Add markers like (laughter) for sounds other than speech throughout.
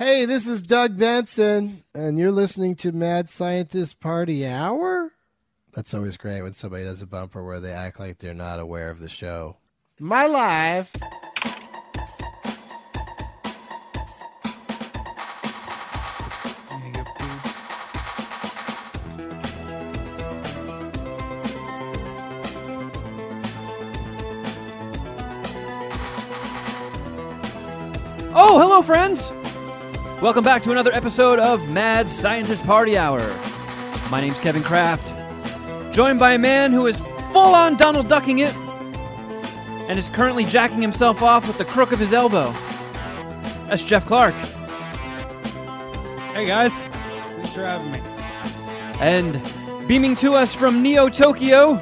Hey, this is Doug Benson, and you're listening to Mad Scientist Party Hour? That's always great when somebody does a bumper where they act like they're not aware of the show. My life. Oh, hello, friends! Welcome back to another episode of Mad Scientist Party Hour. My name's Kevin Kraft, joined by a man who is full on Donald Ducking it and is currently jacking himself off with the crook of his elbow. That's Jeff Clark. Hey guys, thanks for having me. And beaming to us from Neo Tokyo,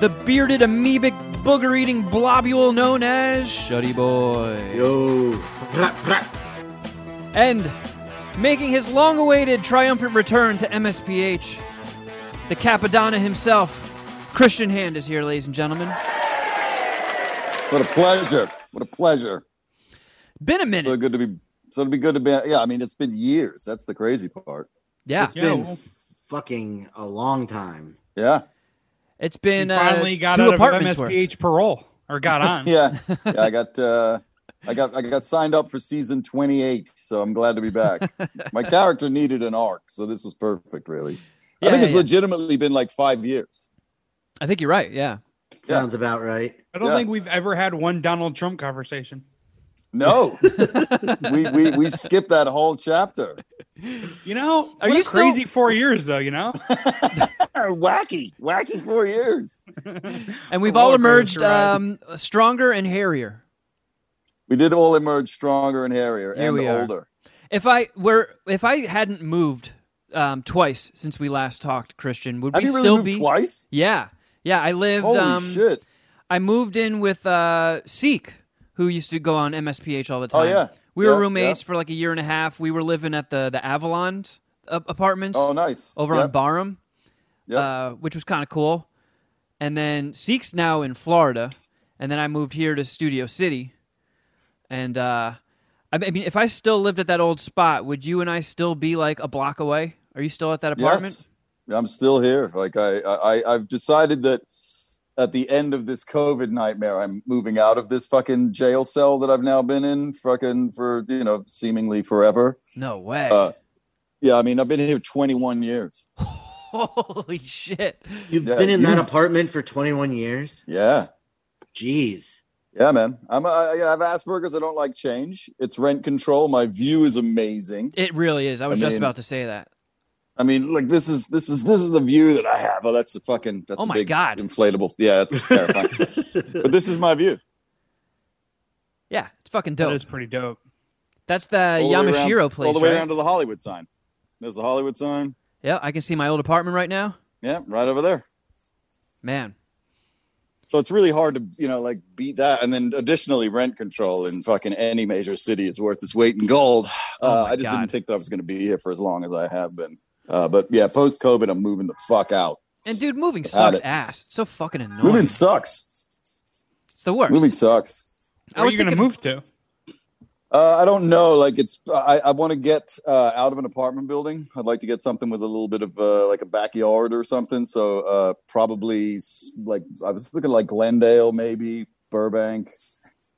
the bearded amoebic booger eating blobule known as Shuddy Boy. Yo. Blah, blah. And making his long awaited triumphant return to MSPH, the Cappadonna himself, Christian Hand is here, ladies and gentlemen. What a pleasure. What a pleasure. Been a minute. So good to be so to be good to be yeah, I mean it's been years. That's the crazy part. yeah. It's Yeah, been well- fucking a long time. Yeah. it's been uh, finally got two out of apartments worth. MSPH parole or got (laughs) on. Yeah. Yeah, I got uh I got I got signed up for season 28, so I'm glad to be back. (laughs) My character needed an arc, so this was perfect really. Yeah, I think it's yeah. legitimately been like 5 years. I think you're right. Yeah. Sounds about right. I don't Yeah. think we've ever had one Donald Trump conversation. No. (laughs) we, we we skipped that whole chapter. You know, Are what you still- crazy four years though? You know, (laughs) wacky. Wacky 4 years. And we've all emerged um, stronger and hairier. We did all emerge stronger and hairier Here and we are. older. If I were, if I hadn't moved um, twice since we last talked, Christian, would Have we you really still moved be? twice? Yeah, yeah. I lived. Holy um, shit. I moved in with uh, Seek, who used to go on MSPH all the time. Oh, yeah. we were Yeah, roommates yeah. for like a year and a half. We were living at the the Avalon uh, apartments Oh, nice. over Yep. on Barham, Yep. uh, which was kind of cool. And then Seek's now in Florida, and then I moved here to Studio City. And uh, I mean, if I still lived at that old spot, would you and I still be like a block away? Are you still at that apartment? Yes, I'm still here. Like I, I, I've decided that at the end of this COVID nightmare, I'm moving out of this fucking jail cell that I've now been in, fucking for you know seemingly forever. No way! Uh, yeah, I mean I've been here 21 years. (laughs) Holy shit! You've Yeah, been in that you've- apartment for 21 years? Yeah, Jeez. Yeah, man. I'm I, I have Asperger's. I don't like change. It's rent control. My view is amazing. It really is. I was I just mean- about to say that. I mean, like this is this is this is the view that I have. Oh, that's a fucking that's Oh a my big God. inflatable. Yeah, that's (laughs) terrifying. but this is my view. Yeah, it's fucking dope. is pretty dope. That's the All Yamashiro around- place, all the way right? around to the Hollywood sign. There's the Hollywood sign. Yeah, I can see my old apartment right now. Yeah, right over there. Man, So it's really hard to, you know, like beat that. And then additionally, rent control in fucking any major city is worth its weight in gold. Oh uh, my I just God. didn't think that I was going to be here for as long as I have been. Uh, but yeah, post COVID, I'm moving the fuck out. and dude, moving Had sucks it. ass. It's so fucking annoying. Moving sucks. it's the worst. Moving sucks. I Where are was you going to move to? Uh, I don't know. Like it's, I, I want to get uh, out of an apartment building. I'd like to get something with a little bit of uh, like a backyard or something. So uh, probably like I was looking like Glendale, maybe Burbank,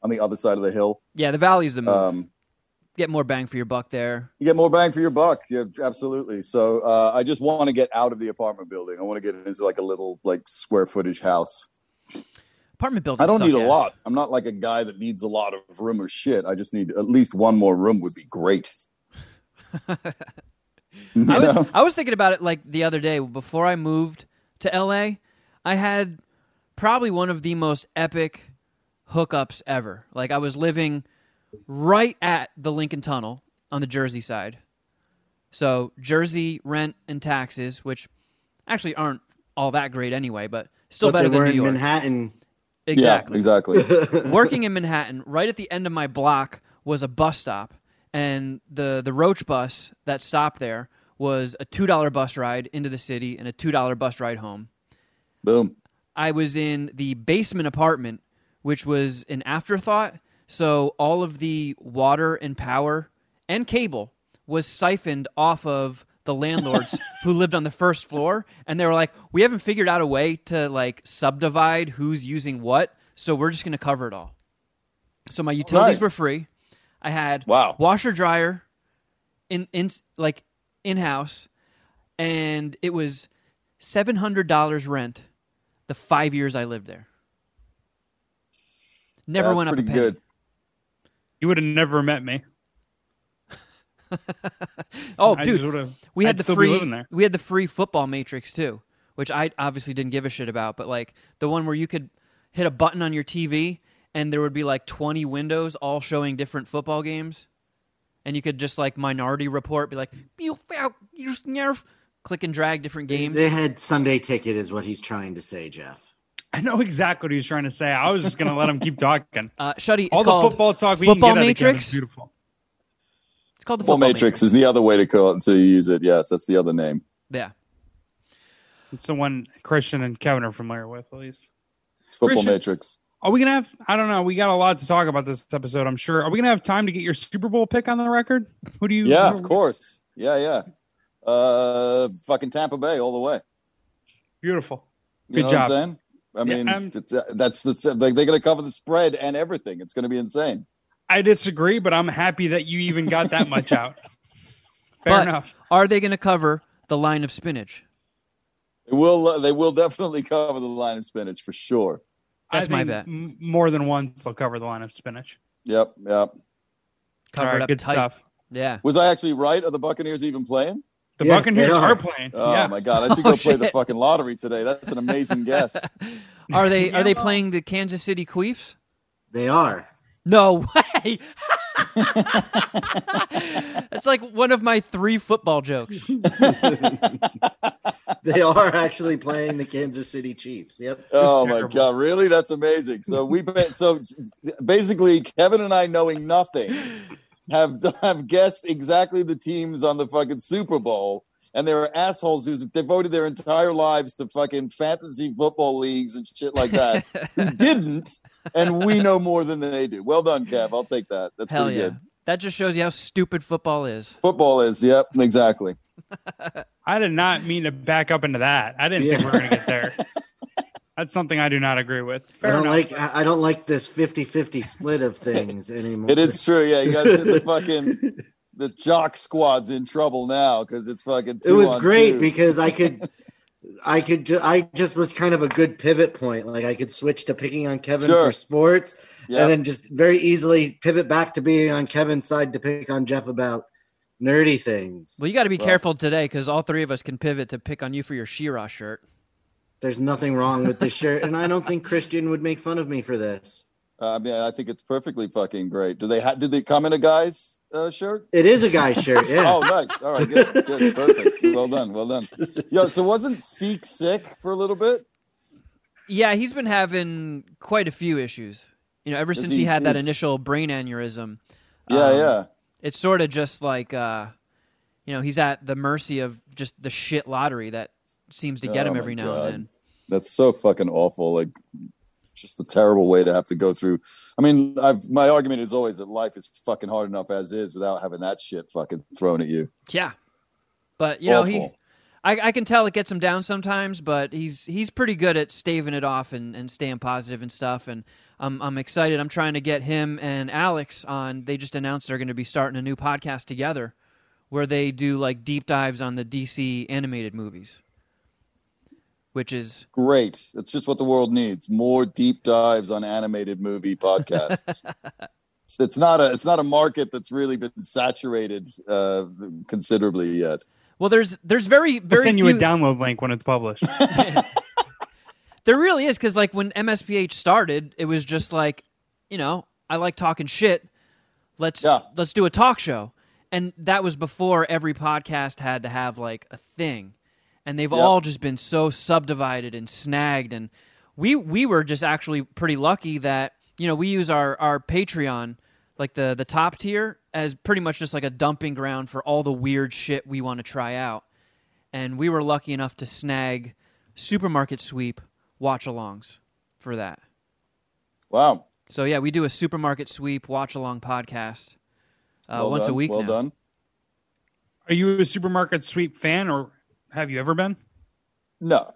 on the other side of the hill. Yeah, the valley's the move. Um, Get more bang for your buck there. you get more bang for your buck. Yeah, absolutely. So uh, I just want to get out of the apartment building. I want to get into like a little like square footage house. Apartment buildings. I don't suck need a lot. I'm not like a guy that needs a lot of room or shit. I just need at least one more room would be great. (laughs) I was, I was thinking about it like the other day before I moved to LA. I had probably one of the most epic hookups ever. Like I was living right at the Lincoln Tunnel on the Jersey side. So Jersey rent and taxes, which actually aren't all that great anyway, but still but better they were than New in York. Manhattan. Exactly. Yeah, exactly. (laughs) working in (laughs) Manhattan, right at the end of my block was a bus stop, and the the Roach bus that stopped there was a two dollar bus ride into the city and a two dollar bus ride home. Boom. I was in the basement apartment, which was an afterthought. So all of the water and power and cable was siphoned off of the landlords who lived on the first floor and they were like we haven't figured out a way to like subdivide who's using what so we're just going to cover it all so my oh, utilities Nice. were free i had Wow. washer dryer in in like in house and it was $700 rent the 5 years i lived there never That's went up a pretty penny. good. You would have never met me. (laughs) oh I dude we had I'd the free there. we had the free football matrix too which i obviously didn't give a shit about but like the one where you could hit a button on your tv and there would be like 20 windows all showing different football games and you could just like minority report be like "Pew, pew, you snarf," click and drag different games They had Sunday ticket, is what he's trying to say, Jeff. I know exactly what he's trying to say. I was just gonna let him keep talking. (laughs) uh shuddy All the called football talk we Football can get out of Matrix? beautiful. It's called the Football football Matrix is the other way to call it, to use it. Yes, that's the other name. yeah It's the one Christian and Kevin are familiar with, at least. Football Christian- Matrix. Are we gonna have? I don't know. We got a lot to talk about this episode. I'm sure. Are we gonna have time to get your Super Bowl pick on the record? Who do you? Yeah, who- of course. Yeah, yeah. Uh, fucking Tampa Bay all the way. Beautiful. You Good know job. what I'm saying? I Yeah, mean, um, uh, that's the like they're going to cover the spread and everything. It's going to be insane. I disagree, but I'm happy that you even got that much (laughs) out. Fair But- enough. are they going to cover the line of spinach It will. Uh, they will definitely cover the line of spinach for sure. That's I my bet. m- More than once, they'll cover the line of spinach. Yep, yep. cover right, up good tight stuff. yeah Was I actually right? Are the Buccaneers even playing? The Yes, Buccaneers are. are. playing. Oh yeah. my god! I should (laughs) go Oh, play the fucking lottery today. That's an amazing guess. (laughs) are they are they playing the kansas city queefs They are. No way. That's like one of my three football jokes. (laughs) They are actually playing the Kansas City Chiefs. Yep. Oh my god! Really? That's amazing. So we so basically Kevin and I, knowing nothing, have have guessed exactly the teams on the fucking Super Bowl, and there are assholes who's have devoted their entire lives to fucking fantasy football leagues and shit like that who (laughs) didn't, and we know more than they do. Well done, Kev. I'll take that. That's Hell pretty yeah. good. That just shows you how stupid football is. Football is. Yep. Exactly. (laughs) I did not mean to back up into that. I didn't think we Yeah. were going to get there. (laughs) That's something I do not agree with. I don't enough. like I I don't like this 50-50 split of things anymore. It is true. Yeah. You guys hit the fucking the jock squad's in trouble now because it's fucking. it was on great two. because I could (laughs) I could ju- I just was kind of a good pivot point. Like I could switch to picking on Kevin Sure. for sports Yeah. and then just very easily pivot back to being on Kevin's side to pick on Jeff about nerdy things. Well, you got to be Well- careful today because all three of us can pivot to pick on you for your She-Ra shirt. There's nothing wrong with this shirt and I don't think Christian would make fun of me for this. Uh, I mean, I think it's perfectly fucking great. Do they ha- did they come in a guy's uh, shirt? It is a guy's shirt, yeah. Oh, nice. All right, good, good, perfect. Well done, well done. Yo, so wasn't Seek sick for a little bit? Yeah, he's been having quite a few issues. You know, ever Is since he- he, had that initial brain aneurysm. Yeah, um, yeah. It's sort of just like, uh, you know, he's at the mercy of just the shit lottery that seems to get Oh him every now God. and then. That's so fucking awful. Like, just a terrible way to have to go through. I mean, I've my argument is always that life is fucking hard enough as is without having that shit fucking thrown at you. Yeah, but you know he. I, I can tell it gets him down sometimes, but he's he's pretty good at staving it off and, and staying positive and stuff. And I'm I'm excited. I'm trying to get him and Alex on. They just announced they're going to be starting a new podcast together, where they do like deep dives on the DC animated movies, which is Great. That's just what the world needs. More deep dives on animated movie podcasts. It's- (laughs) it's not a it's not a market that's really been saturated uh, considerably yet. well. There's there's very I'll very send you few, a download link when it's published. (laughs) There really is because like when MSPH started, it was just like, you know, I like talking shit. Let's Yeah. let's do a talk show, and that was before every podcast had to have like a thing, and they've Yep. all just been so subdivided and snagged. And we we were just actually pretty lucky that you know we use our our Patreon like the the top tier as pretty much just like a dumping ground for all the weird shit we want to try out and we were lucky enough to snag supermarket sweep watch alongs for that. Wow. So yeah, we do a supermarket sweep watch along podcast uh, Well once a week. Well now. done. Are you a supermarket sweep fan, or have you ever been? No.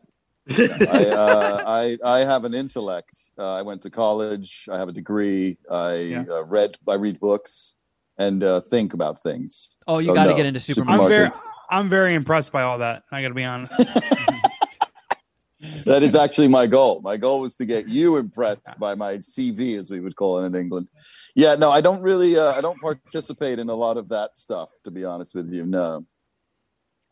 I, uh, I I have an intellect. Uh, I went to college. I have a degree. I Yeah. uh, read. I read books and uh, think about things. Oh, you So, got to no. get into I'm supermarket. very, I'm very impressed by all that. I got to be honest. (laughs) that is actually my goal. My goal was to get you impressed by my CV, as we would call it in England. Yeah, no, I don't really. Uh, I don't participate in a lot of that stuff, to be honest with you. No.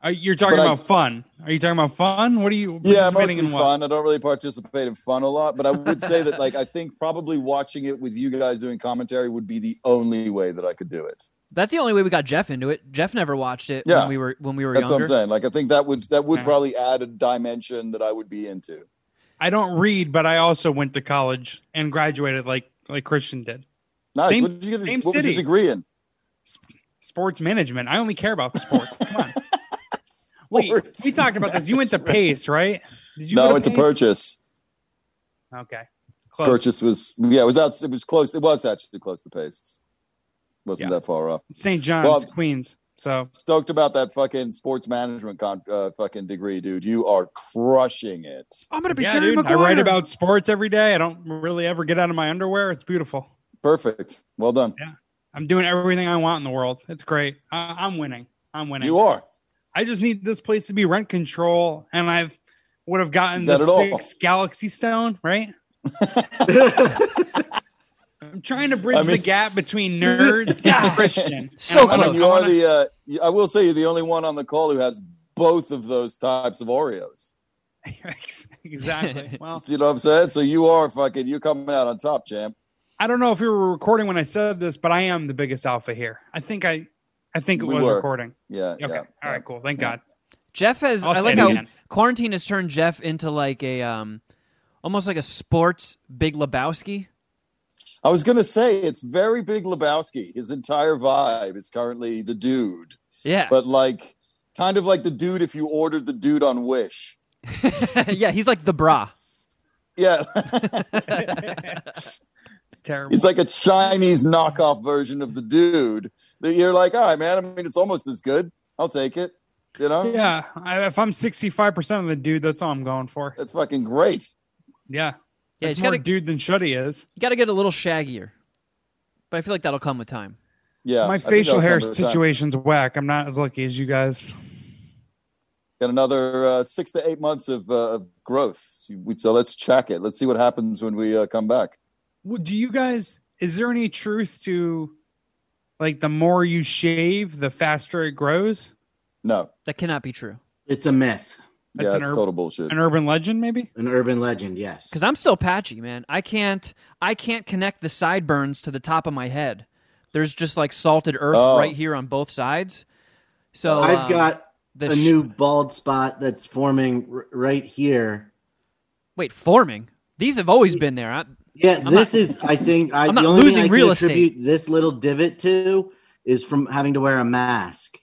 Are, you're talking But I- about fun. Are you talking about fun? What are you Yeah, mostly in? What? fun. I don't really participate in fun a lot, but I would say that, like, I think probably watching it with you guys doing commentary would be the only way that I could do it. That's the only way we got Jeff into it. Jeff never watched it Yeah. when we were when we were That's what. I'm saying. Like, I think that would that would Yeah. probably add a dimension that I would be into. I don't read, but I also went to college and graduated like like Christian did. Nice. Same- what did you get? same what was your city. degree in? Sports management. I only care about the sports. Come on. Wait, we talked about this. You went to Pace, right? Did you no, I went to purchase. Okay. Close. Purchase was yeah, it was out. It was close. It was actually close to pace. Wasn't Yeah. that far off. St. John's, Well- Queens. So Stoked about that fucking sports management con- uh, fucking degree, dude. You are crushing it. I'm gonna be yeah, Jerry dude, I write about sports every day. I don't really ever get out of my underwear. It's beautiful. Perfect. Well done. Yeah, I'm doing everything I want in the world. It's great. I, I'm winning. I'm winning. You are. I just need this place to be rent control, and I've would have gotten You the got it all. six Galaxy Stone, right? (laughs) I'm trying to bridge I the gap between nerd (laughs) and Christian. So And I I mean, you are wanna- the. Uh, I will say you're the only one on the call who has both of those types of Oreos. (laughs) exactly. Well, You know what I'm saying? So you are fucking. You're coming out on top, champ. I don't know if we were recording when I said this, but I am the biggest alpha here. I think I, I think it We was were. recording. Yeah. Okay. Yeah. All right. Cool. Thank Yeah. God. Jeff has. I'll I like how again. quarantine has turned Jeff into like a um, almost like a sports Big Lebowski. I was gonna say it's very Big Lebowski. His entire vibe is currently the dude, Yeah, but like kind of like the dude if you ordered the dude on Wish. (laughs) yeah. He's like the bra. Yeah, (laughs) (laughs) Terrible. he's like a Chinese knockoff version of the dude. That you're like, all right, man. I mean, it's almost as good. I'll take it. You know, yeah. I, if I'm 65 percent of the dude, that's all I'm going for. that's fucking great. Yeah. Yeah, It's he's more gotta- dude than Shuddy is. You got to get a little shaggier, but I feel like that'll come with time. Yeah, My I facial hair come time. situation's whack. I'm not as lucky as you guys. Got another uh, six to eight months of, uh, of growth. So, so let's check it. Let's see what happens when we uh, come back. Well, do you guys? Is there any truth to, like, the more you shave, the faster it grows? No, That cannot be true It's a myth, That's yeah, an it's ur- total bullshit. An urban legend, maybe? an urban legend. Yes, because I'm still patchy, man. I can't. I can't connect the sideburns to the top of my head. There's just like salted earth Oh. right here on both sides. So I've um, got the a sh- new bald spot that's forming r- right here. wait forming. These have always been there. I, Yeah, I'm this not- is. I think I, I'm the not only losing thing I real can estate. attribute this little divot to is from having to wear a mask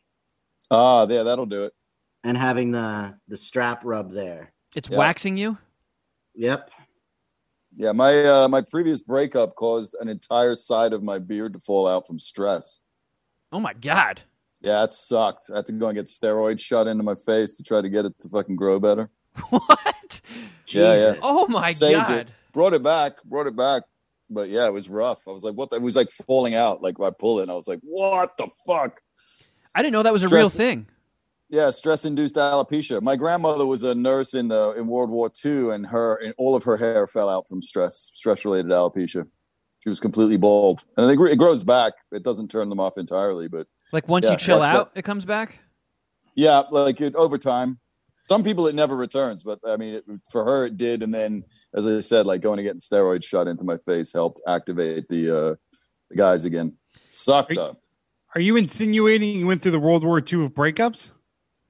Ah, yeah, that'll do it. and having the the strap rub there. it's Yeah. waxing you. Yep. Yeah, my uh, my previous breakup caused an entire side of my beard to fall out from stress. Oh my god. Yeah, it sucked. I had to go and get steroids shot into my face to try to get it to fucking grow better. (laughs) What? Yeah, yeah. Oh my Saved god. it. Brought it back, brought it back. But yeah, it was rough. I was like, what? The, it was like falling out. Like I pull it, and I was like, what the fuck? I didn't know that was a real thing. Yeah, stress-induced alopecia. My grandmother was a nurse in the in World War II, and her and all of her hair fell out from stress, stress-related alopecia. She was completely bald, and I think it grows back. It doesn't turn them off entirely, but Like once Yeah, you chill out, it comes back. yeah, like it over time. Some people it never returns, but I mean, it, for her it did. And then, as I said, like going and getting steroids shot into my face helped activate the uh the guys again. Sucked Are you- though. Are you insinuating you went through the World War II of breakups?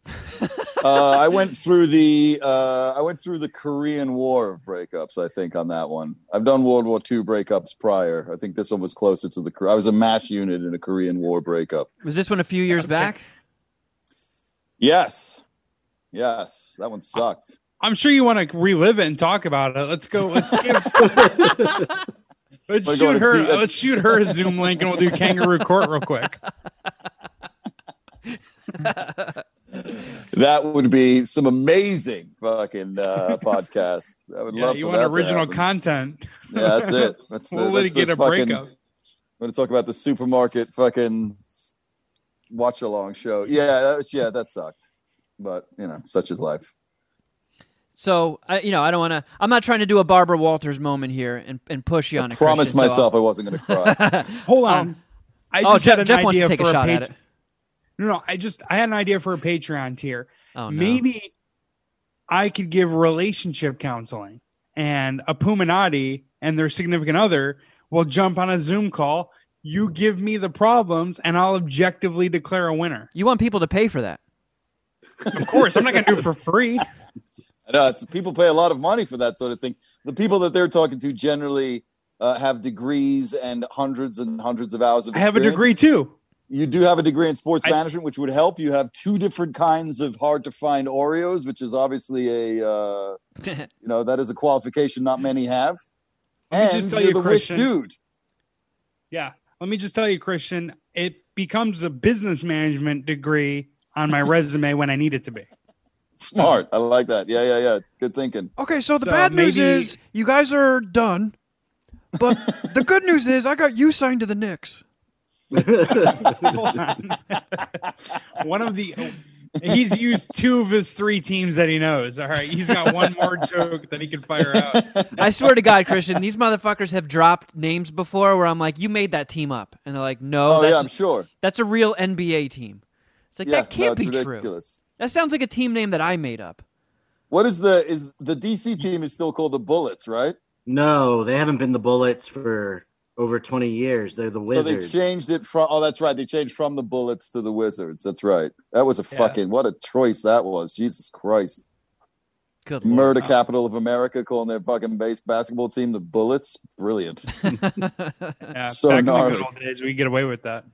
(laughs) uh, I went through the uh, I went through the Korean War of breakups. I think on that one, I've done World War II breakups prior. I think this one was closer to the. I was a mash unit in a Korean War breakup. Was this one a few years Okay. back? Yes, yes, that one sucked. I'm sure you want to relive it and talk about it. Let's go. Let's give, (laughs) Let's Wanna shoot her. D- let's shoot her a Zoom link, and we'll do kangaroo court real quick. That would be some amazing fucking uh, podcast. I would Yeah, love you want that original happen. content? Yeah, that's it. (laughs) That's the, We'll that's litigate this a fucking, breakup. I'm going to talk about the supermarket fucking watch along show. Yeah, that was, yeah, that sucked. But, you know, such is life. So I, you know, I don't want to. I'm not trying to do a Barbara Walters moment here and, and push you on I it. promised Christian, so myself I wasn't going to cry. (laughs) Hold on. Um, I oh, just Jeff, had an Jeff wants idea to take a for a shot pat- at it. No, no. I just I had an idea for a Patreon tier. Oh no. Maybe I could give relationship counseling, and a Puminati and their significant other will jump on a Zoom call. You give me the problems, and I'll objectively declare a winner. you want people to pay for that. Of course, I'm not going to do it for free. (laughs) I know it's people pay a lot of money for that sort of thing. The people that they're talking to generally uh, have degrees and hundreds and hundreds of hours of I have a degree too. You do have a degree in sports I- management, which would help. You have two different kinds of hard to find Oreos, which is obviously a uh, (laughs) you know that is a qualification not many have. Let me and just tell you're you, the wish Christian. dude. Yeah. Let me just tell you, Christian, it becomes a business management degree on my (laughs) resume when I need it to be. Smart. I like that. Yeah, yeah, yeah. Good thinking. Okay, so the So bad news maybe- is you guys are done, but (laughs) the good news is I got you signed to the Knicks. Hold (laughs) on. one of the he's used two of his three teams that he knows. All right. He's got one more (laughs) joke that he can fire out. I swear to God, Christian, these motherfuckers have dropped names before where I'm like, you made that team up, and they're like, no, Oh, that's, yeah, I'm sure. that's a real NBA team. It's like Yeah, that can't no, be it's true. ridiculous. That sounds like a team name that I made up. What is the is the DC team is still called the Bullets, right? No, they haven't been the Bullets for over 20 years. They're the Wizards. So they changed it from. Oh, that's right. They changed from the Bullets to the Wizards. That's right. That was a Yeah. fucking what a choice that was. Jesus Christ. Good lord. Murder capital of America, calling their fucking base basketball team the Bullets. Brilliant. (laughs) Yeah, So back in the gnarly. good old days, we get away with that.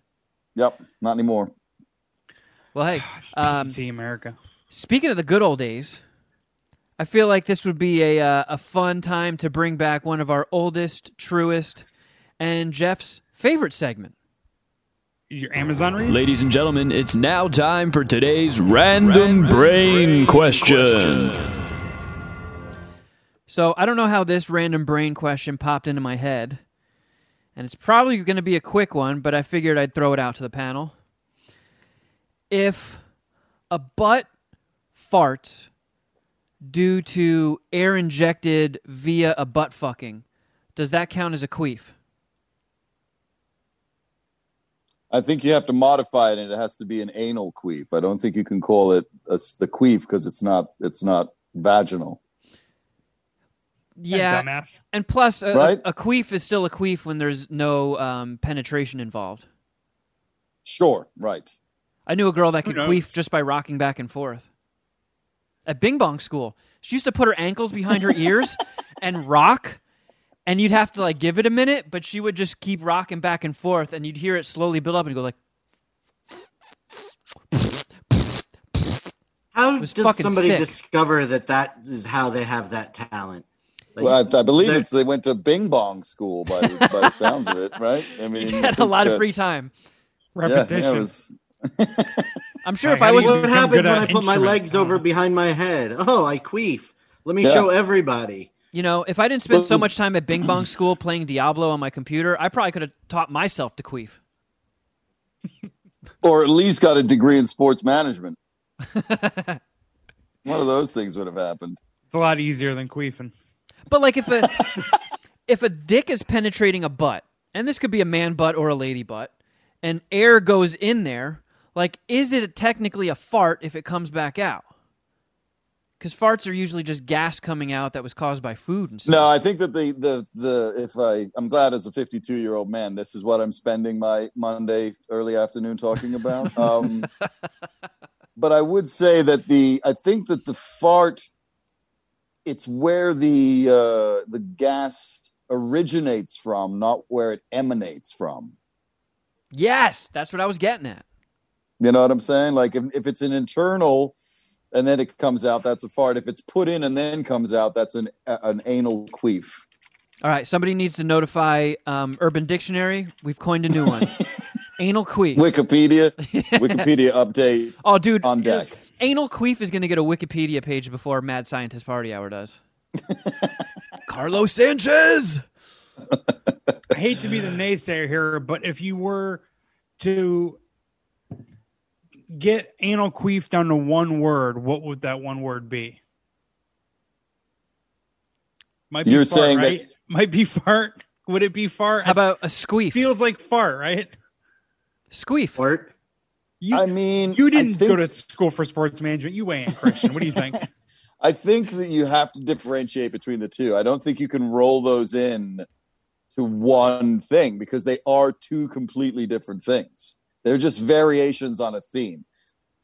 yep. Not anymore. Well, hey, um, See America. Speaking of the good old days, I feel like this would be a uh, a fun time to bring back one of our oldest, truest, and Jeff's favorite segment. Your Amazon read? Ladies and gentlemen, it's now time for today's random, brain, question. So I don't know how this random brain question popped into my head, and it's probably going to be a quick one, but I figured I'd throw it out to the panel. If a butt farts due to air injected via a butt fucking, does that count as a queef? I think you have to modify it, and it has to be an anal queef. I don't think you can call it a, the queef because it's not. It's not vaginal. Yeah, Dumbass. and plus, a, Right? a, a queef is still a queef when there's no um, penetration involved. Sure. Right. I knew a girl that could knows? queef just by rocking back and forth. At Bing Bong School, she used to put her ankles behind her ears (laughs) and rock, and you'd have to like give it a minute, but she would just keep rocking back and forth, and you'd hear it slowly build up and go like, How was does fucking somebody sick. discover that that is how they have that talent? Like, Well, I, I believe they're- it's they went to Bing Bong school by the, by the sounds of it, right? I (laughs) mean, you I had a think lot of free that's- time. Yeah, yeah, Repetition. it was, I'm sure if I how was you what happens when I put my instruments? legs over behind my head? Oh, I queef. Let me Yeah. show everybody. You know, if I didn't spend so much time at Bing Bong (clears throat) School playing Diablo on my computer, I probably could have taught myself to queef. (laughs) or at least got a degree in sports management. (laughs) One of those things would have happened. It's a lot easier than queefing. But like if a (laughs) if a dick is penetrating a butt, and this could be a man butt or a lady butt, and air goes in there, like is it technically a fart if it comes back out? Because farts are usually just gas coming out that was caused by food and stuff. No, I think that the the the if I I'm glad as a 52 year old man, this is what I'm spending my Monday early afternoon talking about. (laughs) Um, but I would say that the I think that the fart, it's where the uh, the gas originates from, not where it emanates from. Yes, that's what I was getting at. You know what I'm saying? Like if, if it's an internal and then it comes out, that's a fart. If it's put in and then comes out, that's an an anal queef. All right, somebody needs to notify um, Urban Dictionary. We've coined a new one. (laughs) Anal queef. Wikipedia, (laughs) Wikipedia update. oh, dude, on deck. Anal queef is going to get a Wikipedia page before Mad Scientist Party Hour does. (laughs) Carlos Sanchez. I hate to be the naysayer here, but if you were to get anal queef down to one word, what would that one word be? Might be You're fart, saying that- (laughs) Might be fart. Would it be fart? How about a squeef? feels like fart, right? squeef. Fart. You, I mean, you didn't think- go to school for sports management. You ain't Christian. What do you think? (laughs) I think that you have to differentiate between the two. I don't think you can roll those in to one thing because they are two completely different things. They're just variations on a theme.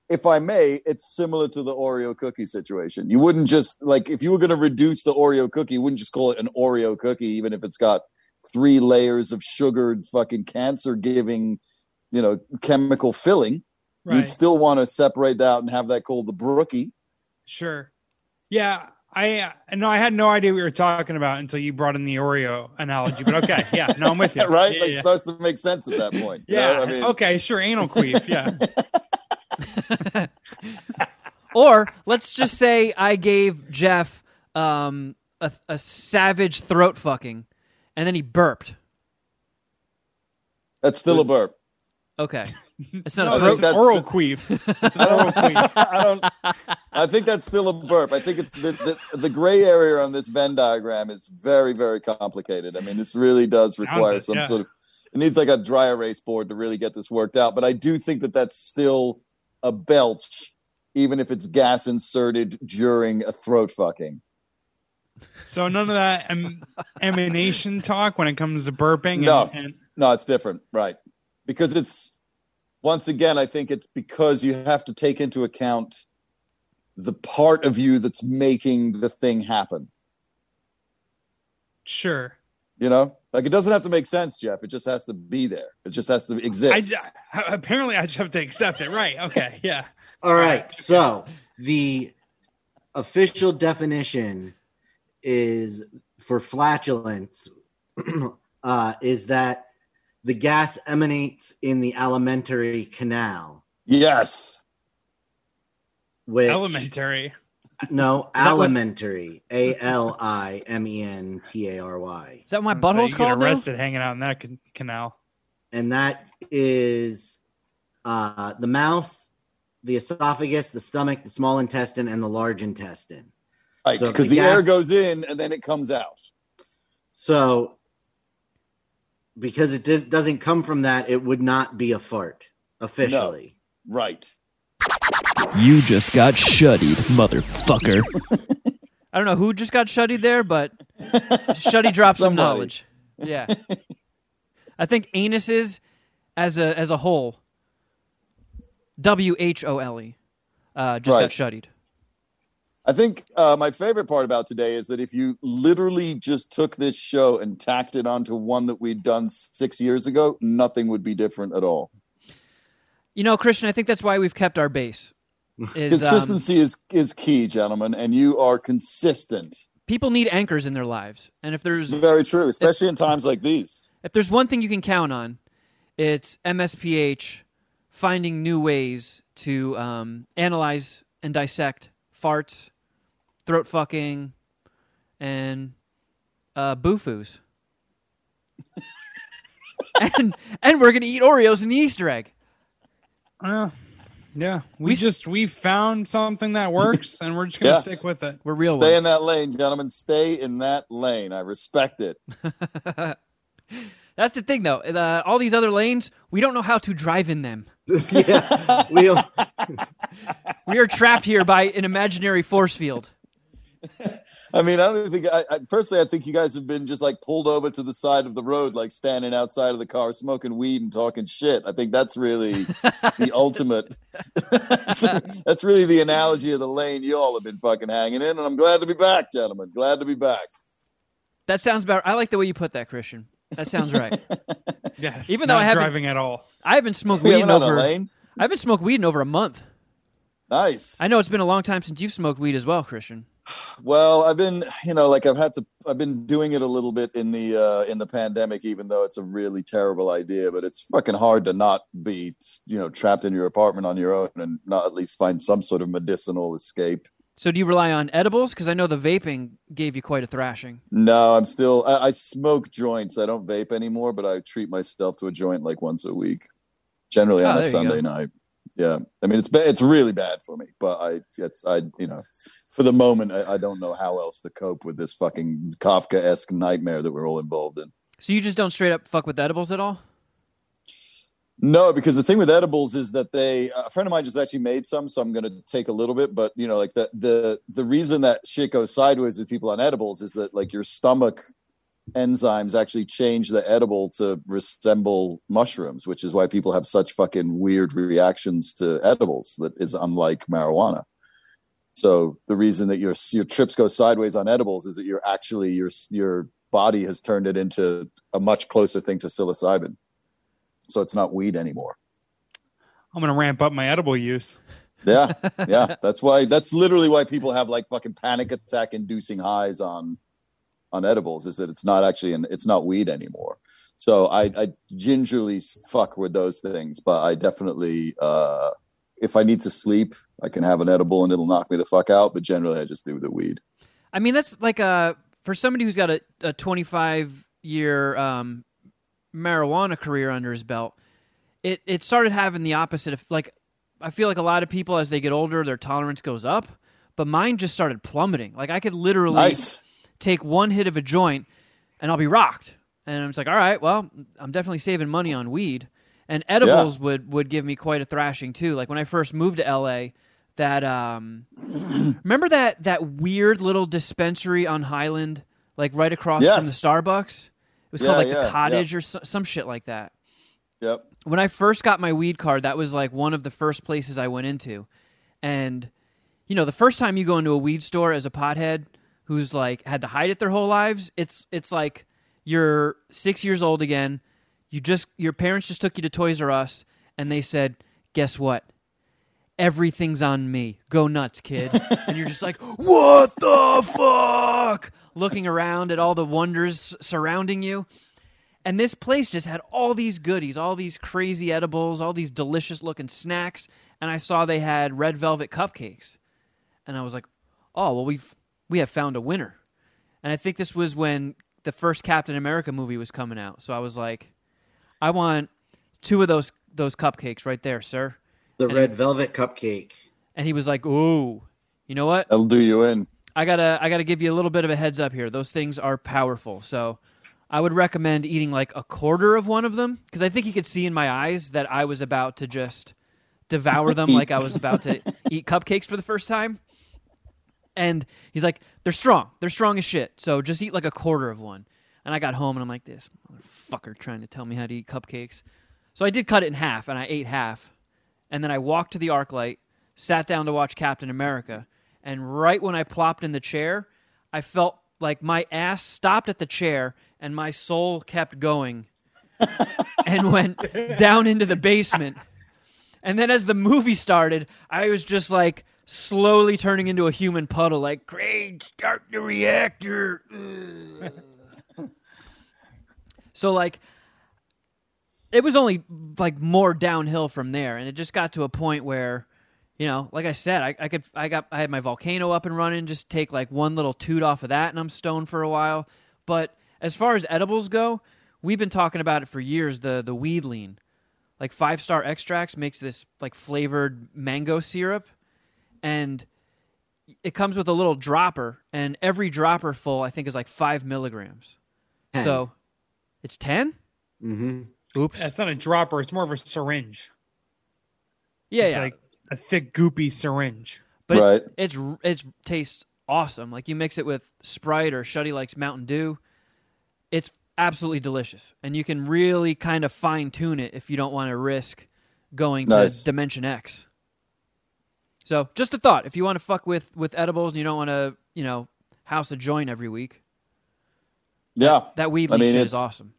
If I may, it's similar to the Oreo cookie situation. You wouldn't just like if you were going to reduce the Oreo cookie, you wouldn't just call it an Oreo cookie, even if it's got three layers of sugared fucking cancer giving, you know, chemical filling. Right. You'd still want to separate that out and have that called the brookie. Sure. Yeah, I uh, no, I had no idea what you were talking about until you brought in the Oreo analogy. But okay, yeah, no, I'm with (laughs) you. right? Yeah, like yeah. starts to make sense at that point. you Yeah. know? I mean, okay. Sure. Anal queef. Yeah. (laughs) (laughs) Or let's just say I gave Jeff um, a, a savage throat fucking, and then he burped. that's still a burp. Okay, it's not No, a think throat. that's that's oral the- queef. (laughs) That's an oral queef. (laughs) I don't. I think that's still a burp. I think it's the, the the gray area on this Venn diagram is very very complicated. I mean, this really does Sounds require it, some yeah. sort of. It needs like a dry erase board to really get this worked out. But I do think that that's still a belch, even if it's gas inserted during a throat fucking. So none of that em- emanation talk when it comes to burping. And, No. and No, it's different, right? Because it's once again, I think it's because you have to take into account the part of you that's making the thing happen. sure. You know, like it doesn't have to make sense, Jeff. It just has to be there. It just has to exist. j- (laughs) apparently I just have to accept it. Right. Okay. (laughs) Yeah. All right. So the official definition is for flatulence (clears throat) uh, is that the gas emanates in the alimentary canal. yes. Which, Elementary. No, alimentary. A L I M E N T A R Y. Is that what my butthole's you called? Get now? arrested hanging out in that can- canal. And that is uh, the mouth, the esophagus, the stomach, the small intestine, and the large intestine. Right. So Because the the, air goes in and then it comes out. So, because it did, doesn't come from that, it would not be a fart officially. Right. You just got shuddied, motherfucker. (laughs) I don't know who just got shuddied there, but Shuddy (laughs) dropped some knowledge. Yeah, (laughs) I think anuses as a as a whole, W H O L E, uh, just got Right. shuddied. I think uh, my favorite part about today is that if you literally just took this show and tacked it onto one that we'd done six years ago, nothing would be different at all. You know, Christian, I think that's why we've kept our base. (laughs) Is um, Consistency is is key, gentlemen, and you are consistent. people need anchors in their lives, and if there's Very true, especially in times like these. if there's one thing you can count on, it's MSPH finding new ways to um, analyze and dissect farts, throat fucking, and uh, boofus. (laughs) and and we're gonna eat Oreos in the Easter egg. Uh, yeah. We, We just we found something that works (laughs) and we're just gonna Yeah. stick with it. We're real Stay ones. in that lane, gentlemen. Stay in that lane. I respect it. (laughs) That's the thing, though. Uh, all these other lanes, we don't know how to drive in them. yeah, we We are trapped here by an imaginary force field. (laughs) I mean, I don't even think. I, I personally, I think you guys have been just like pulled over to the side of the road, like standing outside of the car, smoking weed and talking shit. I think that's really the (laughs) ultimate. (laughs) that's, that's really the analogy of the lane you all have been fucking hanging in, and I'm glad to be back, gentlemen. Glad to be back. That sounds about. I like the way you put that, Christian. That sounds right. Yes. Even though I haven't- driving at all. I haven't smoked weed in haven't had over. lane. I haven't smoked weed in over a month. Nice. I know it's been a long time since you've smoked weed as well, Christian. Well, I've been, you know, like I've had to, I've been doing it a little bit in the uh, in the pandemic, even though it's a really terrible idea. But it's fucking hard to not be, you know, trapped in your apartment on your own and not at least find some sort of medicinal escape. So do you rely on edibles? Because I know the vaping gave you quite a thrashing. No, I'm still, I, I smoke joints. I don't vape anymore, but I treat myself to a joint like once a week, generally Oh, on a. Sunday night. Yeah, I mean it's ba- it's really bad for me, but I it's I you know for the moment I, I don't know how else to cope with this fucking Kafka esque nightmare that we're all involved in. So you just don't straight up fuck with edibles at all? No, because the thing with edibles is that they a friend of mine just actually made some, so I'm going to take a little bit. But you know, like the the the reason that shit goes sideways with people on edibles is that like your stomach enzymes actually change the edible to resemble mushrooms, which is why people have such fucking weird reactions to edibles. That is unlike marijuana. So the reason that your your trips go sideways on edibles is that you're actually your your body has turned it into a much closer thing to psilocybin so it's not weed anymore. I'm gonna ramp up my edible use. (laughs) Yeah, yeah. (laughs) That's why. That's literally why people have like fucking panic attack inducing highs on on edibles. Is that it's not actually an it's not weed anymore. So I, I gingerly fuck with those things, but I definitely uh if I need to sleep, I can have an edible and it'll knock me the fuck out. But generally, I just do the weed. I mean, that's like a for somebody who's got a, a 25 year um, marijuana career under his belt. It it started having the opposite of like I feel like a lot of people as they get older, their tolerance goes up, but mine just started plummeting. Like I could literally Nice. take one hit of a joint and I'll be rocked. And I'm just like, all right, well, I'm definitely saving money on weed. And edibles would would give me quite a thrashing too. Like when I first moved to LA, that um (clears throat) remember that that weird little dispensary on Highland, like right across from the Starbucks? It was Yeah, called like yeah, the cottage or so, some shit like that Yep. when I first got my weed card, that was like one of the first places I went into. And you know, the first time you go into a weed store as a pothead who's like had to hide it their whole lives, it's it's like you're 6 years old again. You just your parents just took you to Toys R Us and they said, "Guess what? Everything's on me. Go nuts, kid." (laughs) and you're just like, "What the fuck?" Looking around at all the wonders surrounding you. And this place just had all these goodies, all these crazy edibles, all these delicious looking snacks. And I saw they had red velvet cupcakes. And I was like, oh, well, we've, we have found a winner. And I think this was when the first Captain America movie was coming out. So I was like, I want two of those, those cupcakes right there, sir. The And red it- velvet cupcake. And he was like, ooh, you know what? That'll do you in. I gotta I gotta give you a little bit of a heads up here. Those things are powerful. So I would recommend eating like a quarter of one of them because I think he could see in my eyes that I was about to just devour them like I was about to (laughs) eat cupcakes for the first time. And he's like, they're strong. They're strong as shit. So just eat like a quarter of one. And I got home and I'm like, this motherfucker trying to tell me how to eat cupcakes. So I did cut it in half and I ate half. And then I walked to the ArcLight, sat down to watch Captain America. And right when I plopped in the chair, I felt like my ass stopped at the chair and my soul kept going (laughs) and went down into the basement. And then as the movie started, I was just like slowly turning into a human puddle, like, great, start the reactor. (laughs) Ugh." so, like, it was only like more downhill from there. And it just got to a point where, you know, like I said, I, I could, I got, I had my volcano up and running, just take like one little toot off of that and I'm stoned for a while. But as far as edibles go, we've been talking about it for years, the, the weed lean like five star extracts makes this like flavored mango syrup and it comes with a little dropper and every dropper full i think is like five milligrams so it's 10 Mm-hmm. oops It's not a dropper. It's more of a syringe. yeah it's yeah like a thick, goopy syringe. but Right. it, it's it's tastes awesome like you mix it with sprite or shuddy likes mountain dew it's absolutely delicious and you can really kind of fine tune it if you don't want to risk going Nice. to dimension x so just a thought if you want to fuck with with edibles and you don't want to you know house a joint every week Yeah. that weed I mean, is it's- awesome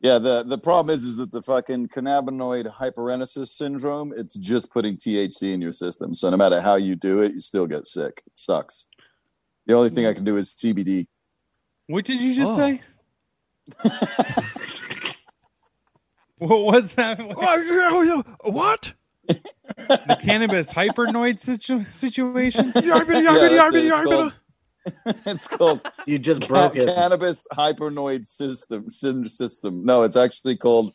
Yeah, the the problem is is that the fucking cannabinoid hyperemesis syndrome, it's just putting THC in your system. So no matter how you do it, you still get sick. It sucks. The only thing I can do is CBD. What did you just Oh. say? (laughs) What was that? (laughs) what? The cannabis hypernoid situ- situation? Yeah, that's it. It's called, (laughs) it's called You just ca- broke it. cannabis hypernoid system syn- system. No, it's actually called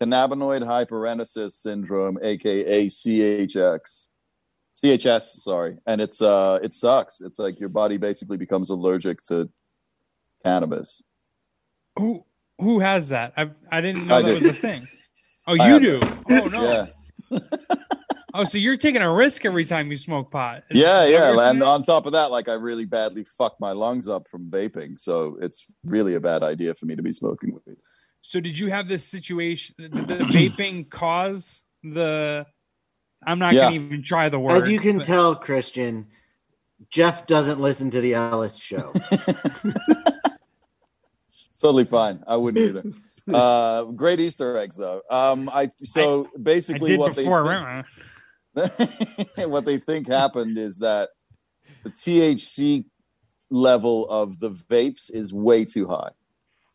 cannabinoid hyperemesis syndrome, aka CHX. CHS, sorry. And it's uh it sucks. It's like your body basically becomes allergic to cannabis. Who who has that? I I didn't know I that do. was a thing. Oh, I you have do. Oh no. Yeah. (laughs) Oh, so you're taking a risk every time you smoke pot. Is- Yeah, is that what yeah. And saying? on top of that, like I really badly fucked my lungs up from vaping. So it's really a bad idea for me to be smoking weed. So did you have this situation? Did the (clears throat) vaping cause the? I'm not Yeah. gonna even try the word. As you can but- tell, Christian, Jeff doesn't listen to the Ellis show. (laughs) (laughs) totally fine. I wouldn't either. (laughs) Uh, great Easter eggs though. Um, I so I basically did what before. they think, (laughs) what they think happened is that the THC level of the vapes is way too high.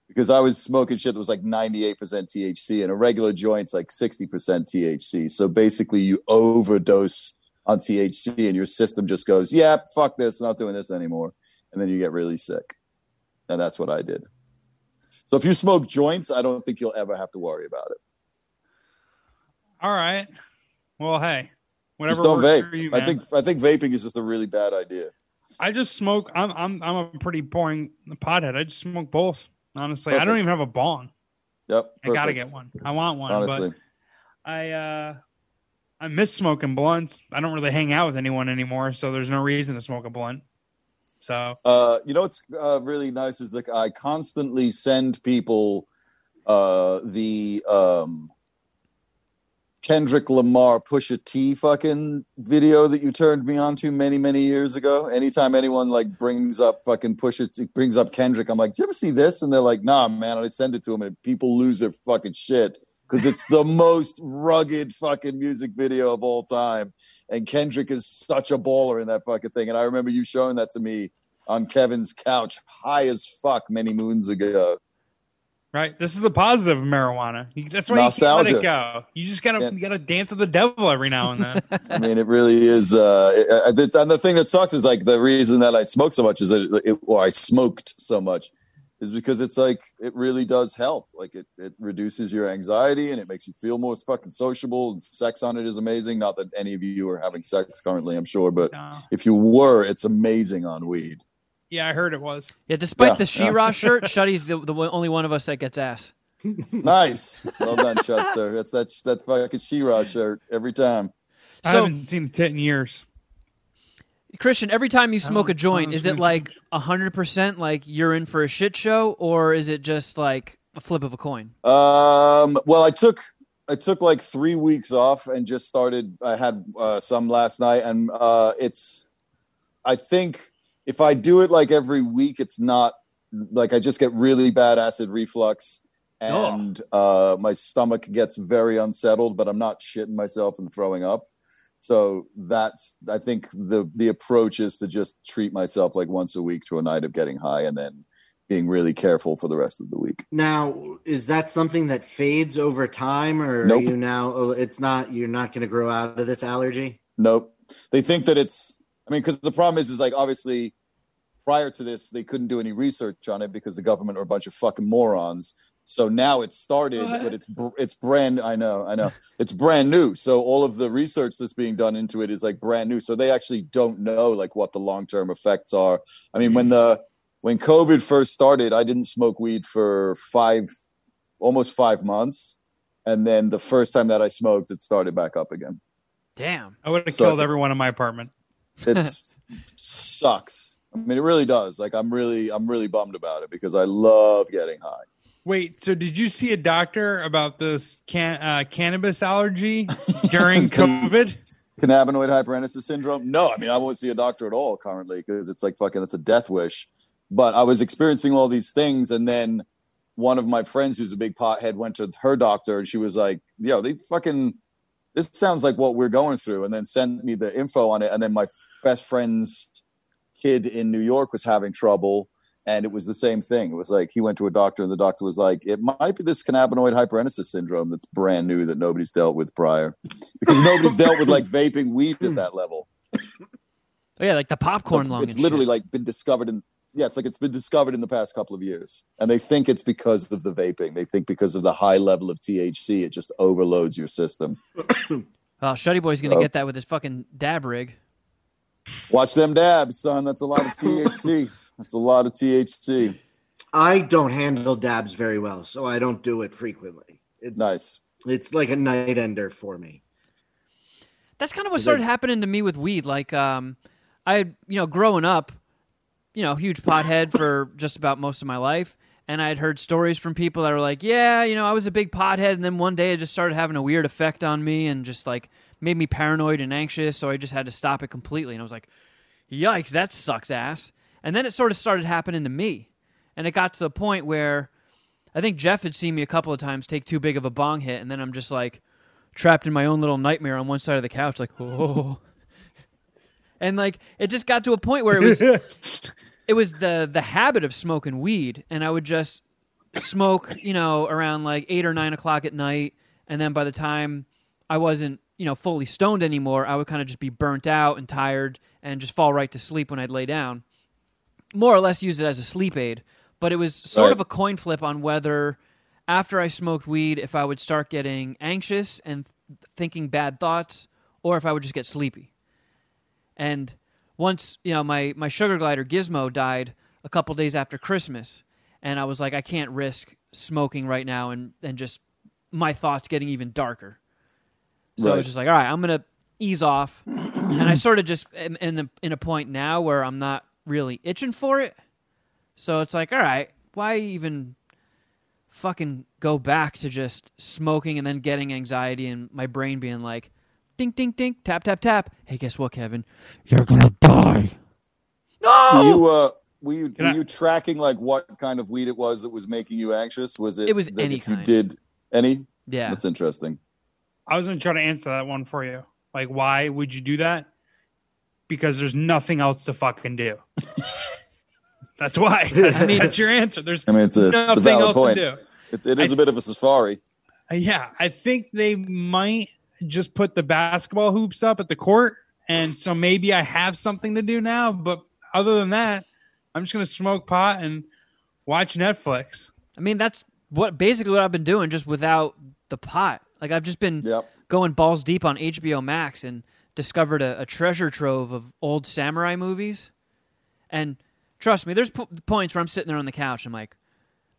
Because I was smoking shit that was like 98% THC and a regular joint's like 60% THC. So basically you overdose on THC and your system just goes, yeah, fuck this, not doing this anymore. And then you get really sick. And that's what I did. So if you smoke joints, I don't think you'll ever have to worry about it. All right. Well, hey, whatever just don't vape. you, I think I think vaping is just a really bad idea. I just smoke. I'm I'm I'm a pretty boring pothead. I just smoke bowls. Honestly, I don't even have a bong. Yep. I gotta get one. I want one, Honestly. but I uh I miss smoking blunts. I don't really hang out with anyone anymore, so there's no reason to smoke a blunt. So Uh, you know what's uh, really nice is like I constantly send people uh, the um, Kendrick Lamar Pusha T fucking video that you turned me on to many many years ago. Anytime anyone like brings up fucking Pusha T, brings up Kendrick, I'm like, "Do you ever see this?" And they're like, "Nah, man." And I send it to them, and people lose their fucking shit because it's the most rugged fucking music video of all time. And Kendrick is such a baller in that fucking thing. And I remember you showing that to me on Kevin's couch, high as fuck, many moons ago. Right, this is the positive of marijuana. That's why you can't let it go. You just gotta Yeah. you gotta dance with the devil every now and then. (laughs) I mean, it really is. Uh, it- and the thing that sucks is like the reason that I smoke so much is that it, or I smoked so much is because it's like it really does help. Like it, it reduces your anxiety and it makes you feel more fucking sociable. And sex on it is amazing. Not that any of you are having sex currently, I'm sure, but No. if you were, it's amazing on weed. Yeah, I heard it was. Yeah, despite Yeah, the yeah. She-Ra shirt, (laughs) Shuddy's the, the only one of us that gets ass. Nice, well done, Shutster. That's that that fucking She-Ra shirt every time. I So- haven't seen the tit in years. Christian, every time you smoke a joint, is it smoke like hundred percent like you're in for a shit show, or is it just like a flip of a coin? Um, well, I took I took like three weeks off and just started. I had uh, some last night, and uh, it's. I think if I do it like every week, it's not like I just get really bad acid reflux, and uh, my stomach gets very unsettled. But I'm not shitting myself and throwing up. So that's I think the the approach is to just treat myself like once a week to a night of getting high, and then being really careful for the rest of the week. Now, is that something that fades over time, or Nope. are you now? oh, It's not. You're not going to grow out of this allergy. Nope. They think that it's. I mean, because the problem is, is like obviously, prior to this, they couldn't do any research on it because the government are a bunch of fucking morons. So now it's started, What? but it's it's brand. I know, I know, it's brand new. So all of the research that's being done into it is like brand new. So they actually don't know like what the long term effects are. I mean, when hmm. the when COVID first started, I didn't smoke weed for five, almost five months, and then the first time that I smoked, it started back up again. Damn. I would have So- killed everyone in my apartment. It's sucks. I mean, it really does. Like, I'm really, I'm really bummed about it because I love getting high. Wait, so did you see a doctor about this can uh, cannabis allergy (laughs) during COVID? Cannabinoid hyperemesis syndrome? No, I mean, I won't see a doctor at all currently because it's like fucking, it's a death wish. But I was experiencing all these things, and then one of my friends who's a big pothead went to her doctor, and she was like, "Yo, they fucking." This sounds like what we're going through, and then sent me the info on it. And then my best friend's kid in New York was having trouble, and it was the same thing. It was like he went to a doctor, and the doctor was like, "It might be this cannabinoid hyperemesis syndrome that's brand new that nobody's dealt with prior, because nobody's dealt with like vaping weed at that level." Oh yeah, like the It's, popcorn like- lung. it's literally shit. like been discovered in yeah, it's like it's been discovered in the past couple of years, and they think it's because of the vaping. They think because of the high level of THC, it just overloads your system. (coughs) Oh, Shuddy Boy's gonna Oh. get that with his fucking dab rig. Watch them dabs, son. That's a lot of THC. (coughs) That's a lot of THC. I don't handle dabs very well, so I don't do it frequently. It, Nice. it's like a night ender for me. That's kind of what started it- happening to me with weed. Like, um, I, you know, growing up, you know, huge pothead for just about most of my life, and I had heard stories from people that were like, "Yeah, you know, I was a big pothead, and then one day it just started having a weird effect on me, and just like made me paranoid and anxious, so I just had to stop it completely." And I was like, "Yikes, that sucks ass." And then it sort of started happening to me, and it got to the point where I think Jeff had seen me a couple of times take too big of a bong hit, and then I'm just like trapped in my own little nightmare on one side of the couch, like, (laughs) oh. And like it just got to a point where it was (laughs) it was the the habit of smoking weed, and I would just smoke, you know, around like eight or nine o'clock at night, and then by the time I wasn't, you know, fully stoned anymore, I would kind of just be burnt out and tired, and just fall right to sleep when I'd lay down. More or less use it as a sleep aid, but it was sort Right. of a coin flip on whether after I smoked weed, if I would start getting anxious and th- thinking bad thoughts, or if I would just get sleepy. And once, you know, my, my sugar glider Gizmo died a couple days after Christmas, and I was like, I can't risk smoking right now and, and just my thoughts getting even darker. So I was just like, all right, I'm gonna ease off, (clears throat) and I sort of just am in the, in a point now where I'm not really itching for it. So it's like, all right, why even fucking go back to just smoking and then getting anxiety and my brain being like, ding, ding, ding, tap, tap, tap. Hey, guess what, Kevin? You're gonna die. Were you uh were you were I- you tracking like what kind of weed it was that was making you anxious? Was it It was that any if you kind. did any? Yeah. That's interesting. I was going to try to answer that one for you. Like, why would you do that? Because there's nothing else to fucking do. (laughs) That's why. That's, I mean- that's your answer. There's I mean it's a, it's a nothing valid else point. to do. It's, it is I- a bit of a safari. Yeah, I think they might just put the basketball hoops up at the court, and so maybe I have something to do now. But other than that, I'm just gonna smoke pot and watch Netflix. I mean, that's what basically what I've been doing, just without the pot. Like I've just been Yep. going balls deep on HBO Max and discovered a, a treasure trove of old samurai movies. And trust me, there's p- points where I'm sitting there on the couch. I'm like,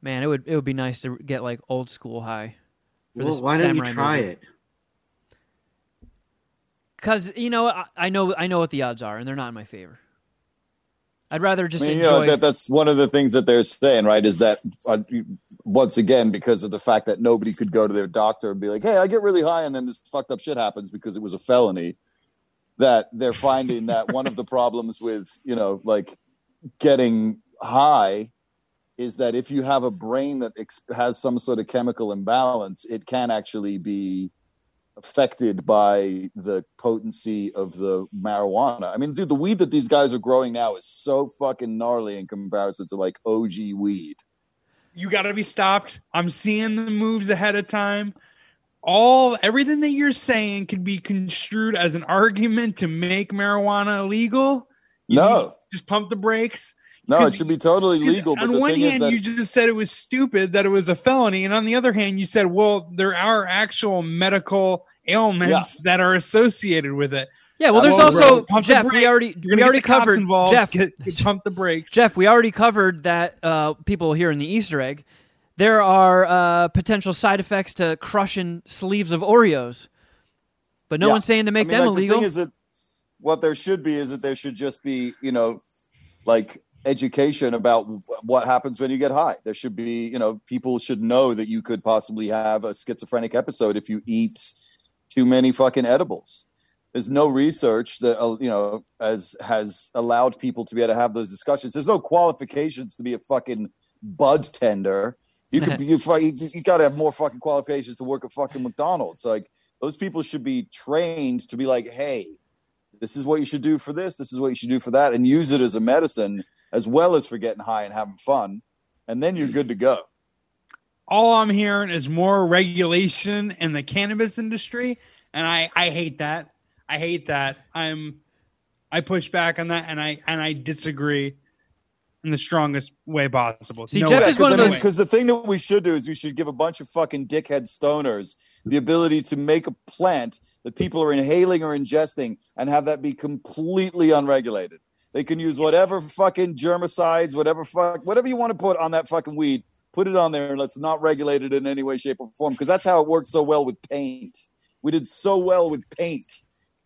man, it would it would be nice to get like old school high. for Well, this why don't you try movie. it? Because you know, I, I know I know what the odds are, and they're not in my favor. I'd rather just I mean, you know, that, that's one of the things that they're saying, right? Is that uh, once again because of the fact that nobody could go to their doctor and be like, "Hey, I get really high," and then this fucked up shit happens because it was a felony. That they're finding that one of the problems with you know like getting high is that if you have a brain that ex- has some sort of chemical imbalance, it can actually be affected by the potency of the marijuana. I mean, dude, the weed that these guys are growing now is so fucking gnarly in comparison to like OG weed. You got to be stopped. I'm seeing the moves ahead of time. All everything that you're saying could be construed as an argument to make marijuana illegal. You No, just pump the brakes. No, it should be totally legal. But on the one thing hand, is that you just said it was stupid that it was a felony, and on the other hand, you said, well, there are actual medical ailments that are associated with it. yeah, well, there's also pump the Jeff. We already You're we already get the cops covered involved. Jeff. Get, get- pump the brakes. Jeff, we already covered that uh, people here in the Easter egg. There are uh, potential side effects to crushing sleeves of Oreos, but no Yeah. one's saying to make I mean, them like, illegal. The thing is that what there should be is that there should just be, you know, like education about what happens when you get high. There should be, you know, people should know that you could possibly have a schizophrenic episode if you eat too many fucking edibles. There's no research that uh, you know has has allowed people to be able to have those discussions. There's no qualifications to be a fucking bud tender. You could (laughs) be, you, you got to have more fucking qualifications to work at fucking McDonald's. Like those people should be trained to be like, hey, This is what you should do for this. This is what you should do for that, and use it as a medicine as well as for getting high and having fun, and then you're hmm. good to go. all I'm hearing is more regulation in the cannabis industry, and I I hate that. I hate that. I'm I push back on that, and I and I disagree in the strongest way possible. See, Jeff is one of those- Because the thing that we should do is we should give a bunch of fucking dickhead stoners the ability to make a plant that people are inhaling or ingesting and have that be completely unregulated. They can use whatever fucking germicides, whatever fuck, whatever you want to put on that fucking weed, put it on there and let's not regulate it in any way, shape, or form. Because that's how it worked so well with paint. We did so well with paint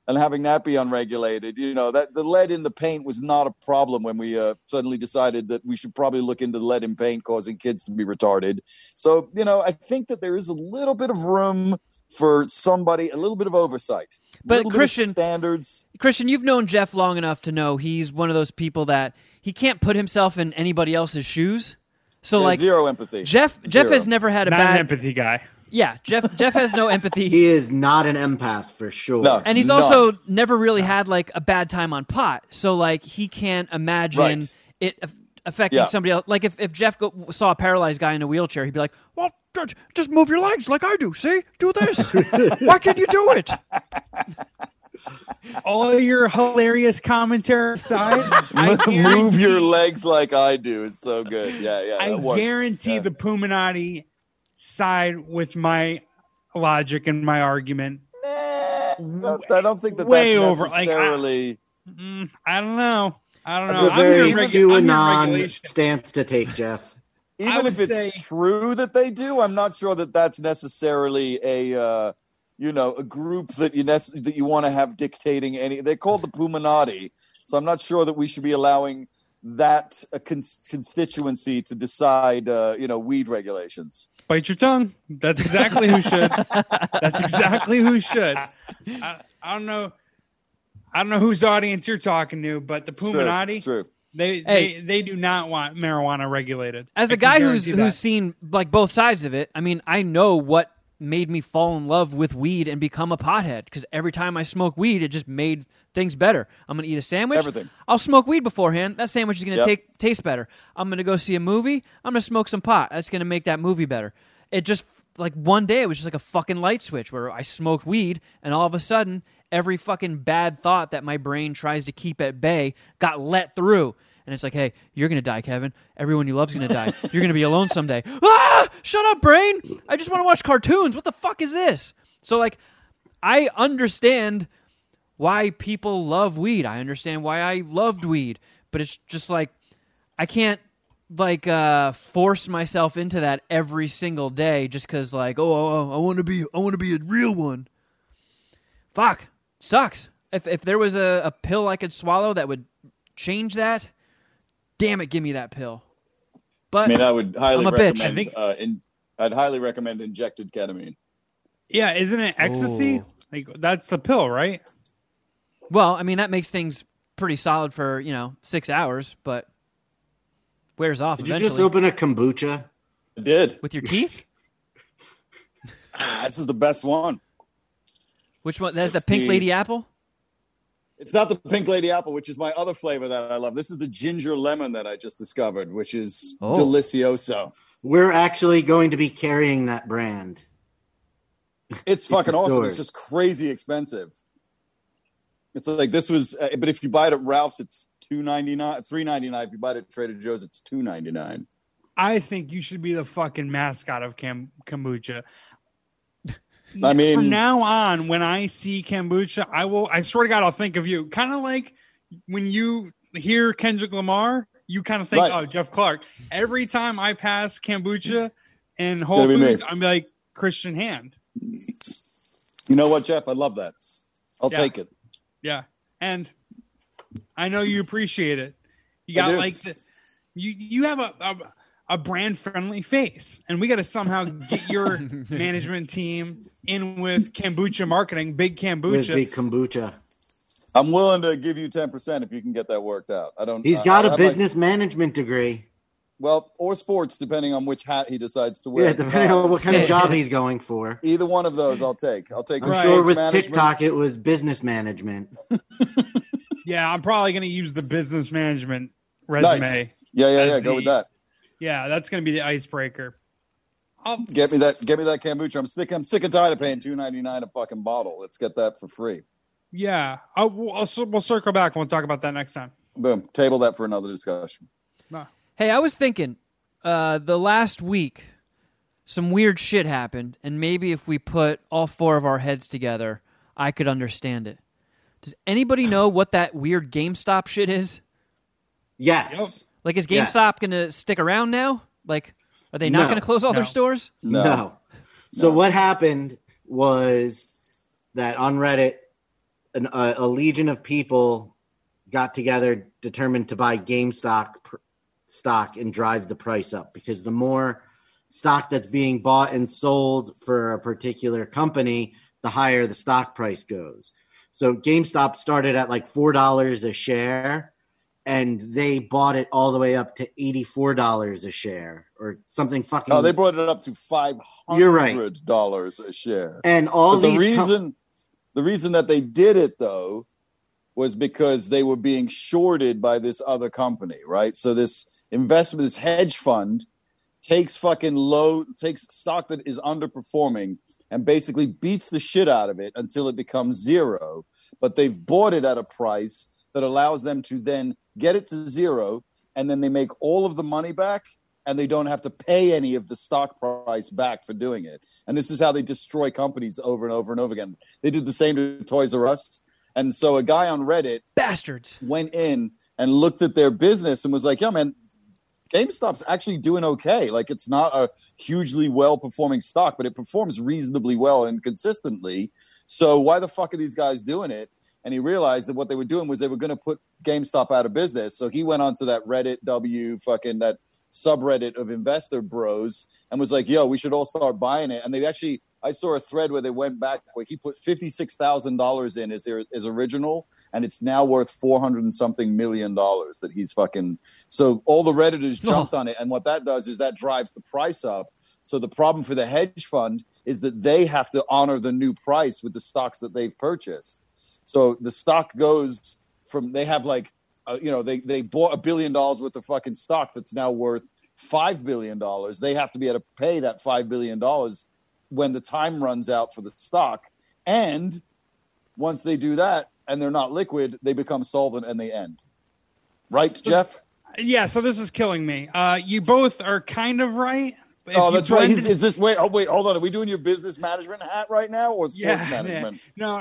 and having that be unregulated, you know, that the lead in the paint was not a problem when we uh, suddenly decided that we should probably look into lead in paint causing kids to be retarded. So, you know, I think that there is a little bit of room for somebody, a little bit of oversight, But a little bit of Christian- standards. Christian, you've known Jeff long enough to know he's one of those people that he can't put himself in anybody else's shoes. So Yeah, like zero empathy. Jeff, Jeff has never had a not bad. an empathy guy. yeah, Jeff. Jeff has no empathy. (laughs) He is not an empath for sure. No. and he's None. also never really had like a bad time on pot so like he can't imagine Right. it aff- affecting Yeah. somebody else like if, if jeff go, saw a paralyzed guy in a wheelchair he'd be like well just move your legs like i do see do this (laughs) why can't you do it All your hilarious commentary aside, (laughs) Move your legs like I do. It's so good. Yeah, yeah. I guarantee Yeah. the Puminati side with my logic and my argument. I don't- I don't think that Way that's over, like, I- necessarily. Mm, I don't know. I don't That's know. a I'm very here regu- I'm here QAnon stance to take, Jeff. (laughs) Even if it's say- true that they do, I'm not sure that that's necessarily a uh, you know a group that you nec- that you want to have dictating any. They're called the Puminati, so I'm not sure that we should be allowing that a cons- constituency to decide uh, you know weed regulations. Bite your tongue. That's exactly who should. (laughs) That's exactly who should. I, I don't know. I don't know whose audience you're talking to, but the It's true. Puminati, It's true. they, Hey. they they do not want marijuana regulated. as I a guy who's guarantee who's seen like both sides of it i mean i know what made me fall in love with weed and become a pothead because every time i smoke weed it just made things better i'm gonna eat a sandwich Everything. i'll smoke weed beforehand that sandwich is gonna Yep. take taste better i'm gonna go see a movie i'm gonna smoke some pot that's gonna make that movie better it just like one day it was just like a fucking light switch where i smoked weed and all of a sudden every fucking bad thought that my brain tries to keep at bay got let through and it's like, hey, you're gonna die, Kevin. Everyone you love's gonna die. You're gonna be alone someday. (laughs) Ah! Shut up, brain. I just want to watch cartoons. What the fuck is this? So like, I understand why people love weed. I understand why I loved weed, but it's just like I can't like uh force myself into that every single day just because like oh, oh, oh, I want to be I want to be a real one. Fuck, sucks. If if there was a, a pill I could swallow that would change that, damn it, give me that pill. But I mean, I would highly I'm a bitch. recommend. I think- uh, in, I'd highly recommend injected ketamine. yeah, isn't it ecstasy? Ooh. Like that's the pill, right? well, I mean that makes things pretty solid for you know six hours, but wears off Did you just open a kombucha? I did. with your teeth. (laughs) Ah, this is the best one. Which one? That's the pink the- lady apple. It's not the pink lady apple, which is my other flavor that I love. This is the ginger lemon that I just discovered, which is Oh. delicioso. We're actually going to be carrying that brand. It's the fucking awesome. stores. It's just crazy expensive. It's like this was, uh, but if you buy it at Ralph's, it's two ninety nine, three ninety nine. If you buy it at Trader Joe's, it's two ninety nine. I think you should be the fucking mascot of Kam- kombucha. I mean- from now on, when I see kombucha, I will. I swear to God, I'll think of you. Kind of like when you hear Kendrick Lamar, you kind of think, Right. "Oh, Jeff Clark." Every time I pass kombucha and Whole. Foods, I'm like Christian Hand. You know what, Jeff? I love that. I'll Yeah. take it. Yeah, and I know you appreciate it. You got like the, you you have a a, a brand friendly face, and we got to somehow get your (laughs) management team in with kombucha marketing, big With kombucha. the kombucha. I'm willing to give you ten percent if you can get that worked out. I don't. He's I- got I a have my- business management degree. Well, or sports, depending on which hat he decides to wear. Yeah, depending time. on what kind of job he's going for. Either one of those, I'll take. I'll take. I'm Right. sure with management. TikTok it was business management. (laughs) Yeah, I'm probably going to use the business management resume. Nice. Yeah, yeah, as yeah. Go with that. Yeah, that's going to be the icebreaker. I'll, Get me that. Get me that kombucha. I'm sick. I'm sick and tired of paying two ninety nine a fucking bottle. Let's get that for free. yeah, I'll, we'll, I'll, we'll circle back. We'll talk about that next time. Boom. Table that for another discussion. Hey, I was thinking uh, the last week, some weird shit happened, and maybe if we put all four of our heads together, I could understand it. Does anybody know what that weird GameStop shit is? Yes. Like, is Yes. GameStop going to stick around now? Like, are they not No. going to close all No. their stores? No. No. So what happened was that on Reddit, an, a, a legion of people got together, determined to buy GameStop pr- stock and drive the price up because the more stock that's being bought and sold for a particular company, the higher the stock price goes. So GameStop started at like four dollars a share, and they bought it all the way up to eighty-four dollars a share or something fucking. Oh, they brought it up to five right. hundred dollars a share. and all the these com- reason, the reason that they did it though, was because they were being shorted by this other company, right? So this investment, this hedge fund, takes fucking low, takes stock that is underperforming and basically beats the shit out of it until it becomes zero. But they've bought it at a price that allows them to then get it to zero, and then they make all of the money back. And they don't have to pay any of the stock price back for doing it. And this is how they destroy companies over and over and over again. They did the same to Toys R Us. And so a guy on Reddit Bastards. went in and looked at their business and was like, "Yeah, man, GameStop's actually doing okay. Like it's not a hugely well performing stock, but it performs reasonably well and consistently. So why the fuck are these guys doing it?" And he realized that what they were doing was they were going to put GameStop out of business. So he went onto that Reddit W fucking that subreddit of investor bros and was like, "Yo, we should all start buying it." And they actually, I saw a thread where they went back where he put fifty six thousand dollars in as as original, and it's now worth four hundred and something million dollars that he's fucking. So all the redditors jumped on it, and what that does is that drives the price up. So the problem for the hedge fund is that they have to honor the new price with the stocks that they've purchased. So the stock goes from they have like uh, you know they they bought a billion dollars worth of fucking stock that's now worth five billion dollars. They have to be able to pay that five billion dollars when the time runs out for the stock. And once they do that and they're not liquid, they become solvent and they end. Right, Jeff? Yeah, so this is killing me. Uh, you both are kind of right. If oh, that's right. He's, is this wait? Oh, wait. Hold on. Are we doing your business management hat right now or sports yeah, management? yeah. No,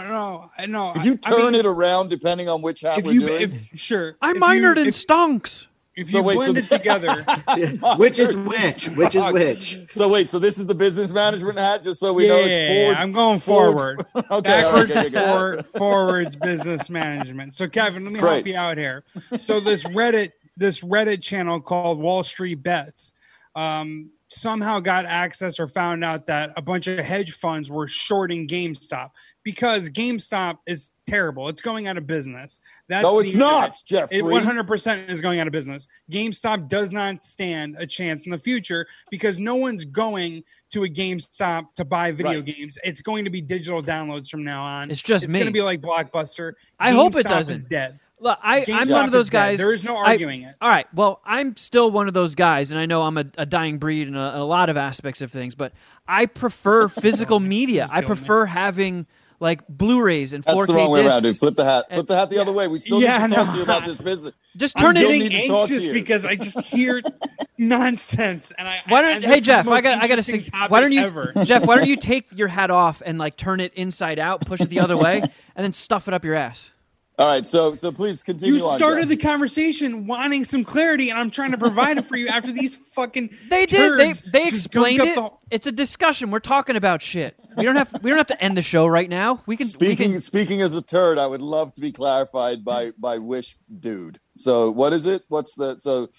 no, no. Could you I- I turn mean, it around depending on which hat If we're you, doing? if, sure. I If you- minored in if, stonks. if So you wait, so blend it together. (laughs) which is which? Which is which? so wait. So this is the business management hat, just so we yeah, know it's forward. I'm going forward. (laughs) okay. all right, Backwards, okay, okay, okay. forward, forwards, business management. So, Kevin, let me help you out here. So, this Reddit, this Reddit channel called Wall Street Bets, um, somehow got access or found out that a bunch of hedge funds were shorting GameStop because GameStop is terrible. It's going out of business. That's No, the- it's not, Jeffrey. It 100% is going out of business. GameStop does not stand a chance in the future because no one's going to a GameStop to buy video Right. games. It's going to be digital downloads from now on. It's just it's me. going to be like Blockbuster. I hope it doesn't. Is dead. Look, I, I'm one of those is dead. guys. There is no I- arguing it. All right. Well, I'm still one of those guys, and I know I'm a, a dying breed in a, a lot of aspects of things, but I prefer (laughs) physical media. I killing me. prefer having like Blu-rays and 4K That's the wrong way discs. around, dude. Flip the hat. Flip the hat the other way. We still Yeah, need to talk to you about this business. (laughs) Just I'm turn it. need getting to anxious because I just hear (laughs) nonsense, and I. Why don't? this Hey Jeff, I got I got to. interesting why don't you, Ever. Jeff? Why don't you take your hat off and like turn it inside out, push it the other way, and then stuff it up your ass? All right, so so please continue You started Jeff. the conversation wanting some clarity, and I'm trying to provide it for you after these (laughs) fucking. They did. They turds they explained it. up It's a discussion. We're talking about shit. We don't have we don't have to end the show right now. We can. we Speaking can speaking as a turd, I would love to be clarified by by Wish Dude. So what is it? What's the so?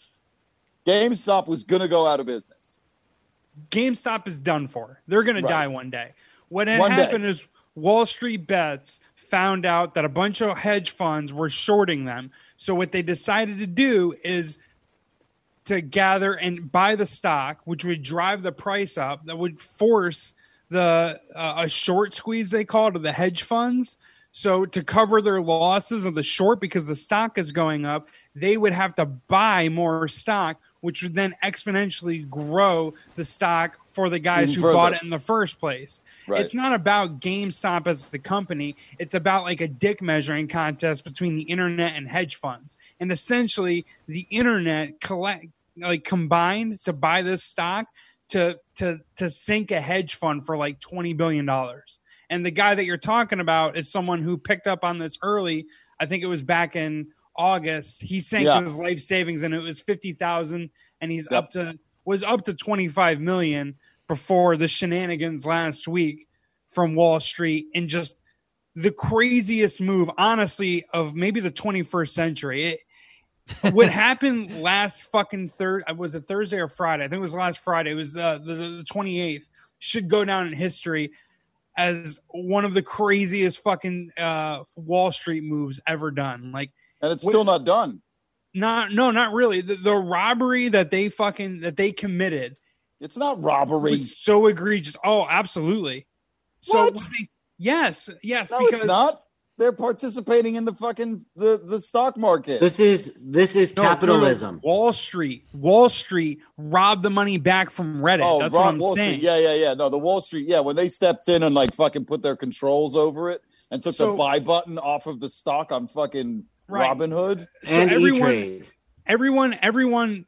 GameStop was going to go out of business. GameStop is done for. They're going Right. to die one day. What had One day. happened is Wall Street Bets found out that a bunch of hedge funds were shorting them. So what they decided to do is to gather and buy the stock, which would drive the price up. That would force the uh, a short squeeze they call it to the hedge funds. So to cover their losses of the short because the stock is going up, they would have to buy more stock, which would then exponentially grow the stock for the guys Even who bought it in the first place. Right. It's not about GameStop as the company. It's about like a dick measuring contest between the internet and hedge funds. And essentially, the internet collect like combined to buy this stock to to to sink a hedge fund for like twenty billion dollars. And the guy that you're talking about is someone who picked up on this early. I think it was back in August. He sank Yeah. his life savings and it was fifty thousand, and he's Yep. up to was up to twenty five million before the shenanigans last week from Wall Street and just the craziest move, honestly, of maybe the 21st century. It, what (laughs) happened last fucking third was it Thursday or Friday? I think it was last Friday. It was uh, the, the 28th. Should go down in history as one of the craziest fucking uh, Wall Street moves ever done. Like and it's What- still not done. not no, not really. The, the robbery that they fucking that they committed It's not robbery. was so egregious. Oh, absolutely. So What? they- yes, yes, No, because it's not. They're participating in the fucking the the stock market. This is this is No, no, no. capitalism. Wall Street, Wall Street robbed the money back from Reddit. oh, That's Rob what I'm Wall saying. Street. Yeah, yeah, yeah. No, the Wall Street. Yeah, when they stepped in and like fucking put their controls over it and took So- the buy button off of the stock on fucking Right. Robinhood. So and everyone, E-Trade. everyone, everyone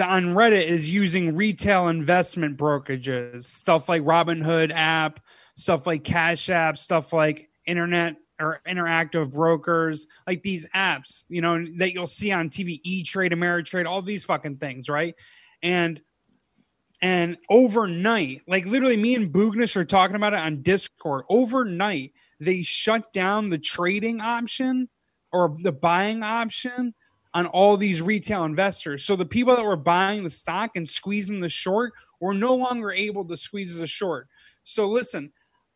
on Reddit is using retail investment brokerages, stuff like Robinhood app, stuff like Cash App, stuff like internet or interactive brokers, like these apps, you know, that you'll see on TV, E Trade, Ameritrade, all these fucking things, right? And and overnight, like literally me and Bugnish are talking about it on Discord. Overnight, they shut down the trading option or the buying option on all these retail investors. So the people that were buying the stock and squeezing the short were no longer able to squeeze the short. So listen,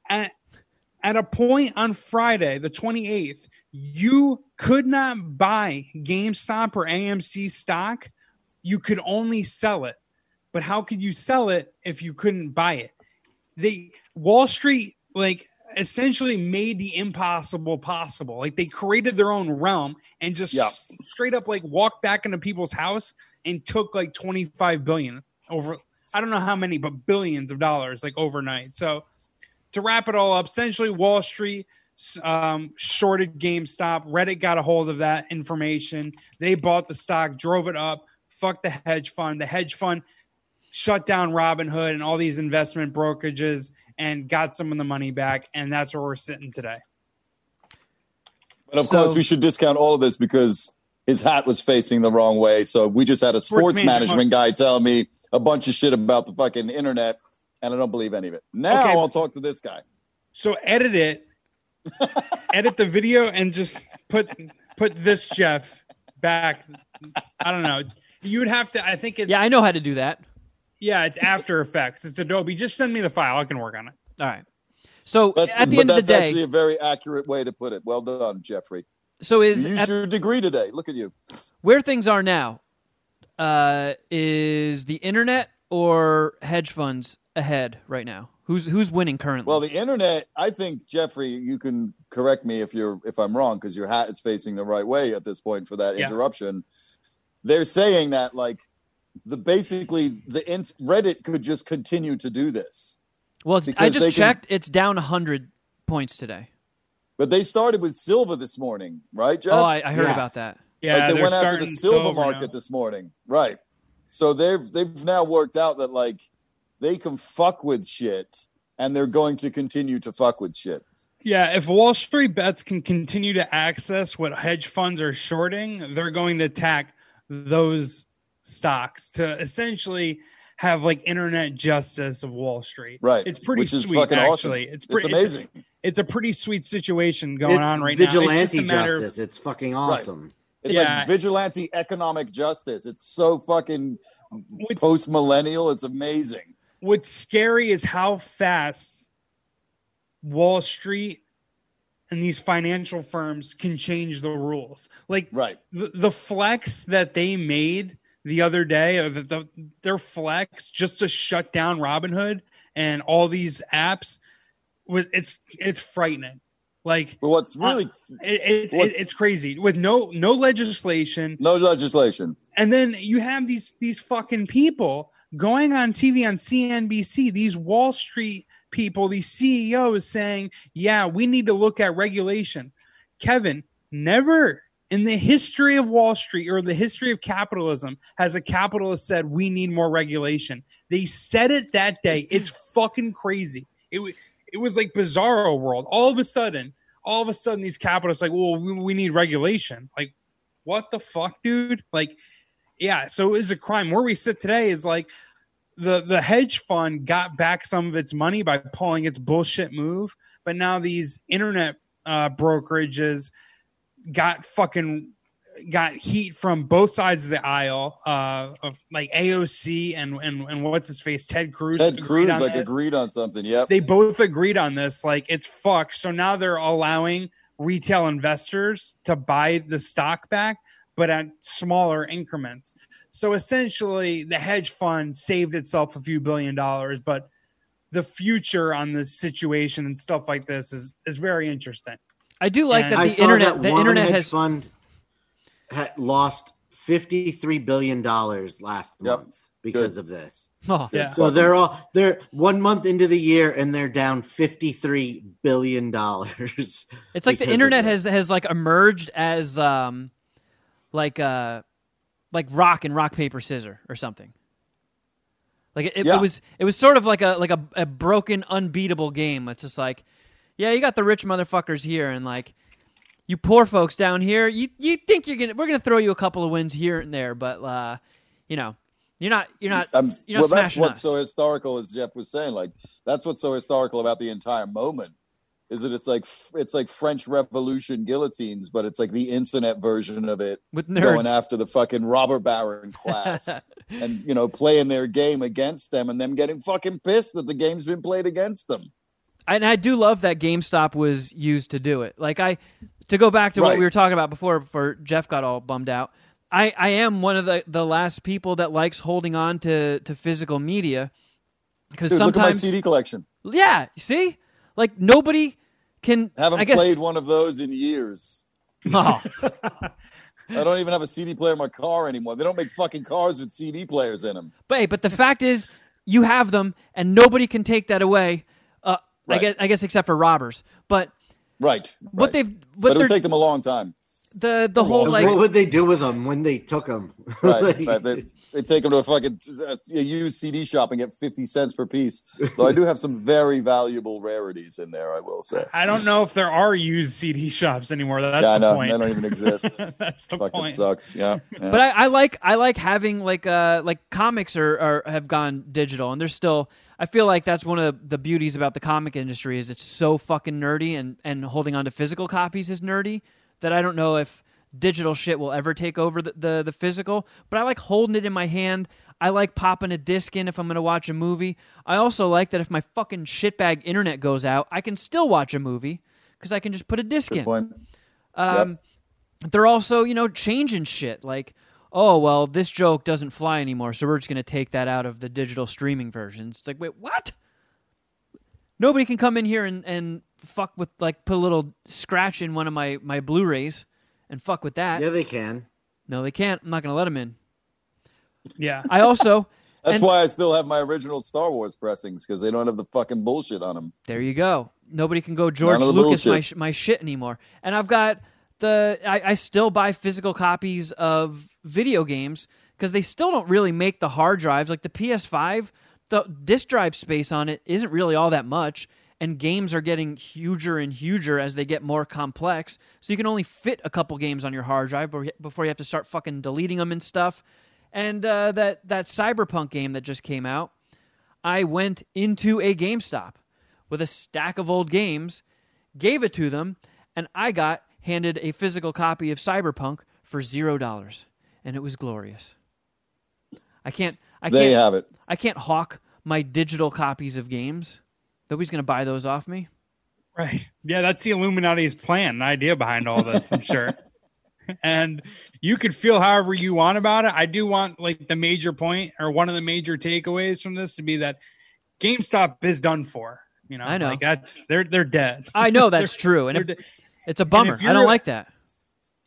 at, at a point on Friday, the 28th, you could not buy GameStop or AMC stock. You could only sell it. But how could you sell it if you couldn't buy it? The Wall Street like essentially made the impossible possible. Like they created their own realm and just Yeah. straight up like walked back into people's house and took like 25 billion over I don't know how many, but billions of dollars like overnight. So to wrap it all up, essentially Wall Street um, shorted GameStop. Reddit got a hold of that information. They bought the stock, drove it up, fucked the hedge fund. The hedge fund shut down Robinhood and all these investment brokerages and got some of the money back. And that's where we're sitting today. But of So- course, we should discount all of this because his hat was facing the wrong way. So we just had a sports Sports management. management guy tell me a bunch of shit about the fucking internet, and I don't believe any of it. Now Okay. I'll talk to this guy. So edit it, edit the video, and just put put this Jeff back. I don't know. You would have to. I think it's Yeah, I know how to do that. Yeah. It's After Effects. It's Adobe. Just send me the file. I can work on it. All right. So That's, at the end of the day, that's actually a very accurate way to put it. Well done, Jeffrey. so is You used at, your degree today. Look at you. where things are now uh, is the internet or hedge funds ahead right now? Who's who's winning currently? Well, the internet. I think Jeffrey, you can correct me if you're if I'm wrong because your hat is facing the right way at this point for that Yeah. interruption. They're saying that like the basically the int- Reddit could just continue to do this, well, it's, I because they just can- checked. It's down hundred points today. but they started with silver this morning, right, Jeff? Oh, I, I heard Yes. about that. Yeah, like they they're went after the starting silver silver market now. this morning, right? So they've they've now worked out that like they can fuck with shit, and they're going to continue to fuck with shit. Yeah, if Wall Street bets can continue to access what hedge funds are shorting, they're going to attack those stocks to essentially have like internet justice of Wall Street. Right, It's pretty which is sweet, fucking awesome. actually. It's It's pretty amazing. It's, it's a pretty sweet situation going it's on right now. Vigilante just a matter of- justice. It's fucking awesome. It's Yeah. like vigilante economic justice. It's so fucking post millennial. It's amazing. what's scary is how fast Wall Street and these financial firms can change the rules. Like Right. the, the flex that they made the other day, or the, the, their flex just to shut down Robinhood and all these apps was it's it's frightening. Like But what's uh, really it, it, it, What's- it's crazy with no no legislation, no legislation. and then you have these these fucking people going on TV on CNBC, these Wall Street people, these CEOs saying, "Yeah, we need to look at regulation." Kevin, never in the history of Wall Street or the history of capitalism has a capitalist said we need more regulation. They said it that day. It's fucking crazy. It was it was like bizarro world. All of a sudden, all of a sudden, these capitalists like, well, we, we need regulation. Like, what the fuck, dude? Like, yeah. So it is a crime. Where we sit today is like the the hedge fund got back some of its money by pulling its bullshit move, but now these internet uh, brokerages got fucking got heat from both sides of the aisle uh of like AOC and and and what's his face Ted Cruz Ted Cruz like this. agreed on something. Yep. they both agreed on this like it's fucked so now they're allowing retail investors to buy the stock back but at smaller increments so essentially the hedge fund saved itself a few billion dollars but the future on this situation and stuff like this is is very interesting I do like And that the internet that the one internet hedge has fund had lost fifty three billion dollars last Yep. month because of this. oh, yeah So they're all they're one month into the year and they're down fifty three billion dollars. It's like the internet has has like emerged as um like uh like rock and rock paper scissor or something. Like it, it, Yeah. was it was sort of like a like a, a broken unbeatable game. It's just like yeah, you got the rich motherfuckers here and like you poor folks down here, you you think you're to we're to throw you a couple of wins here and there, but uh you know, you're not you're not Um, you're not well, that's what's us. so historical, as Jeff was saying. Like that's what's so historical about the entire moment is that it's like it's like French Revolution guillotines, but it's like the internet version of it, with nerds. going after the fucking robber baron class, (laughs) and you know playing their game against them, and them getting fucking pissed that the game's been played against them. And I do love that GameStop was used to do it. Like I, to go back to what we were talking about before, before Jeff got all bummed out. I, I am one of the, the last people that likes holding on to, to physical media because Dude, look at my CD collection. yeah, see, like nobody can. Haven't I guess, played one of those in years. Oh, (laughs) (laughs) I don't even have a CD player in my car anymore. They don't make fucking cars with CD players in them. but hey, but the fact is, you have them, and nobody can take that away. Uh, I guess I guess except for robbers. But Right. what right. they've but but it'll they're take them a long time. the the whole like what would they do with them when they took them? (laughs) Right, right. They, they take them to a fucking uh, a used CD shop and get fifty cents per piece. Though I do have some very valuable rarities in there, I will say. I don't know if there are used CD shops anymore that's yeah, the know point they don't even exist. (laughs) that's the fucking point sucks. Yeah, yeah. but I, I like I like having like uh like comics are, are have gone digital and they're still I feel like that's one of the beauties about the comic industry is it's so fucking nerdy and and holding on to physical copies is nerdy that I don't know if digital shit will ever take over the the, the physical but I like holding it in my hand. I like popping a disc in if I'm going to watch a movie. I also like that if my fucking shitbag internet goes out I can still watch a movie because I can just put a disc Good in. um, they're also, you know, changing shit. Like, oh well, this joke doesn't fly anymore, so we're just gonna take that out of the digital streaming versions. It's like, wait, what? Nobody can come in here and, and fuck with like put a little scratch in one of my my Blu-rays and fuck with that. yeah, they can. No, they can't. I'm not gonna let them in. yeah I also (laughs) That's and- why I still have my original Star Wars pressings because they don't have the fucking bullshit on them. There you go. Nobody can go George of Lucas my bullshit. sh- my shit anymore. And I've got the I, I still buy physical copies of video games because they still don't really make the hard drives like the PS5. The disk drive space on it isn't really all that much, and games are getting huger and huger as they get more complex. So you can only fit a couple games on your hard drive before- you have to start fucking deleting them and stuff. And uh, that that Cyberpunk game that just came out, I went into a GameStop with a stack of old games, gave it to them, and I got handed a physical copy of Cyberpunk for zero dollars, and it was glorious. I can't, I There can't, you have it. I can't hawk my digital copies of games. Nobody's gonna buy those off me. right yeah that's the illuminati's plan the idea behind all this i'm sure (laughs) and you could feel however you want about it. I do want like the major point or one of the major takeaways from this to be that GameStop is done for. You know, I know. like that's they're they're dead. I know that's (laughs) true, and if, de- it's a bummer. I don't like that.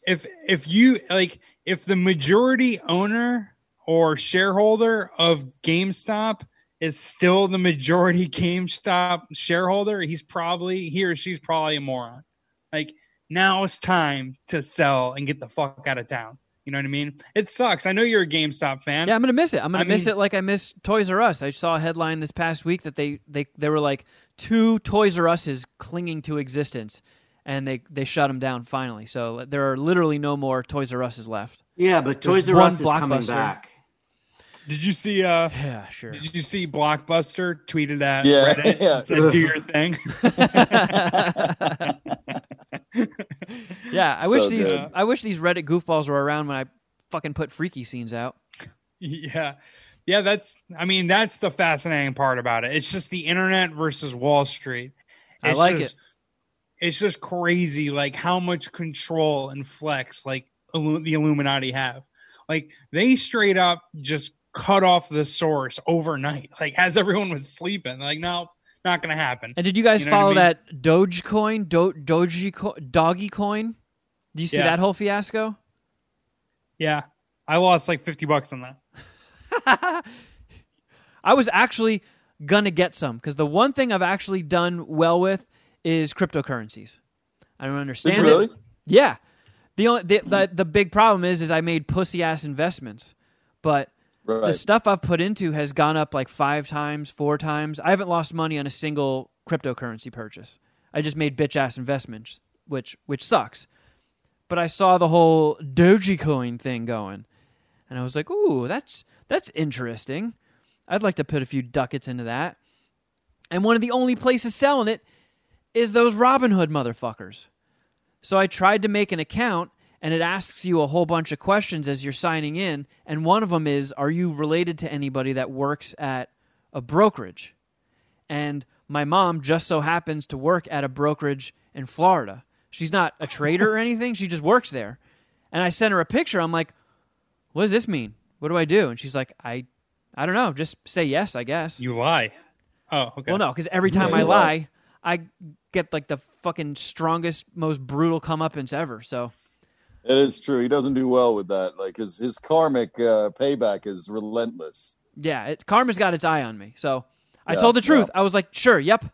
if if you like if the majority owner or shareholder of GameStop is still the majority (laughs) GameStop shareholder, he's probably he or she's probably a moron. Like now it's time to sell and get the fuck out of town. You know what I mean? It sucks. I know you're a GameStop fan. Yeah, I'm gonna miss it. I'm gonna I miss mean- it like I miss Toys R Us. I saw a headline this past week that they they they were like two Toys R Us's clinging to existence, and they they shut them down finally. So there are literally no more Toys R Us's left. Yeah, but There's Toys R one Us is coming back. Did you see uh Yeah, sure. did you see Blockbuster tweeted at Yeah, Reddit (laughs) yeah. and said do your thing? (laughs) yeah, I So wish these good. I wish these Reddit goofballs were around when I fucking put freaky scenes out. Yeah. Yeah, that's I mean, that's the fascinating part about it. It's just the internet versus Wall Street. I like just, It's just crazy like how much control and flex like the Illuminati have. Like they straight up just cut off the source overnight. Like as everyone was sleeping. Like no, not going to happen. And did you guys You know what I follow mean? that Dogecoin, Do- Doji, Co- Doggy Coin? Do you see Yeah. that whole fiasco? Yeah. I lost like 50 bucks on that. (laughs) I was actually gonna get some because the one thing I've actually done well with is cryptocurrencies. I don't understand you it. really? Yeah. The only the, the the big problem is is I made pussy ass investments, but the stuff I've put into has gone up like five times, four times. I haven't lost money on a single cryptocurrency purchase. I just made bitch ass investments, which which sucks. But I saw the whole Dogecoin thing going, and I was like, "Ooh, that's that's interesting. I'd like to put a few ducats into that." And one of the only places selling it is those Robinhood motherfuckers. So I tried to make an account and it asks you a whole bunch of questions as you're signing in and one of them is are you related to anybody that works at a brokerage? And my mom just so happens to work at a brokerage in Florida. She's not a trader or (laughs) anything, she just works there. And I sent her a picture. I'm like, "What does this mean? What do I do?" And she's like, "I I don't know, just say yes, I guess." You lie. Oh, okay. Well, no, because every time I (laughs) lie, I get like the fucking strongest, most brutal comeuppance ever. So It is true. He doesn't do well with that. Like his his karmic uh, payback is relentless. yeah, it, karma's got its eye on me. So I Yeah, told the truth. yeah. I was like, sure, yep.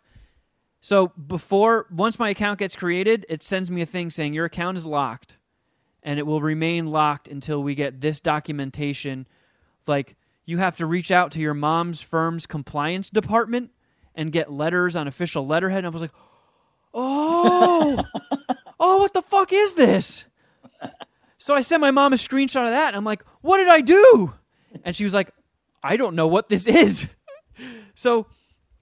So before, once my account gets created, it sends me a thing saying your account is locked, and it will remain locked until we get this documentation. Like you have to reach out to your mom's firm's compliance department and get letters on official letterhead. And I was like, oh, (laughs) oh, what the fuck is this? So I sent my mom a screenshot of that, and I'm like, what did I do? And she was like, I don't know what this is. So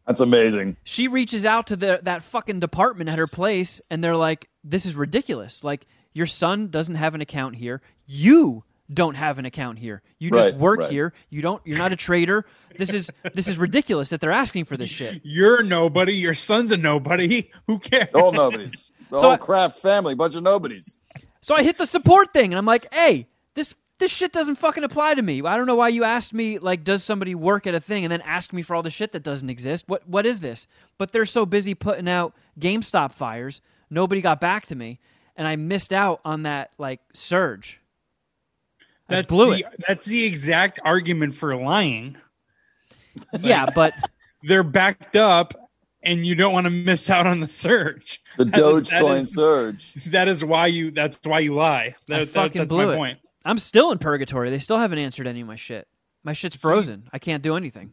That's amazing. she reaches out to the that fucking department at her place, and they're like, "This is ridiculous. Like, your son doesn't have an account here. You don't have an account here. You just Right, work right. here. You don't. You're not a trader. This is this is ridiculous that they're asking for this shit." You're nobody. Your son's a nobody. (laughs) Who cares? All nobodies. The So whole I- Kraft family, bunch of nobodies. So I hit the support thing, and I'm like, "Hey, this this shit doesn't fucking apply to me. I don't know why you asked me like, does somebody work at a thing, and then ask me for all the shit that doesn't exist. What what is this?" But they're so busy putting out GameStop fires, nobody got back to me, and I missed out on that like surge. I That's blew the, it. That's the exact argument for lying. Yeah, but They're backed up, and you don't want to miss out on the surge. The That is- that Dogecoin is- surge. That is why you. That's why you lie. That, I that- fucking that's blew my it. point. I'm still in purgatory. They still haven't answered any of my shit. My shit's frozen. I can't do anything.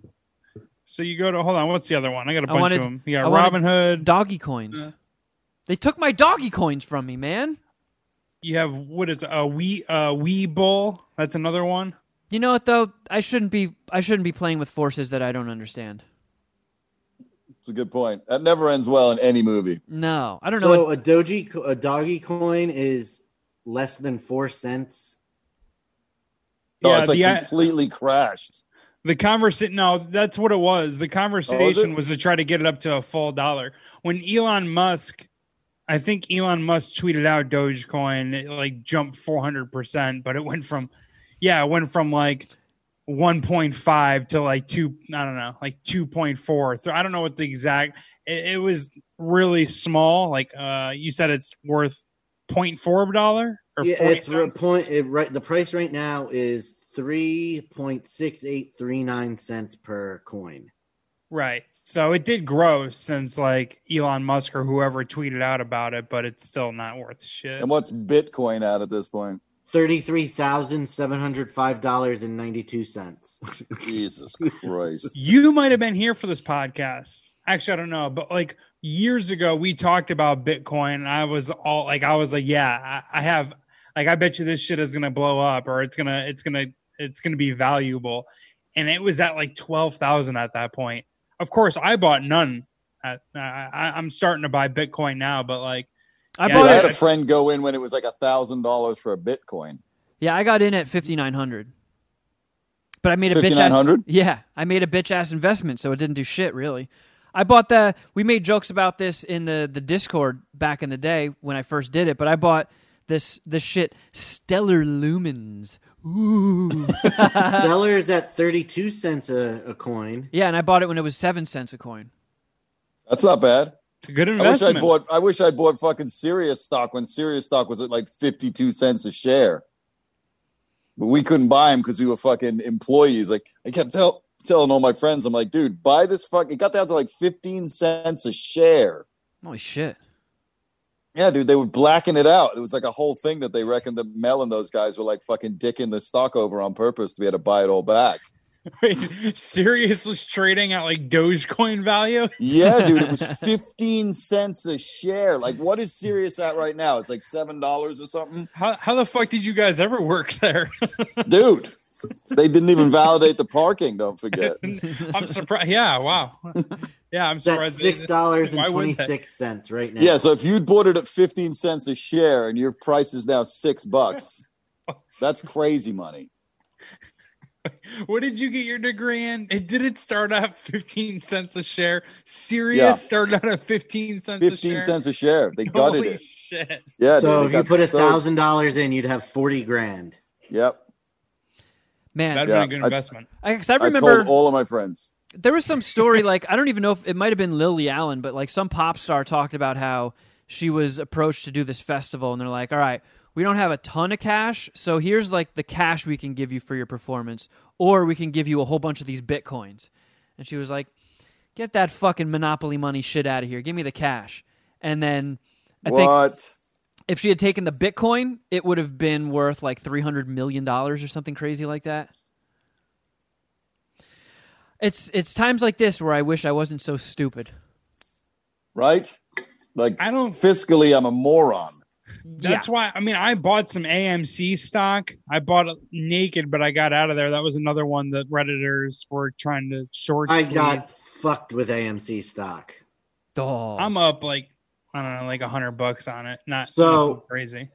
So you go to hold on. What's the other one? I got a bunch wanted- of them. You got I Robinhood. Doggy coins. Yeah. They took my doggy coins from me, man. You have what is a wee uh Webull? That's another one. You know what though? I shouldn't be. I shouldn't be playing with forces that I don't understand. It's a good point. That never ends well in any movie. No, I don't know. So what- a doji, a doggy coin is less than four cents. No, yeah, it's like the, uh, completely crashed. the conversation. No, that's what it was. The conversation it? was to try to get it up to a full dollar. When Elon Musk I think Elon Musk tweeted out Dogecoin it like jumped 400%, but it went from yeah, it went from like 1.5 to like 2 I don't know, like 2.4. So I don't know what the exact it, it was really small. Like uh you said it's worth 0.4 dollar or Yeah, it's a cents? point. It, right, the price right now is three point six eight three nine cents per coin. Right. So it did grow since like Elon Musk or whoever tweeted out about it, but it's still not worth shit. And what's Bitcoin at at this point? Thirty-three thousand seven hundred five dollars and ninety-two cents. (laughs) Jesus Christ. You might have been here for this podcast. Actually, I don't know, but like years ago, we talked about Bitcoin. And I was all like, I was like, yeah, I, I have, like, I bet you this shit is gonna blow up, or it's gonna, it's gonna, it's gonna be valuable. And it was at like twelve thousand at that point. Of course, I bought none. At, I, I, I'm starting to buy Bitcoin now, but like, I Yeah, bought Dude, I it. had a friend go in when it was like a thousand dollars for a Bitcoin. Yeah, I got in at fifty nine hundred. But I made a bitch ass. Yeah, I made a bitch ass investment, so it didn't do shit really. I bought the. We made jokes about this in the the Discord back in the day when I first did it, but I bought this this shit Stellar Lumens. Ooh. (laughs) is at thirty-two cents a, a coin. yeah, and I bought it when it was seven cents a coin. That's not bad. it's a good investment. I wish investment. I bought. I wish I bought fucking Sirius stock when Sirius stock was at like fifty-two cents a share. But we couldn't buy them because we were fucking employees. Like I kept tell, telling all my friends, I'm like, dude, buy this fuck. It got down to like fifteen cents a share. Holy shit! Yeah, dude, they were blacking it out. It was like a whole thing that they reckoned that Mel and those guys were like fucking dicking the stock over on purpose to be able to buy it all back. (laughs) Wait, Sirius was trading at like Dogecoin value. Yeah, dude, it was (laughs) 15 cents a share. Like, what is (laughs) Sirius at right now? It's like $7 or something. How how the fuck did you guys ever work there? Dude, they didn't even validate the parking, don't forget. (laughs) I'm surprised. Yeah, wow. Yeah, I'm surprised. they- six dollars Why and would they? twenty-six right now. Yeah, so if you'd bought it at 15 cents a share and your price is now six bucks, that's crazy money. (laughs) What did you get your degree in? It did it start out 15 cents a share. Sirius Yeah. started out at 15 cents a 15 share. cents a share. They gutted it. Holy it. shit. Yeah, so dude, if you put a so- thousand dollars in, you'd have forty grand. Yep. Man, That'd Yeah, been a good I- investment. I, 'cause I I remember told all of my friends. there was some story like I don't even know if it might have been Lily Allen, but like some pop star talked about how she was approached to do this festival, and they're like, "All right, we don't have a ton of cash, so here's like the cash we can give you for your performance, or we can give you a whole bunch of these bitcoins." And she was like, "Get that fucking monopoly money shit out of here. Give me the cash." And then I think what? If she had taken the bitcoin, it would have been worth like three hundred million dollars or something crazy like that. It's it's times like this where I wish I wasn't so stupid. Right? Like, I don't fiscally, I'm a moron. That's why I mean I bought some AMC stock. I bought it naked, but I got out of there. That was another one that redditors were trying to short. I got fucked with AMC stock. Oh. I'm up like I don't know, like a hundred bucks on it. Not So- crazy.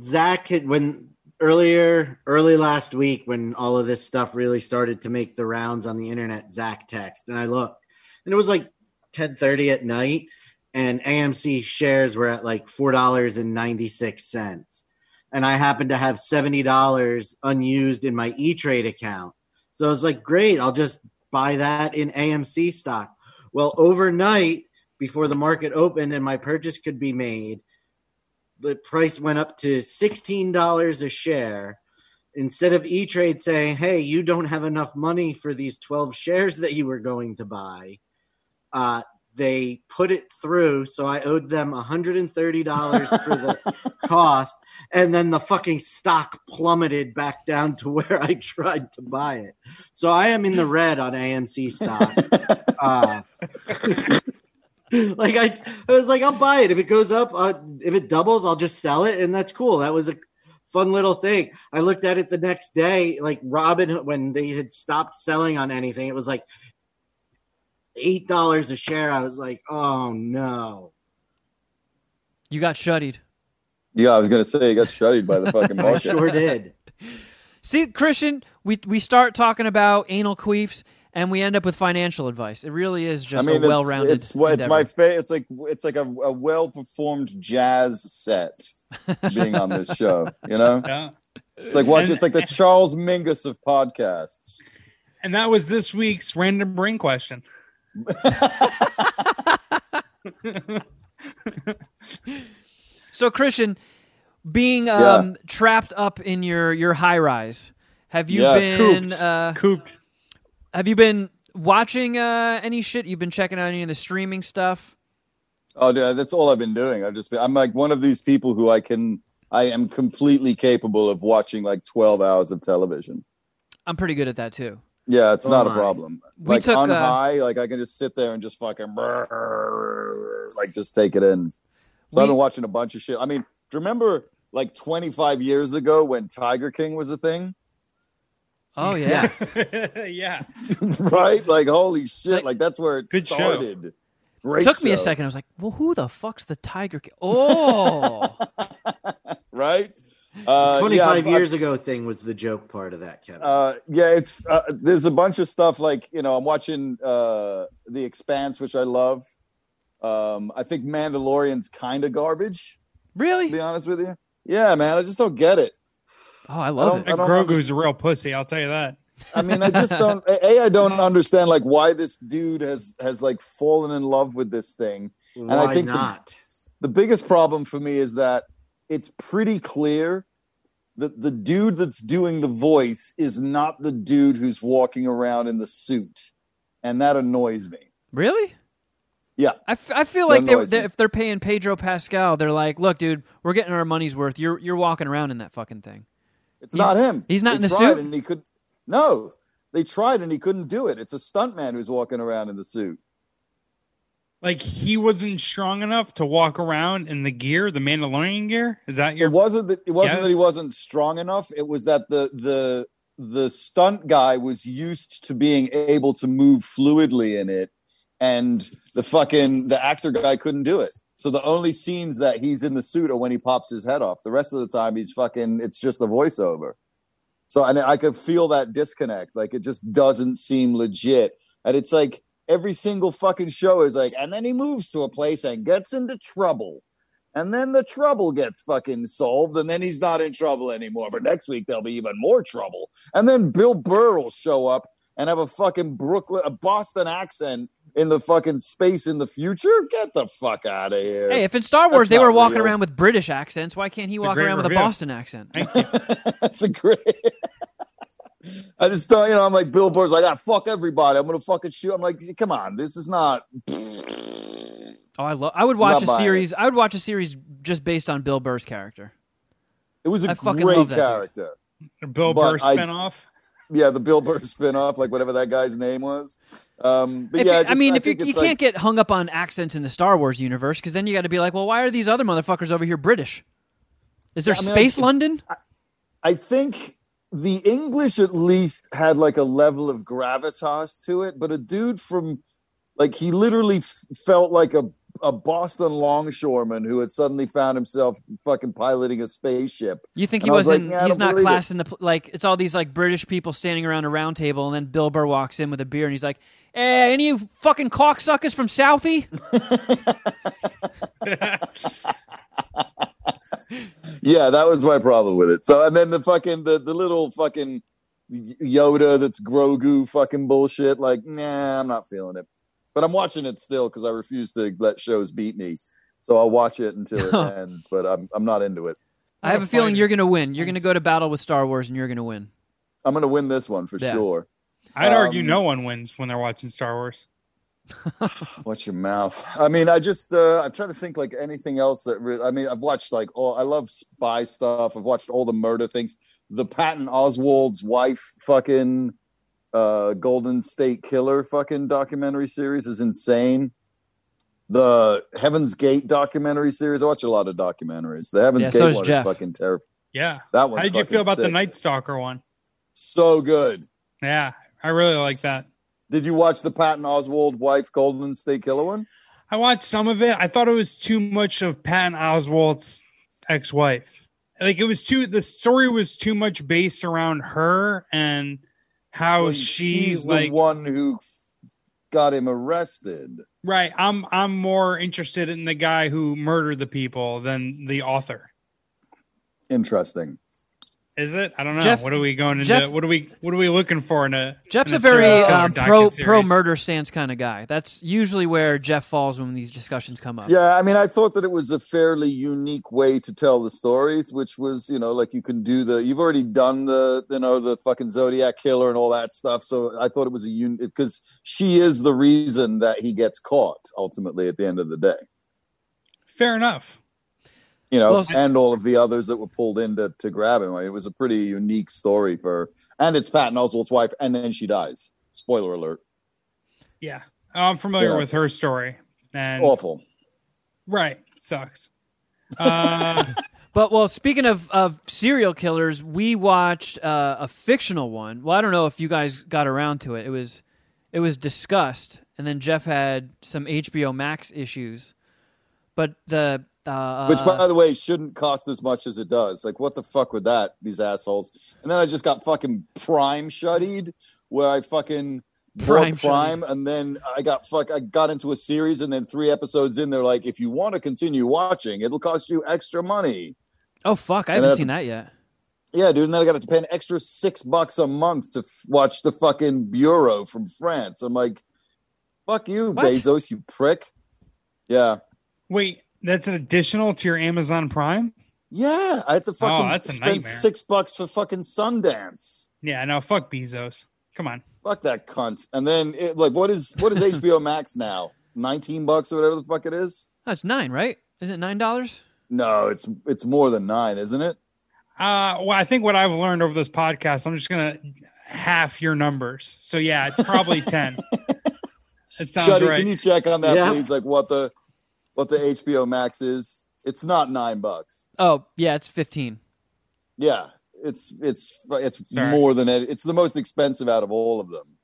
Zach had when earlier early last week when all of this stuff really started to make the rounds on the internet, Zach text and I looked and it was like 10:30 at night and AMC shares were at like $4.96 and I happened to have $70 unused in my E-Trade account. So I was like, great, I'll just buy that in AMC stock. Well, overnight before the market opened and my purchase could be made, the price went up to $16 a share. Instead of e-trade saying hey you don't have enough money for these 12 shares that you were going to buy uh, they put it through so i owed them $130 (laughs) for the cost and then the fucking stock plummeted back down to (laughs) where i tried to buy it. So i am in the red on amc stock. (laughs) Uh, (laughs) like I, I was like, I'll buy it if it goes up. Uh, if it doubles, I'll just sell it, and that's cool. That was a fun little thing. I looked at it the next day, like Robin when they had stopped selling on anything. It was like eight dollars a share. I was like, oh no. you got shuttied. Yeah, I was gonna say you got shuttered by the fucking (laughs) I sure did. See, Christian, we we start talking about anal queefs, and we end up with financial advice. It really is just I mean, a well-rounded. It's, it's, it's my fa- It's like it's like a, a well performed jazz set being on this show. You know, (laughs) Yeah. it's like watch. And- It's like the Charles Mingus of podcasts. And that was this week's random brain question. (laughs) So Christian, being Yeah. um, trapped up in your your high rise, have you Yes. been Cooped. uh, Cooped. Have you been watching uh, any shit? You've been checking out any of the streaming stuff? Oh, dude, that's all I've been doing. I've just been. I'm like one of these people who I can. I am completely capable of watching like 12 hours of television. I'm pretty good at that too. Yeah, it's Oh not a problem. We like took, on uh, high, like I can just sit there and just fucking like just take it in. So I've been watching a bunch of shit. I mean, do you remember like 25 years ago when Tiger King was a thing? Oh (laughs) yeah. (laughs) yeah. (laughs) right? Like holy shit! like- Like, that's where it Good show. started. Great Took me a second. I was like, well, who the fuck's the Tiger King? Oh, right? Uh, yeah, 25 I- years ago thing was the joke part of that, Kevin. Uh, yeah, it's uh, there's a bunch of stuff like you know I'm watching uh, The Expanse, which I love. Um, I think Mandalorian's kind of garbage. To really? be honest with you, yeah, man, I just don't get it. Oh, I love don't- it. I And Grogu's a real pussy, I'll tell you that. I mean, I just don't. (laughs) a, I don't understand like why this dude has has like fallen in love with this thing. Why I think the- not? The biggest problem for me is that it's pretty clear that the dude that's doing the voice is not the dude who's walking around in the suit, and that annoys me. Really? Yeah. I, f- I feel like they, annoys they, me. if they're paying Pedro Pascal, they're like, look, dude, we're getting our money's worth. You're you're walking around in that fucking thing. It's He's- not him. he's not They in the tried suit? and he could. No, they tried and he couldn't do it. It's a stuntman who's walking around in the suit. Like he wasn't strong enough to walk around in the gear, the Mandalorian gear. Is that your? It wasn't that it wasn't Yes. that he wasn't strong enough. It was that the the the stunt guy was used to being able to move fluidly in it, and the fucking the actor guy couldn't do it. So the only scenes that he's in the suit are when he pops his head off. The rest of the time he's fucking. It's just the voiceover. So and I could feel that disconnect. Like it just doesn't seem legit. And it's like every single fucking show is like, and then he moves to a place and gets into trouble. And then the trouble gets fucking solved, and then he's not in trouble anymore. But next week there'll be even more trouble. And then Bill Burr will show up and have a fucking Brooklyn, a Boston accent in the fucking space in the future. Get the fuck out of here. Hey, if in Star Wars That's they were walking real. around with British accents, why can't he It's walk great around with a. Boston accent? (laughs) That's a great. (laughs) I just don't, you know, I'm like Bill Burr's like, ah, fuck everybody. I'm gonna fucking shoot. I'm like, come on, this is not. (laughs) Oh, I love. I would watch a buying series. I would watch a series just based on Bill Burr's character. It was a I fucking great love that character. Bill But Burr I- spinoff. Yeah, the Bill Burr (laughs) spinoff, like whatever that guy's name was. Um, but If yeah, you- I just- mean, if you, you like- can't get hung up on accents in the Star Wars universe, because then you got to be like, well, why are these other motherfuckers over here British? Is there Yeah, I mean, space I- London? I think the English at least had like a level of gravitas to it, but a dude from like he literally f- felt like a a Boston longshoreman who had suddenly found himself fucking piloting a spaceship. You think he I was like, wasn't? yeah, he's not believe it. classed in the like. It's all these like British people standing around a round table, and then Bill Burr walks in with a beer, and he's like, "Hey, any of you fucking cocksuckers from Southie?" (laughs) Yeah, that was my problem with it. So and then the fucking the, the little fucking Yoda that's Grogu fucking bullshit. Like, nah, I'm not feeling it. But I'm watching it still because I refuse to let shows beat me. So I'll watch it until it (laughs) ends. But I'm I'm not into it. I have a a feeling fighter. you're gonna win. You're gonna go to battle with Star Wars, and you're gonna win. I'm gonna win this one for Yeah. sure. I'd argue Um, no one wins when they're watching Star Wars. (laughs) Watch your mouth. I mean, I just uh, I'm trying to think like anything else that re- I mean, I've watched like all I love spy stuff. I've watched all the murder things. The Patton Oswalt's wife fucking uh Golden State Killer fucking documentary series is insane. The Heaven's Gate documentary series. I watch a lot of documentaries. The Heaven's Yeah, so Gate does one Jeff. is fucking terrifying. Yeah. That one. How did you feel about the Night Stalker one? So good. Yeah, I really like that. Did you watch the Patton Oswalt wife Golden State Killer one? I watched some of it. I thought it was too much of Patton Oswalt's ex-wife. Like it was too the story was too much based around her and how she's, the like one who got him arrested. right. I'm I'm more interested in the guy who murdered the people than the author. Interesting. Is it? I don't know. Jeff- what are we going into? Jeff- what are we what are we looking for in a Jeff's in a very serial um, pro docuseries? pro murder stance kind of guy. That's usually where Jeff falls when these discussions come up. Yeah, I mean, I thought that it was a fairly unique way to tell the stories, which was, you know, like you can do the, you've already done the, you know, the fucking Zodiac killer and all that stuff. So I thought it was a un because she is the reason that he gets caught ultimately at the end of the day, Fair enough. You know, Well, and all of the others that were pulled in to, to grab him. It was a pretty unique story for, and it's Patton Oswalt's wife, and then she dies. Spoiler alert. Yeah. I'm familiar Yeah. with her story. And Awful. right. Sucks. (laughs) Uh But well, speaking of, of serial killers, we watched uh, a fictional one. Well, I don't know if you guys got around to it. It was it was discussed, and then Jeff had some HBO Max issues. But the uh, Which, by the way, shouldn't cost as much as it does. Like, what the fuck with that? These assholes. And then I just got fucking Prime shuttied, where I fucking Prime Prime Prime, and then I got fuck. I got into a series, and then three episodes in, they're like, if you want to continue watching, it'll cost you extra money. oh fuck, I and haven't then- seen that yet. Yeah, dude. And then I got to pay an extra six bucks a month to f- watch the fucking Bureau from France. I'm like, fuck you, What? Bezos, you prick. Yeah. wait, that's an additional to your Amazon Prime? Yeah, I had to fucking Oh, that's a spend nightmare. six bucks for fucking Sundance. Yeah, no, fuck Bezos. Come on. Fuck that cunt. And then it, like what is what is HBO (laughs) Max now? 19 bucks or whatever the fuck it is? Oh, it's nine, right? Isn't it nine dollars? No, it's it's more than 9, isn't it? Uh well, I think what I've learned over this podcast, I'm just gonna half your numbers. So yeah, it's probably ten. (laughs) it sounds Shuddy, right. can you check on that Yeah. please like what the what the HBO Max is? It's not 9 bucks. Oh yeah, it's fifteen. Yeah, it's it's it's Sorry. more than it. It's the most expensive out of all of them.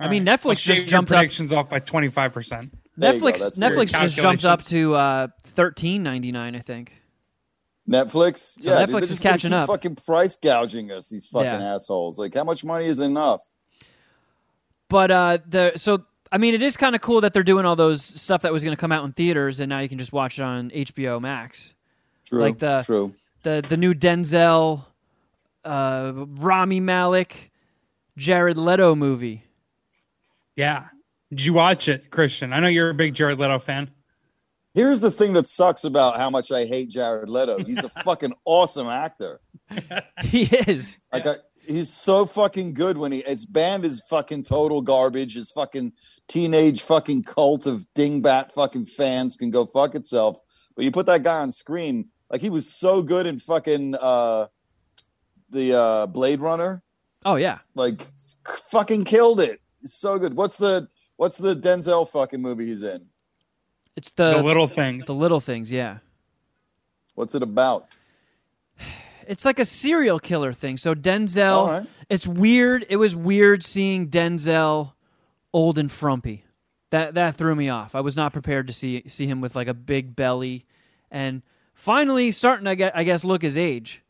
I mean, All Netflix Well, just shave your jumped up- predictions off by twenty five percent. There go, Netflix Netflix just jumped up to uh, thirteen ninety nine, I think. Netflix, So yeah, Netflix dude, is just catching keep up. Fucking price gouging us, these fucking Yeah. assholes. Like, how much money is enough? But uh, the so I mean, it is kind of cool that they're doing all those stuff that was going to come out in theaters, and now you can just watch it on HBO Max. True, Like the- true. The the new Denzel, uh, Rami Malek, Jared Leto movie. Yeah. Did you watch it, Christian? I know you're a big Jared Leto fan. Here's the thing that sucks about how much I hate Jared Leto. He's a (laughs) fucking awesome actor. He is. Like, I, he's so fucking good when he. His band is fucking total garbage. His fucking teenage fucking cult of dingbat fucking fans can go fuck itself. But you put that guy on screen, like he was so good in fucking uh the uh Blade Runner. Oh yeah. Like, fucking killed it. He's so good. What's the What's the Denzel fucking movie he's in? It's The, the little things. the little things. Yeah. What's it about? It's like a serial killer thing. So Denzel. Right. It's weird. It was weird seeing Denzel old and frumpy. That that threw me off. I was not prepared to see see him with like a big belly, and finally starting to get I guess look his age.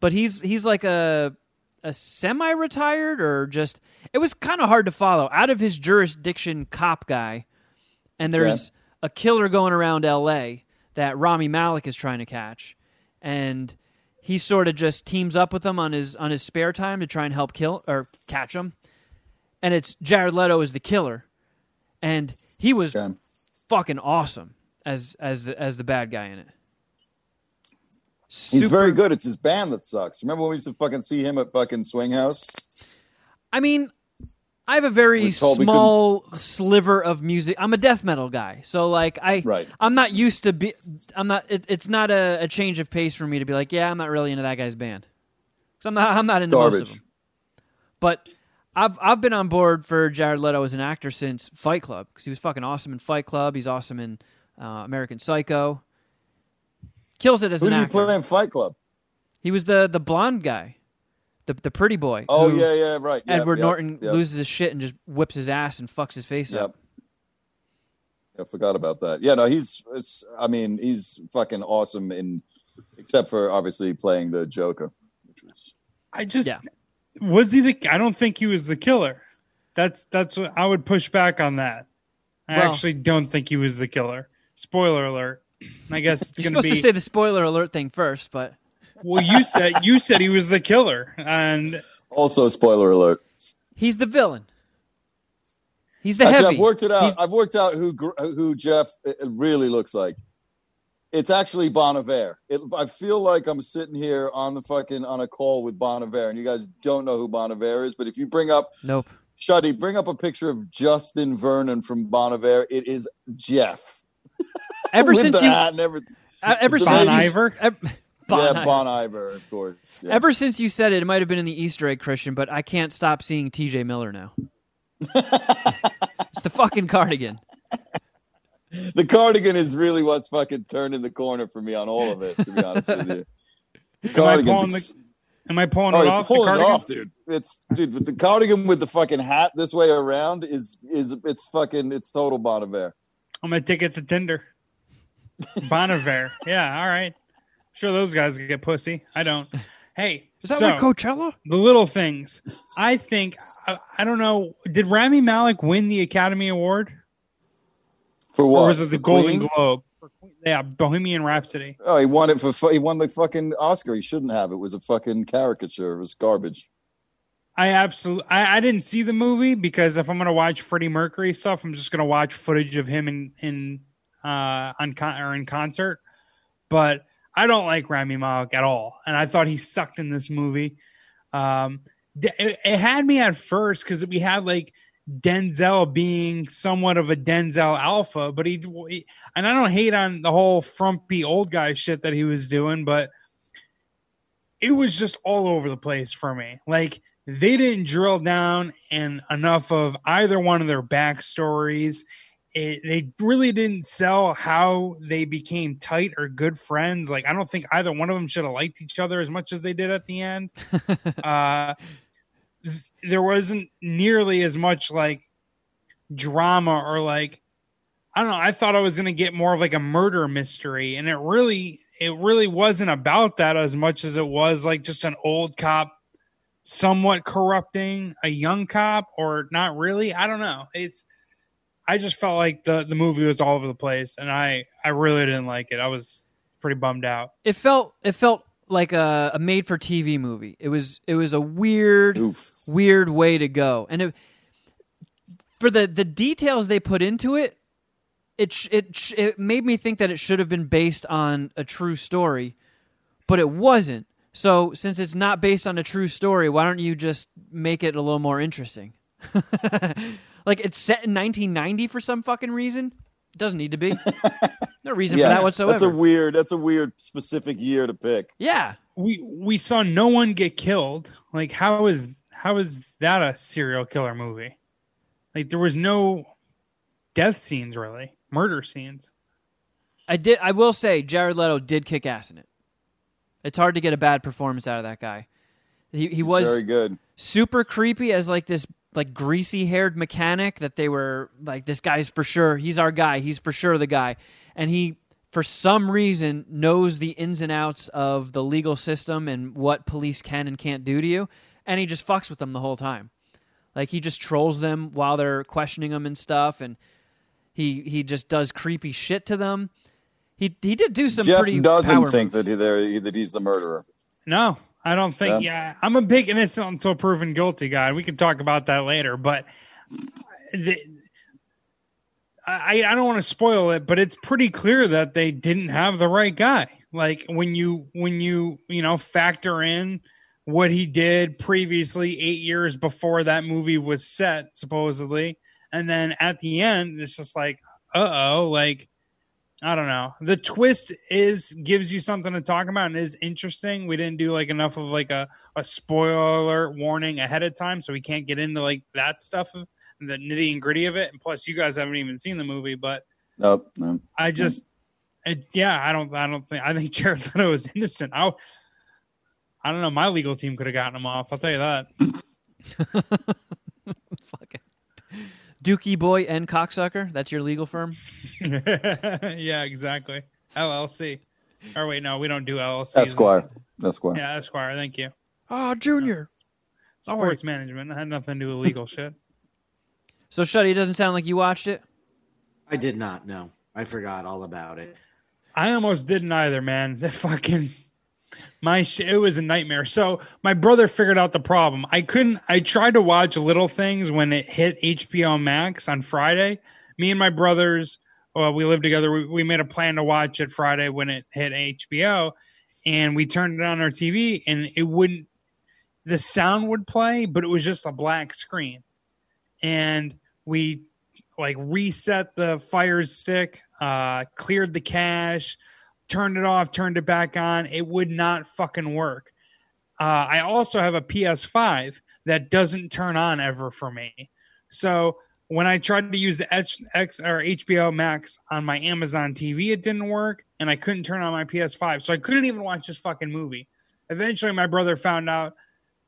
But he's he's like a a semi retired or just it was kind of hard to follow out of his jurisdiction cop guy, and there's a killer going around L.A. that Rami Malek is trying to catch, and he sort of just teams up with him on his on his spare time to try and help kill or catch him. And it's Jared Leto is the killer, and he was Okay. fucking awesome as as the as the bad guy in it. He's very good. It's his band that sucks. Remember when we used to fucking see him at fucking Swing House? I mean, I have a very We told we small sliver of music. I'm a death metal guy, so like I, Right. I'm not used to be. I'm not. It, it's not a, a change of pace for me to be like, yeah, I'm not really into that guy's band. Because I'm not. I'm not into most of them. But I've I've been on board for Jared Leto as an actor since Fight Club because he was fucking awesome in Fight Club. He's awesome in uh, American Psycho. Kills it as Who an did actor. play in Fight Club? He was the the blonde guy, the the pretty boy. Oh yeah, yeah, right. Yep, Edward yep, Norton Yep, loses his shit and just whips his ass and fucks his face Yep. up. I forgot about that. Yeah, no, he's. It's. I mean, he's fucking awesome in, except for obviously playing the Joker, which was I just Yeah. Was he the? I don't think he was the killer. That's that's what I would push back on that. I Well- actually don't think he was the killer. Spoiler alert. I guess it's You're gonna supposed be. to say the spoiler alert thing first, but well, you said you said he was the killer, and Also, spoiler alert. he's the villain. He's the Actually, heavy. I've worked it out. He's- I've worked out who who Jeff uh, really looks like. It's actually Bon Iver. It, I feel like I'm sitting here on the fucking on a call with Bon Iver, and you guys don't know who Bon Iver is. But if you bring up Nope. Shuddy, bring up a picture of Justin Vernon from Bon Iver. It is Jeff. Ever (laughs) since the you, hat and everything. uh, ever Bon since you- Iver? ev- Bon yeah, Iver. Bon Iver, of course. Yeah. Ever since you said it, it might have been in the Easter egg, Christian, but I can't stop seeing T.J. Miller now. it's the fucking cardigan. (laughs) the cardigan is really what's fucking turning the corner for me on all of it. To be honest with you, the am I cardigan's pulling ex- the? Am I pulling Oh, it you're off? the pulling it cardigan? off, dude. It's dude, with the cardigan with the fucking hat this way around is is it's fucking it's total Bon Iver. I'm gonna take it to Tinder. Bon Iver. Yeah, all right. Sure, those guys get pussy. I don't. Hey, Is that so, like Coachella? the little things. I think I, I don't know. Did Rami Malek win the Academy Award, For what? or was it the For Golden Queen? Globe? For Queen- Yeah, Bohemian Rhapsody. Oh, he won it for he won the fucking Oscar. He shouldn't have. It was a fucking caricature. It was garbage. I absolutely. I, I didn't see the movie because if I'm gonna watch Freddie Mercury stuff, I'm just gonna watch footage of him in in uh on con- or in concert. But I don't like Rami Malek at all, and I thought he sucked in this movie. Um, it, had me at first because we had like Denzel being somewhat of a Denzel alpha, but he, he and I don't hate on the whole frumpy old guy shit that he was doing, but it was just all over the place for me. Like they didn't drill down and enough of either one of their backstories. It, they really didn't sell how they became tight or good friends. Like I don't think either one of them should have liked each other as much as they did at the end. (laughs) uh, th- there wasn't nearly as much like drama or like I don't know. I thought I was going to get more of like a murder mystery, and it really, it really wasn't about that as much as it was like just an old cop, somewhat corrupting a young cop, or not really. I don't know. It's, I just felt like the the movie was all over the place, and I I really didn't like it. I was pretty bummed out. It felt it felt like a, a made for TV movie. It was it was a weird Oof. weird way to go. And it, for the the details they put into it, it it it made me think that it should have been based on a true story, but it wasn't. So since it's not based on a true story, why don't you just make it a little more interesting? (laughs) like it's set in 1990 for some fucking reason. It doesn't need to be. (laughs) No reason for that whatsoever. That's a weird. That's a weird specific year to pick. yeah. We we saw no one get killed. Like how is how is that a serial killer movie? Like there was no death scenes really, murder scenes. I did. I will say, Jared Leto did kick ass in it. It's hard to get a bad performance out of that guy. He he He's was very good. super creepy as like this like greasy haired mechanic that they were like this guy's for sure he's our guy he's for sure the guy and he for some reason knows the ins and outs of the legal system and what police can and can't do to you and he just fucks with them the whole time like he just trolls them while they're questioning him and stuff and he he just does creepy shit to them he he did do some Jeff pretty doesn't power think moves. that he, that he's the murderer. No, I don't think. Yeah, I'm a big innocent until proven guilty guy. We can talk about that later, but the, I I don't want to spoil it, but it's pretty clear that they didn't have the right guy. Like when you when you you know factor in what he did previously eight years before that movie was set supposedly and then at the end it's just like uh-oh like I don't know. The twist is gives you something to talk about and is interesting. We didn't do like enough of like a, a spoiler alert warning ahead of time, so we can't get into like that stuff of the nitty and gritty of it. And plus, you guys haven't even seen the movie, but Nope. no. I just, it, yeah, I don't, I don't think, I think (laughs) Jared Leto is innocent. I, I don't know. My legal team could have gotten him off. I'll tell you that. (laughs) Fucking Dookie boy and cocksucker. That's your legal firm. (laughs) yeah, exactly. LLC. Or wait, no, we don't do LLC. Esquire. Esquire. Yeah, Esquire. Thank you. Ah, Junior. Sports management. It had nothing to do with legal (laughs) shit. So, Shuddy, it doesn't sound like you watched it. I did not know. I forgot all about it. I almost didn't either, man. That fucking my sh- it was a nightmare. So my brother figured out the problem. I couldn't. I tried to watch little things when it hit HBO Max on Friday. Me and my brothers, well, we lived together. We, we made a plan to watch it Friday when it hit HBO, and we turned it on our TV, and it wouldn't. The sound would play, but it was just a black screen, and we like reset the fire stick, uh, cleared the cache, turned it off, turned it back on. It would not fucking work. Uh, I also have a PS5 that doesn't turn on ever for me. So when I tried to use the X, X or HBO Max on my Amazon TV, it didn't work, and I couldn't turn on my PS5, so I couldn't even watch this fucking movie. Eventually, my brother found out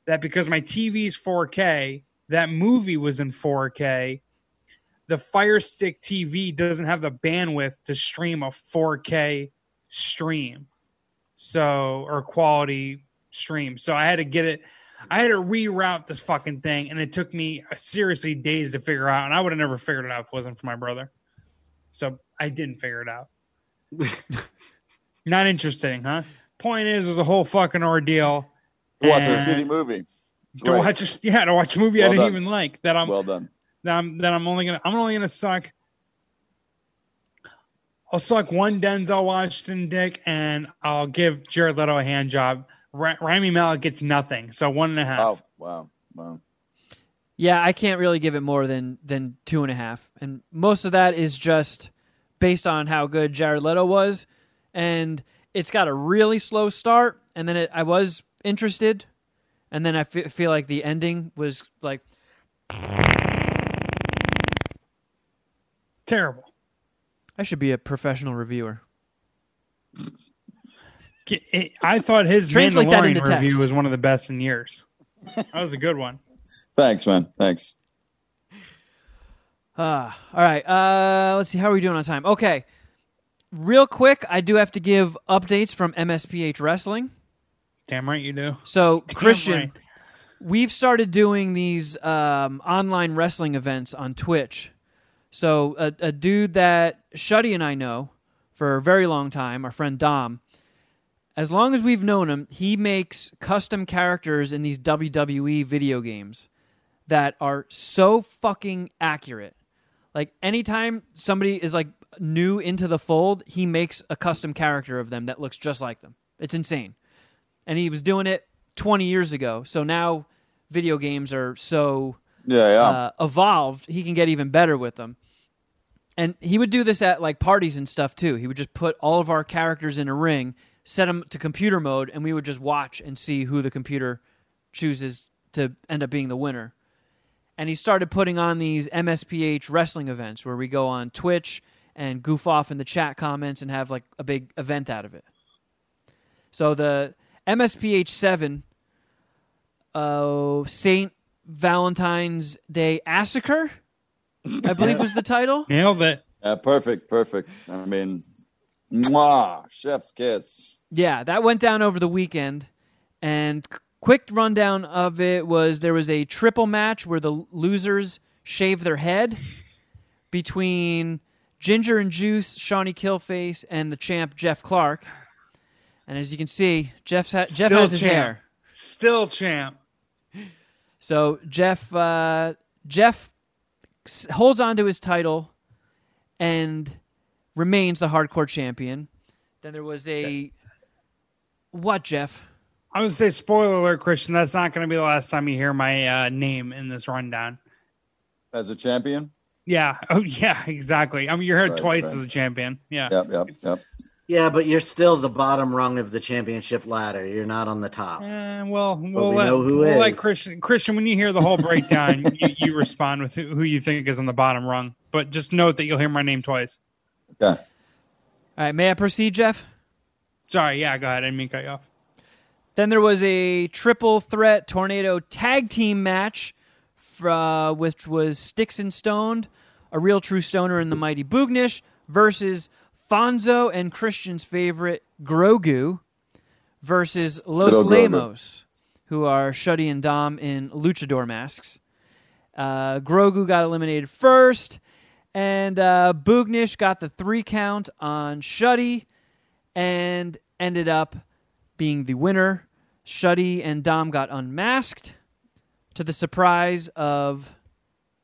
that because my TV's 4K, that movie was in 4K. The Fire Stick TV doesn't have the bandwidth to stream a 4K stream, so or quality stream. So I had to get it. I had to reroute this fucking thing, and it took me uh, seriously days to figure out. And I would have never figured it out if it wasn't for my brother. So I didn't figure it out. (laughs) Not interesting, huh? Point is, it was a whole fucking ordeal. To Watch a And- shitty movie. To Great. watch, a, yeah, to watch a movie I didn't done. even like. That I'm Well done. that I'm that I'm only gonna I'm only gonna suck. I'll suck one Denzel Washington dick, and I'll give Jared Leto a hand job. Ra- Rami Malek gets nothing, so one and a half. Oh wow, wow. Yeah, I can't really give it more than than two and a half, and most of that is just based on how good Jared Leto was, and it's got a really slow start, and then it, I was interested, and then I feel like the ending was like Terrible. I should be a professional reviewer. Get- it- I thought his Translate Mandalorian into text. review was one of the best in years. (laughs) That was a good one. Thanks, man. Thanks. Uh, (sighs) all right. Uh, let's see. How are we doing on time? Okay. Real quick, I do have to give updates from MSPH Wrestling. Damn right you do. So, (laughs) Damn Christian, right. we've started doing these um, online wrestling events on Twitch. So, a, a dude that Shuddy and I know for a very long time, our friend Dom, as long as we've known him, he makes custom characters in these WWE video games that are so fucking accurate. Like anytime somebody is like new into the fold, he makes a custom character of them that looks just like them. It's insane. And he was doing it 20 years ago. So now video games are so Yeah, yeah. uh, evolved, he can get even better with them. And he would do this at like parties and stuff too. He would just put all of our characters in a ring, set them to computer mode, and we would just watch and see who the computer chooses to end up being the winner. And he started putting on these MSPH wrestling events where we go on Twitch and goof off in the chat comments and have like a big event out of it. So the MSPH 7 uh, Saint Valentine's Day Massacre, I believe was the title. Nailed it. yeah, perfect, perfect. I mean, mwah, chef's kiss. Yeah, that went down over the weekend. And quick rundown of it was there was a triple match where the losers shave their head between Ginger and Juice, Shawnee Killface, and the champ Jeff Clark. And as you can see, Jeff's ha- Jeff Still has his champ. hair. Still champ. So Jeff uh, Jeff holds on to his title and remains the hardcore champion. Then there was a what Jeff? I would say spoiler alert, Christian. That's not going to be the last time you hear my uh, name in this rundown. As a champion. Yeah. Oh, yeah. Exactly. I mean, you're here Right, twice right. as a champion. Yeah. Yep, yep, yep. Yeah, but you're still the bottom rung of the championship ladder. You're not on the top. Eh, well, we'll, we let, know who we'll let. Christian. Christian, when you hear the whole breakdown, (laughs) you, you respond with who, who you think is on the bottom rung. But just note that you'll hear my name twice. Okay. All right, may I proceed, Jeff? Sorry. Yeah. Go ahead. I didn't mean to cut you off. Then there was a triple threat tornado tag team match, fr- uh, which was Sticks and Stoned, a real true stoner in the mighty Boognish versus Fonzo and Christian's favorite Grogu versus Los Little Grogu. Lemos. who are Shuddy and Dom in luchador masks. Uh, Grogu got eliminated first, and uh, Boognish got the three count on Shuddy and ended up being the winner. Shuddy and Dom got unmasked to the surprise of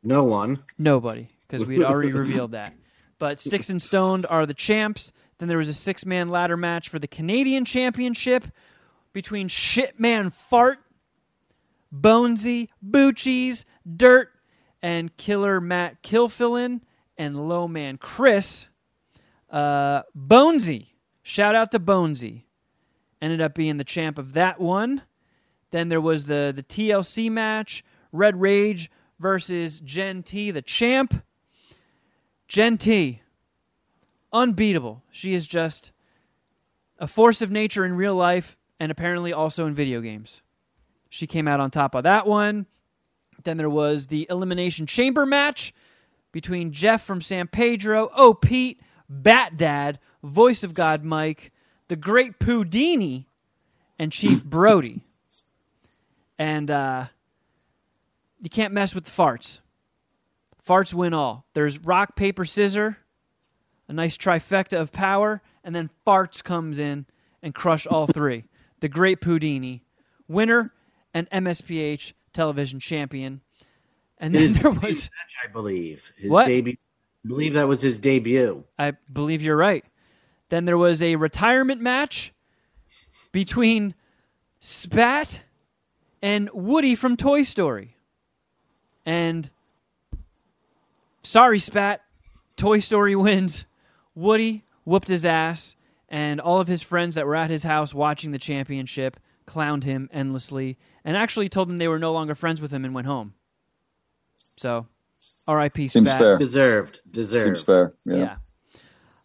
No one. Nobody, because we had already (laughs) revealed that. But Sticks and Stoned are the champs. Then there was a six man ladder match for the Canadian Championship between Shitman Fart, Bonesy, Boochies, Dirt, and Killer Matt Kilfillin and Low Man Chris. Uh, Bonesy, shout out to Bonesy, ended up being the champ of that one. Then there was the the TLC match, Red Rage versus Gen T, the champ. Gen T, unbeatable. She is just a force of nature in real life and apparently also in video games. She came out on top of that one. Then there was the Elimination Chamber match between Jeff from San Pedro, Oh Pete, Bat Dad, Voice of God Mike, the Great Pudini, and Chief Brody. And uh, you can't mess with the farts. Farts win all. There's rock, paper, scissor, a nice trifecta of power, and then farts comes in and crush all three. the Great Pudini, winner and MSPH television champion. And then His (laughs) there was, match, I believe. His What? debut. I believe that was his debut. I believe you're right. Then there was a retirement match between Spat and Woody from Toy Story. And sorry, Spat, Toy Story (laughs) wins. Woody whooped his ass, and all of his friends that were at his house watching the championship clowned him endlessly and actually told him they were no longer friends with him and went home. So, R.I.P. Seems Spat. fair. Deserved. Deserved. Seems fair. Yeah. Yeah.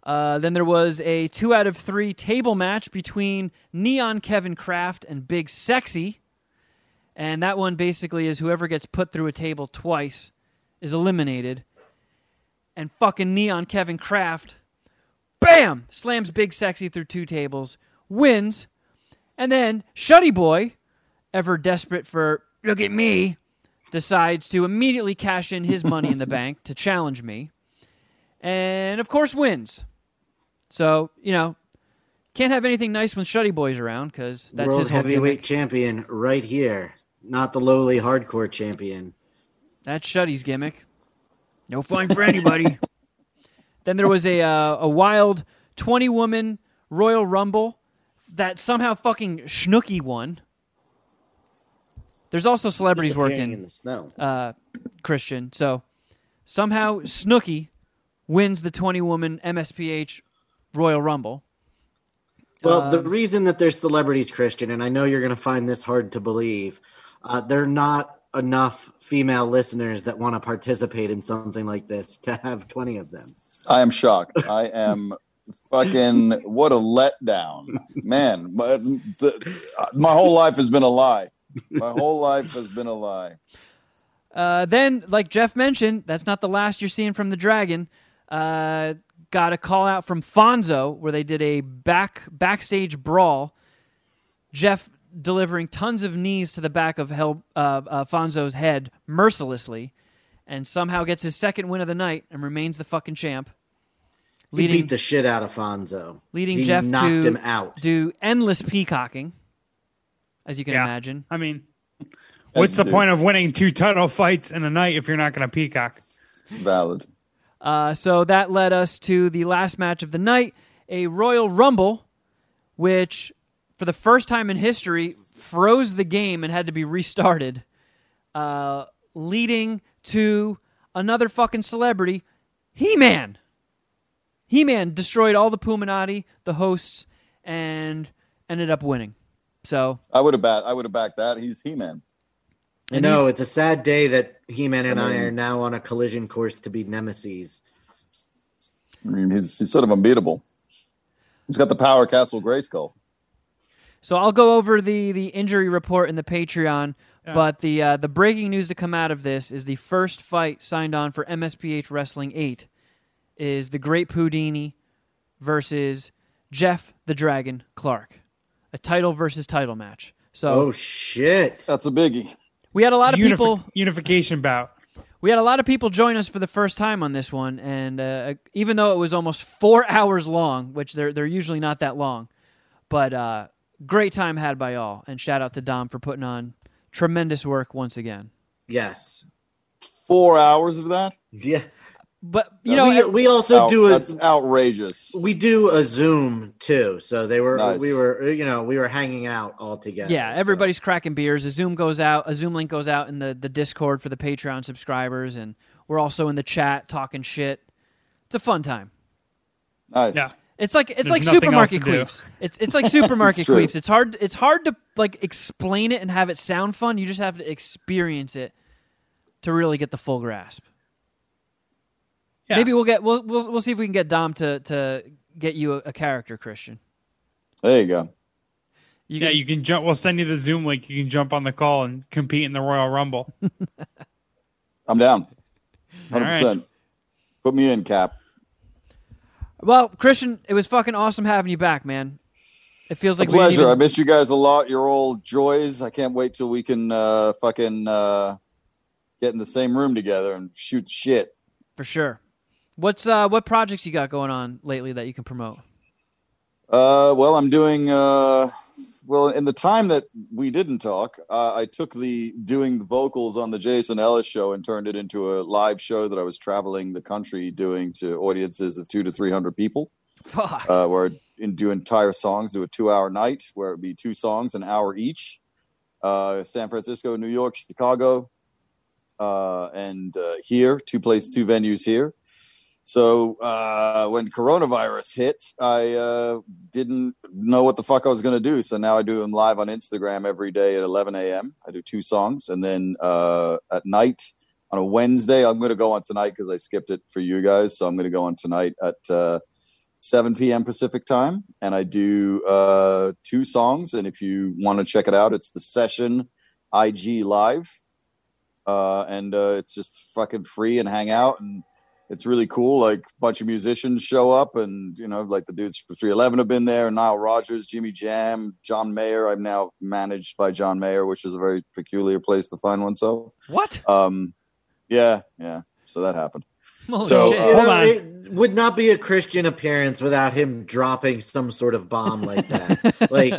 Uh, then there was a two out of three table match between Neon Kevin Kraft and Big Sexy. And that one basically is whoever gets put through a table twice is eliminated. And fucking Neon Kevin Kraft, bam, slams Big Sexy through two tables, wins. And then Shuddy Boy, ever desperate for, look at me, decides to immediately cash in his money in the (laughs) bank to challenge me and of course wins. So you know, can't have anything nice when Shuddy Boy's around because that's World his heavyweight gimmick. champion right here. Not the lowly hardcore champion. That's Shuddy's gimmick. No fun for anybody. (laughs) then there was a uh, a wild twenty woman Royal Rumble that somehow fucking Schnooky won. There's also celebrities working. in the snow. uh, Christian. So somehow Snooki wins the 20 woman MSPH Royal Rumble. Well, the Um, reason that there's celebrities, Christian, and I know you're going to find this hard to believe, uh, there are not enough female listeners that want to participate in something like this to have 20 of them. I am shocked. I am fucking what a letdown, man. My, the, my whole life has been a lie. My whole life has been a lie. Uh, then, like Jeff mentioned, that's not the last you're seeing from the Dragon. Uh, got a call out from Fonzo where they did a back backstage brawl. Jeff delivering tons of knees to the back of Hel- uh, uh, Fonzo's head mercilessly, and somehow gets his second win of the night and remains the fucking champ. He beat the shit out of Fonzo. leading he Jeff knocked to him out. do endless peacocking, as you can Yeah. imagine. I mean, what's the dude. point of winning two title fights in a night if you're not going to peacock? Valid. Uh, so that led us to the last match of the night, a Royal Rumble, which, for the first time in history, froze the game and had to be restarted, uh, leading to another fucking celebrity, He Man. He Man destroyed all the Puminati, the hosts, and ended up winning. So I would have backed. I would have backed that. He's He Man. I and know it's a sad day that He-Man and I I are now on a collision course to be nemesis. I mean, he's he's sort of unbeatable. He's got the power of Castle Grayskull. So I'll go over the the injury report in the Patreon, but the uh, the breaking news to come out of this is the first fight signed on for MSPH Wrestling Eight is the Great Pudini versus Jeff the Dragon Clark, a title versus title match. So Oh shit! That's a biggie. We had a lot of Unifi- people. unification bout. We had a lot of people join us for the first time on this one, and uh, even though it was almost four (laughs) hours long, which they're they're usually not that long, but uh, great time had by all. And shout out to Dom for putting on tremendous work once again. Yes. Four hours of that? Yeah. But you uh, know, we, we also Out- do a that's outrageous. we do a Zoom too. So they were Nice. we were you know we were hanging out all together. Yeah, so- everybody's cracking beers. A Zoom goes out. A Zoom link goes out in the the Discord for the Patreon subscribers, and we're also in the chat talking shit. It's a fun time. Nice. Yeah. It's like it's There's like supermarket queefs. It's it's like (laughs) supermarket It's queefs. It's hard it's hard to like explain it and have it sound fun. You just have to experience it to really get the full grasp. Yeah. Maybe we'll get we'll, we'll we'll see if we can get Dom to to get you a, a character, Christian. There you go. You yeah, can- you can jump. We'll send you the Zoom link. You can jump on the call and compete in the Royal Rumble. (laughs) I'm down. All 100%. Put me in, Cap. Well, Christian, it was fucking awesome having you back, man. It feels like a we didn't pleasure. I even- miss you guys a lot. Your old joys. I can't wait till we can uh, fucking uh, get in the same room together and shoot shit. for sure. What's uh what projects you got going on lately that you can promote? Uh, well, I'm doing. Uh, well, in the time that we didn't talk, uh, I took the doing the vocals on the Jason Ellis show and turned it into a live show that I was traveling the country doing to audiences of two to three hundred people. Fuck. uh, where in do entire songs, do a two hour night where it'd be two songs, an hour each. Uh, San Francisco, New York, Chicago, uh, and uh, here, two places, two venues here. So uh, when coronavirus hit, I uh, didn't know what the fuck I was going to do. So now I do them live on Instagram every day at 11 a.m. I do two songs, and then uh, at night on a Wednesday, I'm going to go on tonight because I skipped it for you guys. So I'm going to go on tonight at uh, 7 p.m. Pacific time, and I do uh, two songs. And if you want to check it out, it's the session IG live, uh, and it's just fucking free and hang out, and it's really cool. Like a bunch of musicians show up, and you know, like the dudes for 311 have been there, and Nile Rodgers, Jimmy Jam, John Mayer. I'm now managed by John Mayer, which is a very peculiar place to find oneself. what? Um, yeah, yeah. So that happened. Holy so, shit. uh, You Hold on. it would not be a Christian appearance without him dropping some sort of bomb like that. (laughs) like,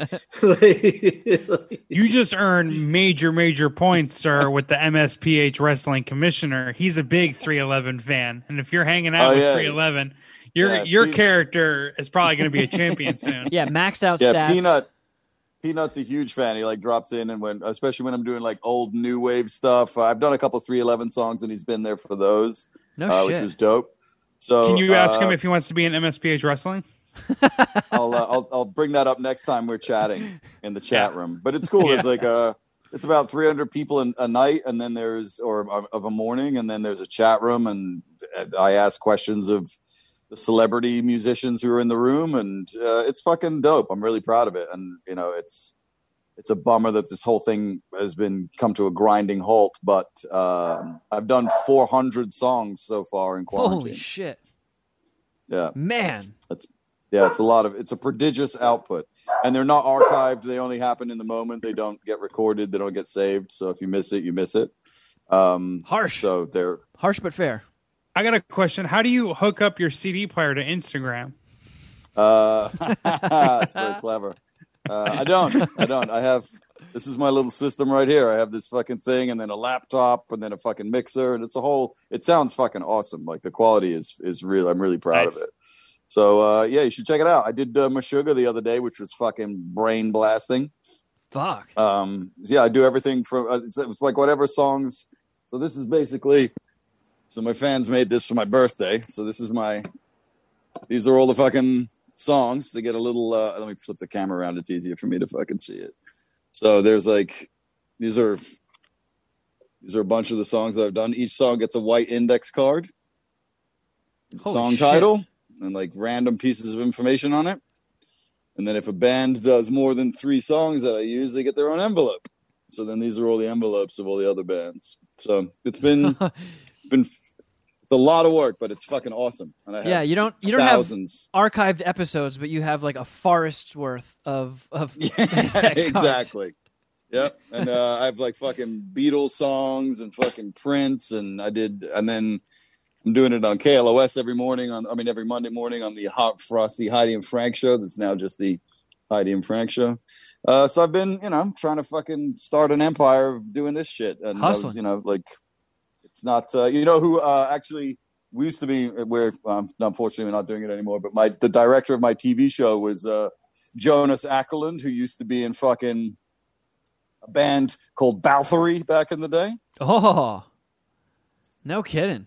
(laughs) like- You just earned major, major points, sir, with the MSPH wrestling commissioner. He's a big 311 fan, and if you're hanging out Oh, with yeah. 311, your Yeah, your Pete- character is probably going to be a champion soon. (laughs) yeah, maxed out yeah, stats. Peanut. Peanut's a huge fan. He like drops in and when, especially when I'm doing like old new wave stuff. I've done a couple 311 songs and he's been there for those, No uh, shit. which was dope. So Can you ask uh, him if he wants to be in MSPH wrestling? (laughs) I'll, uh, I'll I'll bring that up next time we're chatting in the (laughs) chat room. But it's cool. It's Yeah. like uh it's about 300 people in a night, and then there's or of- of a morning, and then there's a chat room, and I ask questions of the celebrity musicians who are in the room, and uh, it's fucking dope. I'm really proud of it, and you know it's it's a bummer that this whole thing has been come to a grinding halt. But um, I've done 400 songs so far in quarantine. Holy shit. yeah. Man. That's yeah, it's a lot of it's a prodigious output. And they're not archived. They only happen in the moment. They don't get recorded, they don't get saved. So if you miss it, you miss it. Um Harsh. so they're Harsh but fair. I got a question. How do you hook up your CD player to Instagram? uh (laughs) it's very clever. Uh, I don't. I don't. I have this is my little system right here. I have this fucking thing and then a laptop and then a fucking mixer and it's a whole it sounds fucking awesome. Like the quality is is real. I'm really proud Nice. of it. So uh yeah, you should check it out. I did uh, Meshuggah the other day, which was fucking brain blasting. Fuck. um yeah i do everything from uh, it's, it's like whatever songs so this is basically so my fans made this for my birthday so this is my these are all the fucking songs they get a little uh let me flip the camera around it's easier for me to fucking see it so there's like these are these are a bunch of the songs that i've done each song gets a white index card Holy song shit. title and like random pieces of information on it and then if a band does more than three songs that I use, they get their own envelope. So then these are all the envelopes of all the other bands. So it's been (laughs) it's been it's a lot of work, but it's fucking awesome. And I have Yeah, you don't you don't have thousands. archived episodes, but you have like a forest's worth of of (laughs) Yeah, (laughs) exactly. Yep, and uh, I have like fucking Beatles songs and fucking Prince, and I did, and then I'm doing it on KLOS every morning. On I mean every Monday morning on the Hot Frosty Heidi and Frank show. That's now just the Heidi and Frank show. Uh, so I've been, you know, I'm trying to fucking start an empire of doing this shit, and I was, Hustling. you know, like it's not, uh, you know, who uh, actually we used to be. We're um, unfortunately we're not doing it anymore. But my the director of my TV show was uh, Jonas Åkerlund, who used to be in fucking a band called Bathory back in the day. Oh, no kidding.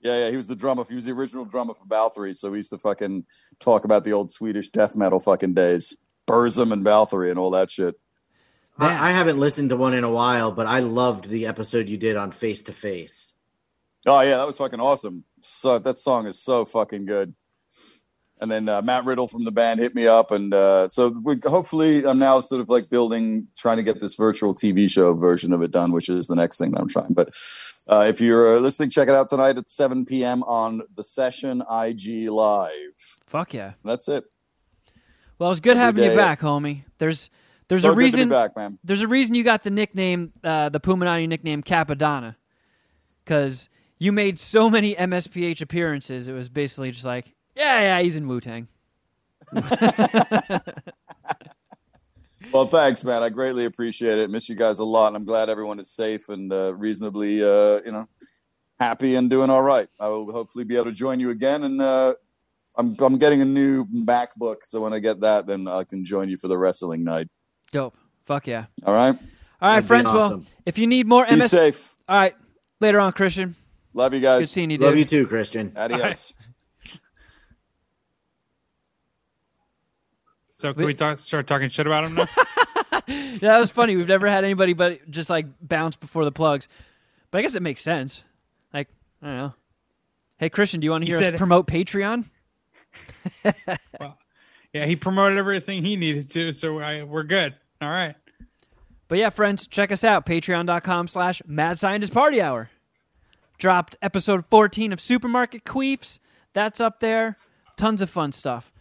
Yeah, yeah, he was the drummer. He was the original drummer for Bathory. So we used to fucking talk about the old Swedish death metal fucking days, Burzum and Bathory and all that shit. Man. I, I haven't listened to one in a while, but I loved the episode you did on Face to Face. Oh yeah, that was fucking awesome. So that song is so fucking good. And then uh, Matt Riddle from the band hit me up, and uh, so we, hopefully I'm now sort of like building, trying to get this virtual TV show version of it done, which is the next thing that I'm trying. But uh, if you're listening, check it out tonight at 7 p.m. on the Session IG Live. Fuck yeah. That's it. Well, it's good Every having you back, homie. There's there's so a good to be reason back, there's a reason you got the nickname, uh, the Puminati nickname Cappadonna, because you made so many MSPH appearances. It was basically just like, yeah, yeah, he's in Wu Tang. (laughs) Well, thanks, man. I greatly appreciate it. Miss you guys a lot, and I'm glad everyone is safe and uh, reasonably, uh, you know, happy and doing all right. I will hopefully be able to join you again, and uh, I'm I'm getting a new MacBook, so when I get that, then I can join you for the wrestling night. Dope. Fuck yeah. All right. All right, That'd friends. awesome. Well, if you need more Be MS, safe. all right, later on, Christian. Love you guys. Good seeing you, dude. Love you too, Christian. Adios. So can we talk, start talking shit about him now? Yeah, (laughs) that was funny. We've never had anybody but just like bounce before the plugs. But I guess it makes sense. Like, I don't know. Hey, Christian, do you want to hear us said- promote Patreon? yeah, he promoted everything he needed to, so I, we're good. All right. But yeah, friends, check us out. Patreon.com slash Mad Scientist Party Hour. Dropped episode 14 of Supermarket Queefs. That's up there. Tons of fun stuff.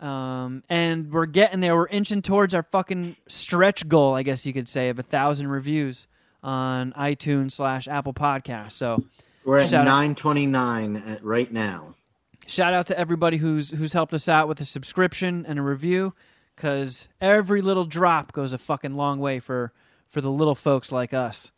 Um, and we're getting there. We're inching towards our fucking stretch goal, I guess you could say, of a thousand reviews on iTunes slash Apple Podcasts. So We're at 929 at right now. shout out to everybody who's who's helped us out with a subscription and a review because every little drop goes a fucking long way for for the little folks like us.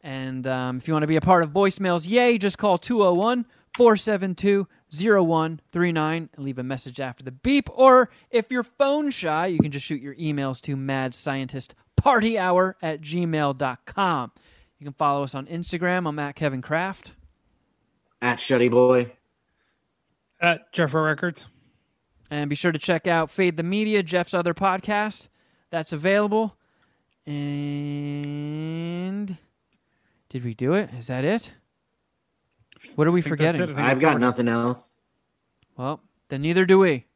And um, if you want to be a part of voicemails yay just call 201-472-0139 and leave a message after the beep. Or if you're phone shy you can just shoot your emails to mad scientist party hour at gmail.com you can follow us on instagram. I'm at kevin kraft. At Shuddy Boy. At Jeffro Records. And be sure to check out Fade the Media, Jeff's other podcast. That's available. And did we do it? Is that it? What are we I think that's forgetting? I think I've got nothing else. Well, then neither do we.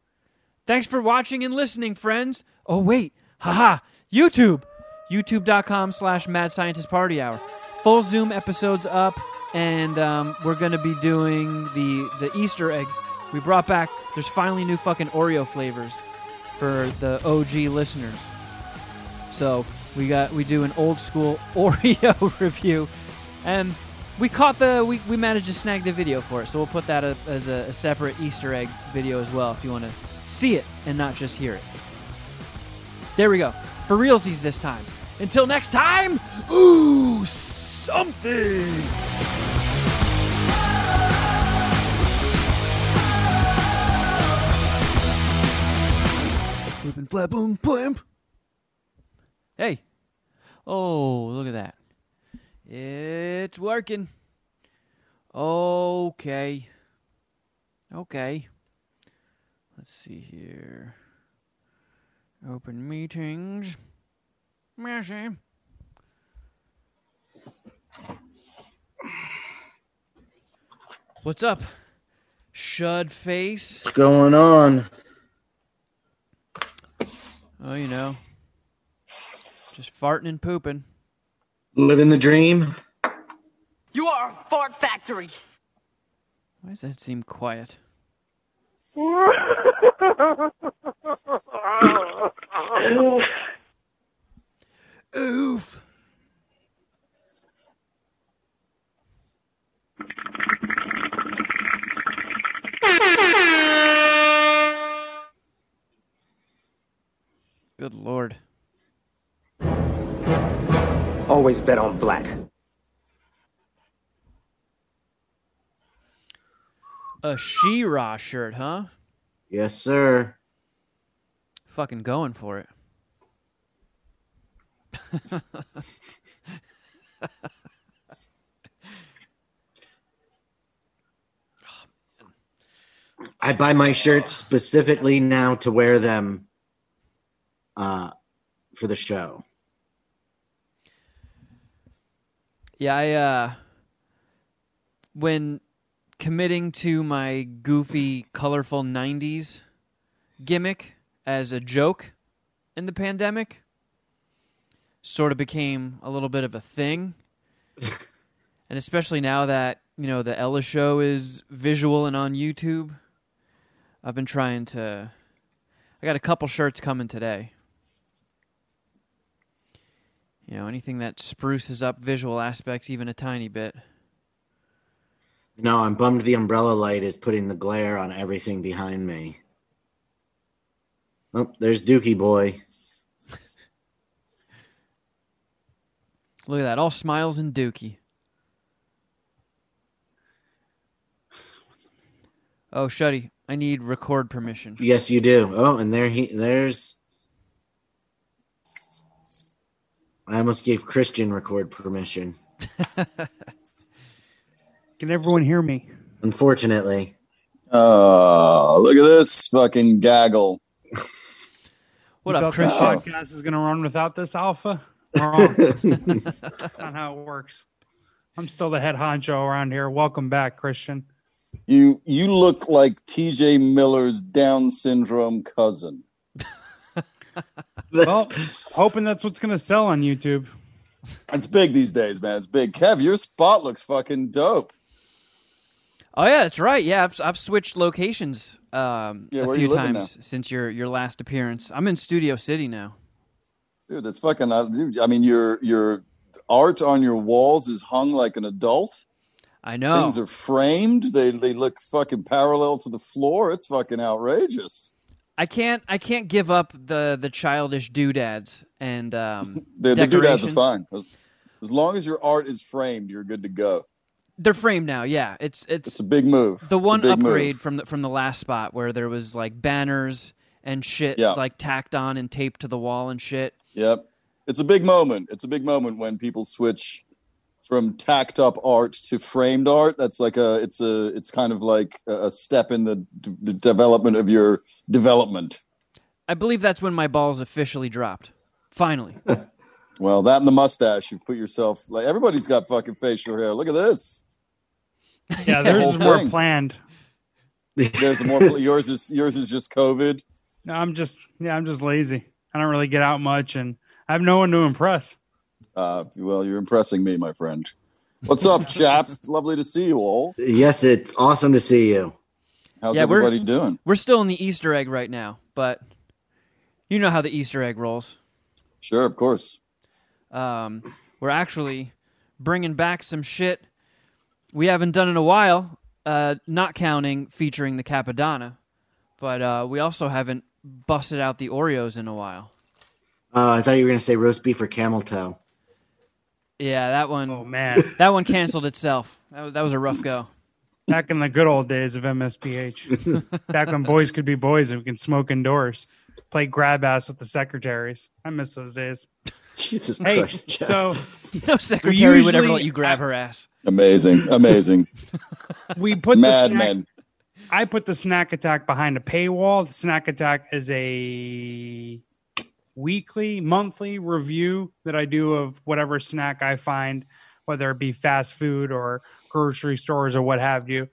Thanks for watching and listening, friends. Oh, wait. Haha. YouTube. YouTube.com slash Mad Scientist Party Hour. Full Zoom episodes up, and um, we're going to be doing the, the Easter egg. We brought back, there's finally new fucking Oreo flavors for the OG listeners. So we got we do an old school (laughs) Oreo (laughs) review, and we caught the we, we managed to snag the video for it. So we'll put that up as a, a separate Easter egg video as well if you want to see it and not just hear it. There we go for realsies this time. Until next time, ooh something. Flippin' flap boom blimp. Hey, oh look at that, it's working. Okay. Okay. Let's see here. Open meetings. Mercy. What's up? Shud face. What's going on? Oh, you know. Just farting and pooping. Living the dream. You are a fart factory. Why does that seem quiet? Oof. Good lord. Always bet on black. A She-Ra shirt, huh? Yes, sir. Fucking going for it. I buy my shirts specifically now to wear them uh, for the show. Yeah, I uh when committing to my goofy, colorful 90s gimmick as a joke in the pandemic sort of became a little bit of a thing. (laughs) and especially now that, you know, the Ella show is visual and on YouTube, I've been trying to I got a couple shirts coming today. You know, anything that spruces up visual aspects even a tiny bit. No, I'm bummed the umbrella light is putting the glare on everything behind me. Oh, there's Dookie Boy. Look at that, all smiles and dookie. Oh, Shuddy, I need record permission. Yes, you do. Oh, and there he there's. I almost gave Christian record permission. (laughs) Can everyone hear me? Unfortunately, Oh, look at this fucking gaggle. (laughs) What You up, thought this Christian? podcast is going to run without this alpha? Wrong. (laughs) That's not how it works. I'm still the head honcho around here. Welcome back, Christian. You you look like T.J. Miller's Down syndrome cousin. Well, (laughs) hoping that's what's going to sell on YouTube. It's big these days, man. It's big. Kev, your spot looks fucking dope. Oh yeah, that's right. Yeah, I've I've switched locations um, Yeah, a few you living times since your your last appearance. I'm in Studio City now. Dude, that's fucking. uh, Dude, I mean, your your art on your walls is hung like an adult. I know. Things are framed. They they look fucking parallel to the floor. It's fucking outrageous. I can't I can't give up the the childish doodads and um, (laughs) The, the doodads are fine. As, as long as your art is framed, you're good to go. They're framed now. Yeah, it's it's, It's a big move. the one upgrade move. from the from the last spot where there was like banners and shit Yeah. like tacked on and taped to the wall and shit. Yep. It's a big moment. It's a big moment when people switch from tacked up art to framed art. That's like a it's a it's kind of like a a step in the, the development of your development. I believe that's when my balls officially dropped. Finally. (laughs) Well, that and the mustache, you put yourself like everybody's got fucking facial hair. Look at this. Yeah, there's whole more planned. There's a more yours is yours is just COVID. No, I'm just yeah, I'm just lazy. I don't really get out much, and I have no one to impress. Uh, well, you're impressing me, my friend. What's up, (laughs) chaps? It's lovely to see you all. yes, it's awesome to see you. How's Yeah, we're- everybody doing? We're still in the Easter egg right now, but you know how the Easter egg rolls. Sure, of course. Um, we're actually bringing back some shit we haven't done in a while, uh, not counting featuring the Cappadonna, but uh, we also haven't busted out the Oreos in a while. Uh, I thought you were going to say roast beef or camel toe. Yeah, that one. Oh man, (laughs) That one canceled itself. That was that was a rough go. back in the good old days of MSPH, (laughs) back when boys could be boys and we can smoke indoors, play grab ass with the secretaries. I miss those days. Jesus Hey, Christ, Jeff. so (laughs) No secretary would ever usually- let you grab her ass. Amazing, amazing. we put Mad the snack, men. I put the snack attack behind a paywall. The snack attack is a weekly, monthly review that I do of whatever snack I find, whether it be fast food or grocery stores or what have you.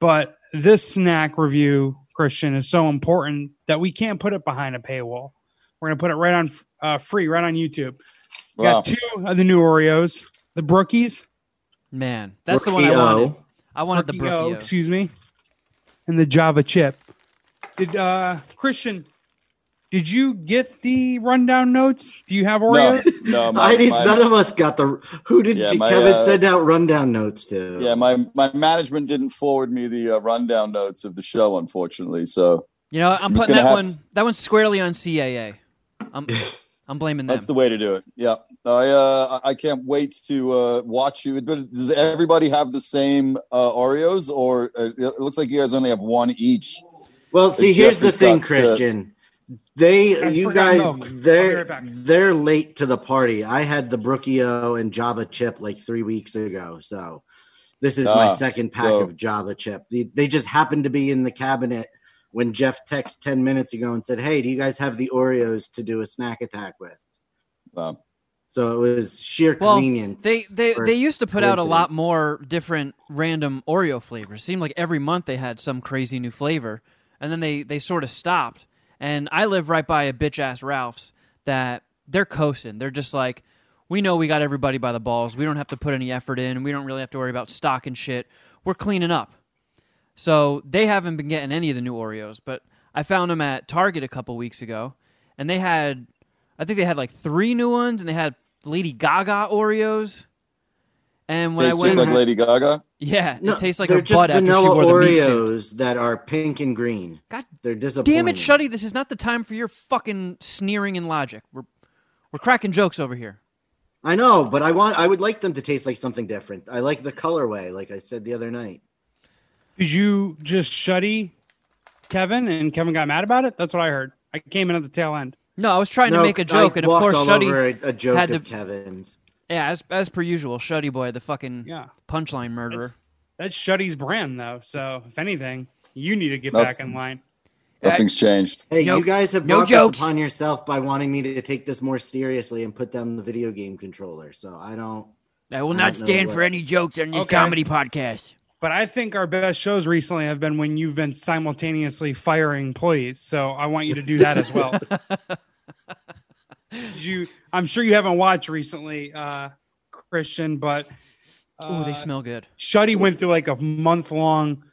But this snack review, Christian, is so important that we can't put it behind a paywall. We're going to put it right on uh, free, right on YouTube. We Wow. got two of the new Oreos, the Brookies. Man, that's the one I wanted. I wanted the Brookie O, Brookio. excuse me, and the Java chip. Did uh Christian? Did you get the rundown notes? Do you have No, Oreos? no, my, I did, my- none of us got the. Who did Yeah, you- my, Kevin uh, send out rundown notes to? yeah, my my management didn't forward me the uh, rundown notes of the show, unfortunately. So You know, I'm I'm putting that one s- that one's squarely on CAA. I'm (laughs) I'm blaming them. that's the way to do it. Yeah, I uh, I I can't wait to uh, watch you. But does everybody have the same uh, Oreos, or uh, it looks like you guys only have one each? Well, see, Jeff here's the thing, got, Christian. They, I you guys, milk. They're right they're late to the party. I had the Brookio and Java chip like three weeks ago, so this is my Ah, second pack so- of Java chip. They, they just happened to be in the cabinet when Jeff texted ten minutes ago and said, "Hey, do you guys have the Oreos to do a snack attack with?" Um, So it was sheer Well, convenience. They they they used to put out a lot more different random Oreo flavors. It seemed like every month they had some crazy new flavor, and then they they sort of stopped. And I live right by a bitch ass Ralph's that they're coasting. They're just like, we know we got everybody by the balls. We don't have to put any effort in. We don't really have to worry about stock and shit. We're cleaning up. So they haven't been getting any of the new Oreos, but I found them at Target a couple weeks ago, and they had, I think they had like three new ones, and they had Lady Gaga Oreos. And when tastes I went, just like Lady Gaga. yeah, No, it tastes like they're her just butt after she vanilla wore the meat suit. Oreos that are pink and green. God They're disappointing. Damn it, Shuddy! This is not the time for your fucking sneering and logic. We're we're cracking jokes over here. I know, but I want I would like them to taste like something different. I like the colorway, like I said the other night. Did you just shuddy Kevin and Kevin got mad about it? That's what I heard. I came in at the tail end. No, I was trying to make a joke, I and of course, all Shuddy over a, a joke had of to- Kevin's. Yeah, as as per usual, Shuddy boy, the fucking Yeah. punchline murderer. That's Shuddy's brand though. So if anything, you need to get That's- back in line. Nothing's changed. Hey, No- you guys have no brought jokes. this upon yourself by wanting me to take this more seriously and put down the video game controller. So I don't. I will I not don't stand what- for any jokes on this Okay. comedy podcast. But I think our best shows recently have been when you've been simultaneously firing employees. So I want you to do that as well. (laughs) Did you, I'm sure you haven't watched recently, uh, Christian, but Ooh, they uh, smell good. Shuddy went through like a month long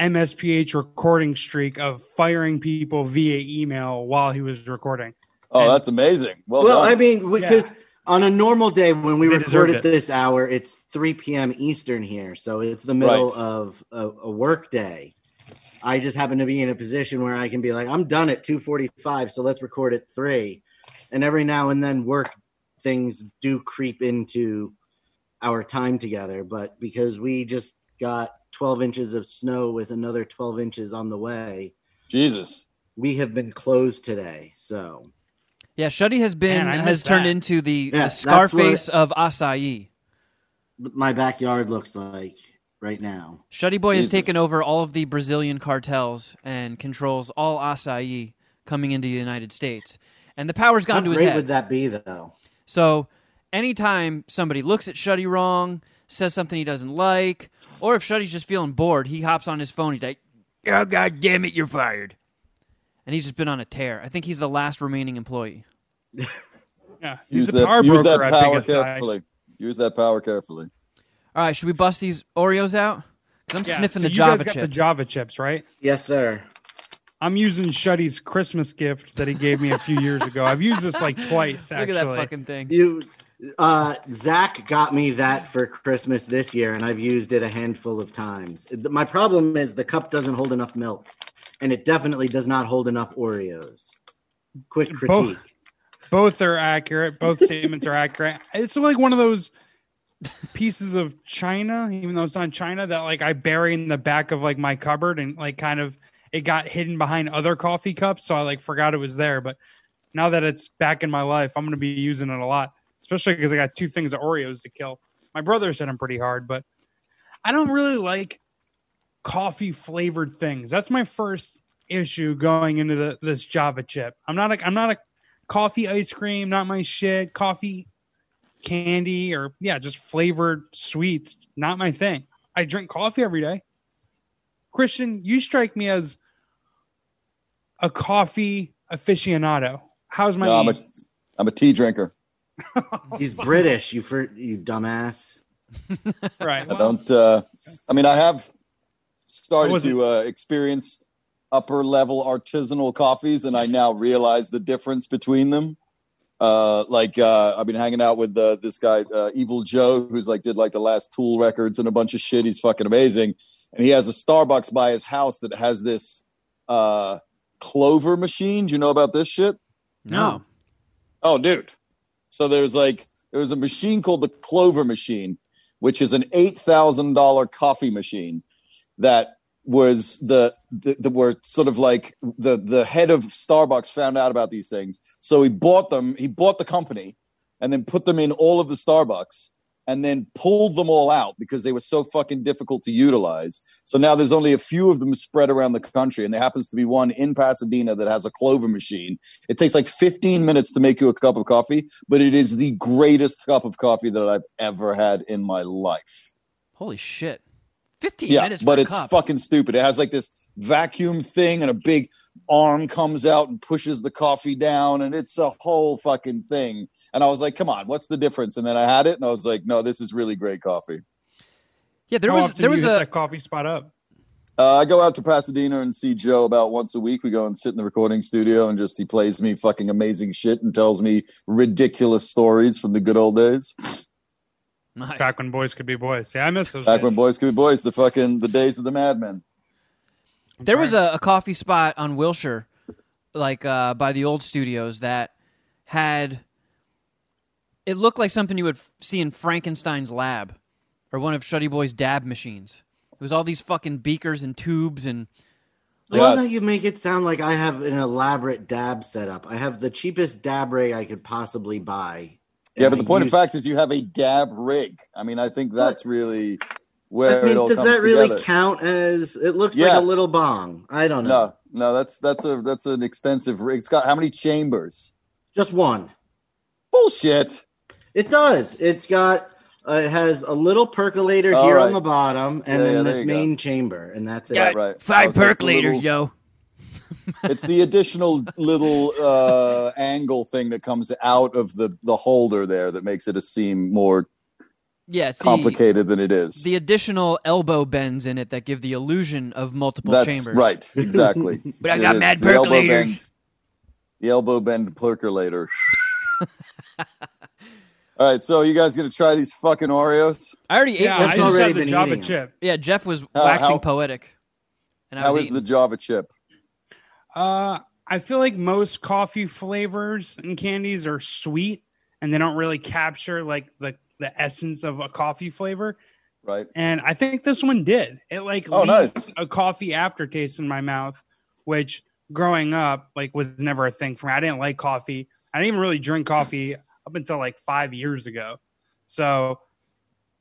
MSPH recording streak of firing people via email while he was recording. Oh, And- that's amazing. Well, Well, done. I mean, because on a normal day when we They record at this hour, it's 3 p.m. Eastern here, so it's the middle Right. of a, a work day. I just happen to be in a position where I can be like, I'm done at 2:45, so let's record at three. And every now and then, work things do creep into our time together. But because we just got 12 inches of snow with another 12 inches on the way, Jesus. we have been closed today. So Yeah, Shuddy has been Man, has turned that. into the, Yeah, the that's Scarface of acai. my backyard looks like right now. Shuddy boy has taken over all of the Brazilian cartels and controls all acai coming into the United States. And the power's How gone to his great head. would that be, though? So anytime somebody looks at Shuddy wrong, says something he doesn't like, or if Shuddy's just feeling bored, he hops on his phone. He's like, "Oh God damn it, you're fired!" And he's just been on a tear. I think he's the last remaining employee. (laughs) Yeah, Use he's the that, power use broker that power Big SI. carefully. Use that power carefully. All right, should we bust these Oreos out? I'm Yeah, sniffing so the you Java guys got the Java chips, right? Yes, sir. I'm using Shuddy's Christmas gift that he gave me a few years ago. I've used this like twice. Actually. Look at that fucking thing. You, uh, Zach got me that for Christmas this year, and I've used it a handful of times. My problem is the cup doesn't hold enough milk, and it definitely does not hold enough Oreos. Quick Both- critique. both are accurate. Both statements are accurate. It's like one of those pieces of china, even though it's not china, that like I bury in the back of like my cupboard and like kind of it got hidden behind other coffee cups, so I like forgot it was there. But now that it's back in my life, I'm gonna be using it a lot, especially because I got two things of Oreos to kill. My brother said I'm pretty hard, but I don't really like coffee flavored things. That's my first issue going into the, this Java chip. I'm not a, I'm not a coffee ice cream, not my shit. Coffee candy or yeah, just flavored sweets, not my thing. I drink coffee every day. Christian, you strike me as a coffee aficionado. How's my No, I'm a, I'm a tea drinker. (laughs) He's British. You for you dumbass. (laughs) right? I don't. Uh, I mean, I have started to uh, experience upper level artisanal coffees, and I now realize the difference between them. Uh, like uh, I've been hanging out with uh, this guy, uh, Evil Joe, who's like did like the last Tool records and a bunch of shit. He's fucking amazing, and he has a Starbucks by his house that has this uh, Clover machine. Do you know about this shit? No. Oh, dude. So there's like there was a machine called the Clover machine, which is an eight thousand dollar coffee machine that was the, the the were sort of like the the head of Starbucks found out about these things. So he bought them, he bought the company and then put them in all of the Starbucks and then pulled them all out because they were so fucking difficult to utilize. So now there's only a few of them spread around the country, and there happens to be one in Pasadena that has a Clover machine. It takes like 15 minutes to make you a cup of coffee, but it is the greatest cup of coffee that I've ever had in my life. Holy shit. 15 Yeah, minutes but it's cup. fucking stupid. It has like this vacuum thing and a big arm comes out and pushes the coffee down and it's a whole fucking thing. And I was like, come on, what's the difference? And then I had it and I was like, no, this is really great coffee. Yeah, there How was often there was a coffee spot up. Uh, I go out to Pasadena and see Joe about once a week. We go and sit in the recording studio and just he plays me fucking amazing shit and tells me ridiculous stories from the good old days. nice. Back when boys could be boys. Yeah, I miss those. Back days. when boys could be boys, the fucking the days of the madmen. There was a, a coffee spot on Wilshire, like uh, by the old studios, that had. It looked like something you would f- see in Frankenstein's lab, or one of Shuddy Boy's dab machines. It was all these fucking beakers and tubes and I love how Yes. you make it sound like I have an elaborate dab setup. I have the cheapest dab rig I could possibly buy. Yeah, but the I point of fact is you have a dab rig. I mean, I think that's really where I mean, it all does comes that really together. count as? It looks Yeah. like a little bong. I don't know. No, no, that's that's a that's an extensive rig. It's got how many chambers? Just one. Bullshit. It does. It's got. Uh, it has a little percolator All here right. on the bottom, and Yeah, then yeah, this there you go. main chamber, and that's it. Yeah, right. five Oh, so it's a percolators, little- yo. It's the additional little uh, angle thing that comes out of the the holder there that makes it a seem more Yeah, it's the, complicated than it is. the additional elbow bends in it that give the illusion of multiple That's chambers. right, exactly. (laughs) But I got is. mad The elbow bend- The elbow bend percolator. (laughs) All right, so you guys gonna try these fucking Oreos? I already ate Yeah. I That's just already had the Java eating 'em. chip. Yeah, Jeff was How- waxing how- poetic. And I How was is eating. the Java chip? Uh, I feel like most coffee flavors and candies are sweet, and they don't really capture like the the essence of a coffee flavor. Right. And I think this one did. It like Oh, leaves nice. a coffee aftertaste in my mouth, which growing up like was never a thing for me. I didn't like coffee. I didn't even really drink coffee up until like five years ago. So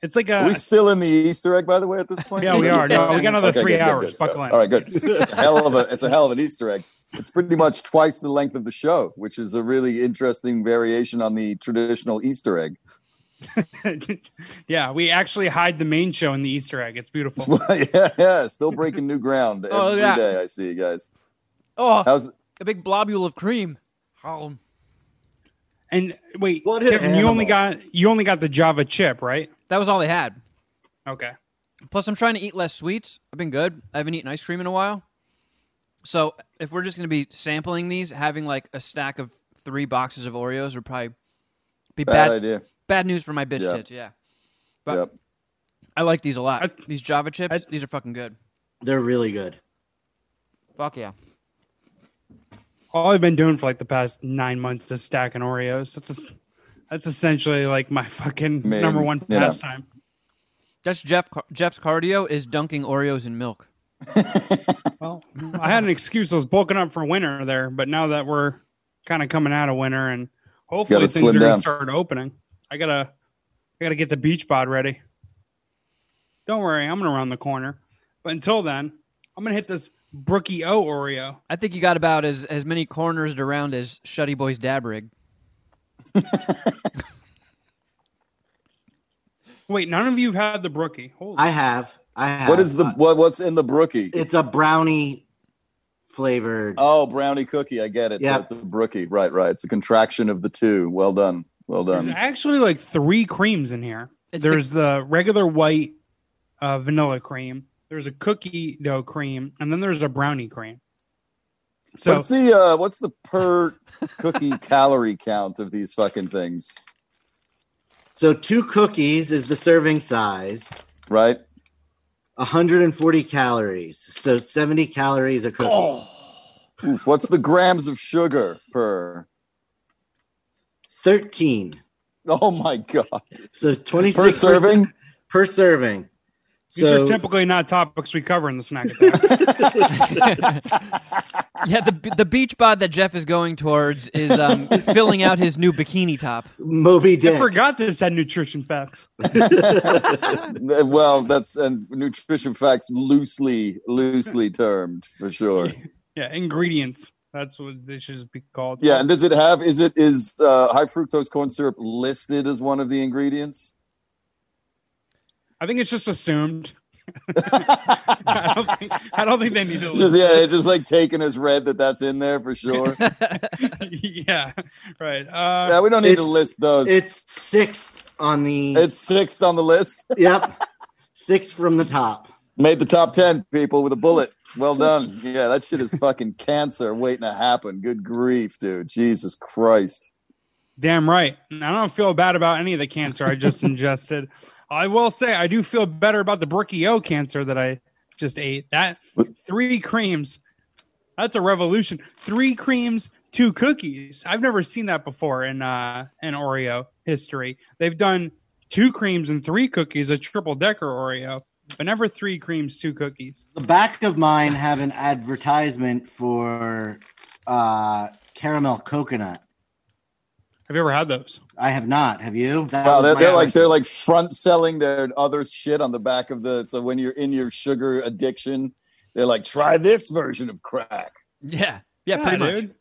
it's like a Are we still in the Easter egg, by the way, at this point? Yeah, we are. No, we got another (laughs) Okay, three good, good, hours. good. Buckle in. All right, good. It's a hell of a it's a hell of an Easter egg. It's pretty much twice the length of the show, which is a really interesting variation on the traditional Easter egg. (laughs) yeah, we actually hide the main show in the Easter egg. It's beautiful. (laughs) yeah, yeah, still breaking new ground oh, every day. Oh, look at that. I see you guys. oh, How's a big globule of cream. Oh, And wait, What an Kevin, you only got you only got the Java chip, right? that was all they had. Okay. Plus, I'm trying to eat less sweets. I've been good. I haven't eaten ice cream in a while. So, if we're just going to be sampling these, having like a stack of three boxes of Oreos would probably be bad, bad. idea? Bad news for my bitch Yeah. tits. Yeah, but Yep. I like these a lot. I- these Java chips, I- these are fucking good. They're really good. Fuck yeah. All I've been doing for like the past nine months is stacking Oreos. That's that's essentially like my fucking mean, number one you pastime. That's Jeff. Jeff's cardio is dunking Oreos in milk. (laughs) Well, I had an excuse. I was bulking up for winter there, but now that we're kind of coming out of winter and hopefully things are going to start opening, I gotta I gotta get the beach bod ready. Don't worry, I'm gonna round the corner. But until then, I'm gonna hit this Brookie O Oreo. I think you got about as as many corners to round as Shuddy Boy's dab rig. (laughs) Wait, none of you have had the Brookie. Holy I have. I have. What is the what, what's in the brookie? It's a brownie flavored. Oh, brownie cookie. I get it. Yeah. So it's a brookie. Right, right. It's a contraction of the two. Well done. Well There's done. actually like three creams in here. It's the- There's the, regular white uh, vanilla cream. There's a cookie dough cream, and then there's a brownie cream. So what's the uh, what's the per (laughs) cookie calorie count of these fucking things? So two cookies is the serving size, Right? 140 calories. So 70 calories a cookie. Oh. Oof, what's the grams of sugar per? 13. Oh my god! So 26 Per serving? per serving. these So are typically not topics we cover in the snack attack. (laughs) (laughs) Yeah, the the beach bod that Jeff is going towards is um, (laughs) filling out his new bikini top. Moby I Dick. forgot this had nutrition facts. well, that's and nutrition facts loosely loosely termed for sure. Yeah, ingredients. That's what they should be called. Yeah, and does it have? Is it is uh, high fructose corn syrup listed as one of the ingredients? I think it's just assumed. (laughs) I don't think I don't think they need to. just yeah, it's just like taken as read that that's in there for sure. (laughs) (laughs) yeah, right. Uh, yeah, we don't need to list those. It's sixth on the. It's sixth on the list. yep. Sixth from the top. Made the top ten people with a bullet. Well done. Yeah, that shit is fucking cancer waiting to happen. Good grief, dude. Jesus Christ. Damn right. I don't feel bad about any of the cancer I just (laughs) ingested. I will say I do feel better about the Brookie-O cancer that I just ate. That three creams. That's a revolution. Three creams, two cookies. I've never seen that before in uh in Oreo history. They've done two creams and three cookies, a triple decker Oreo, but never three creams, two cookies. The back of mine have an advertisement for uh, caramel coconut. Have you ever had those? I have not. Have you? That Wow, they're, they're like they're like front selling their other shit on the back of the. So when you're in your sugar addiction, they're like, try this version of crack. Yeah, yeah, pretty much. dude.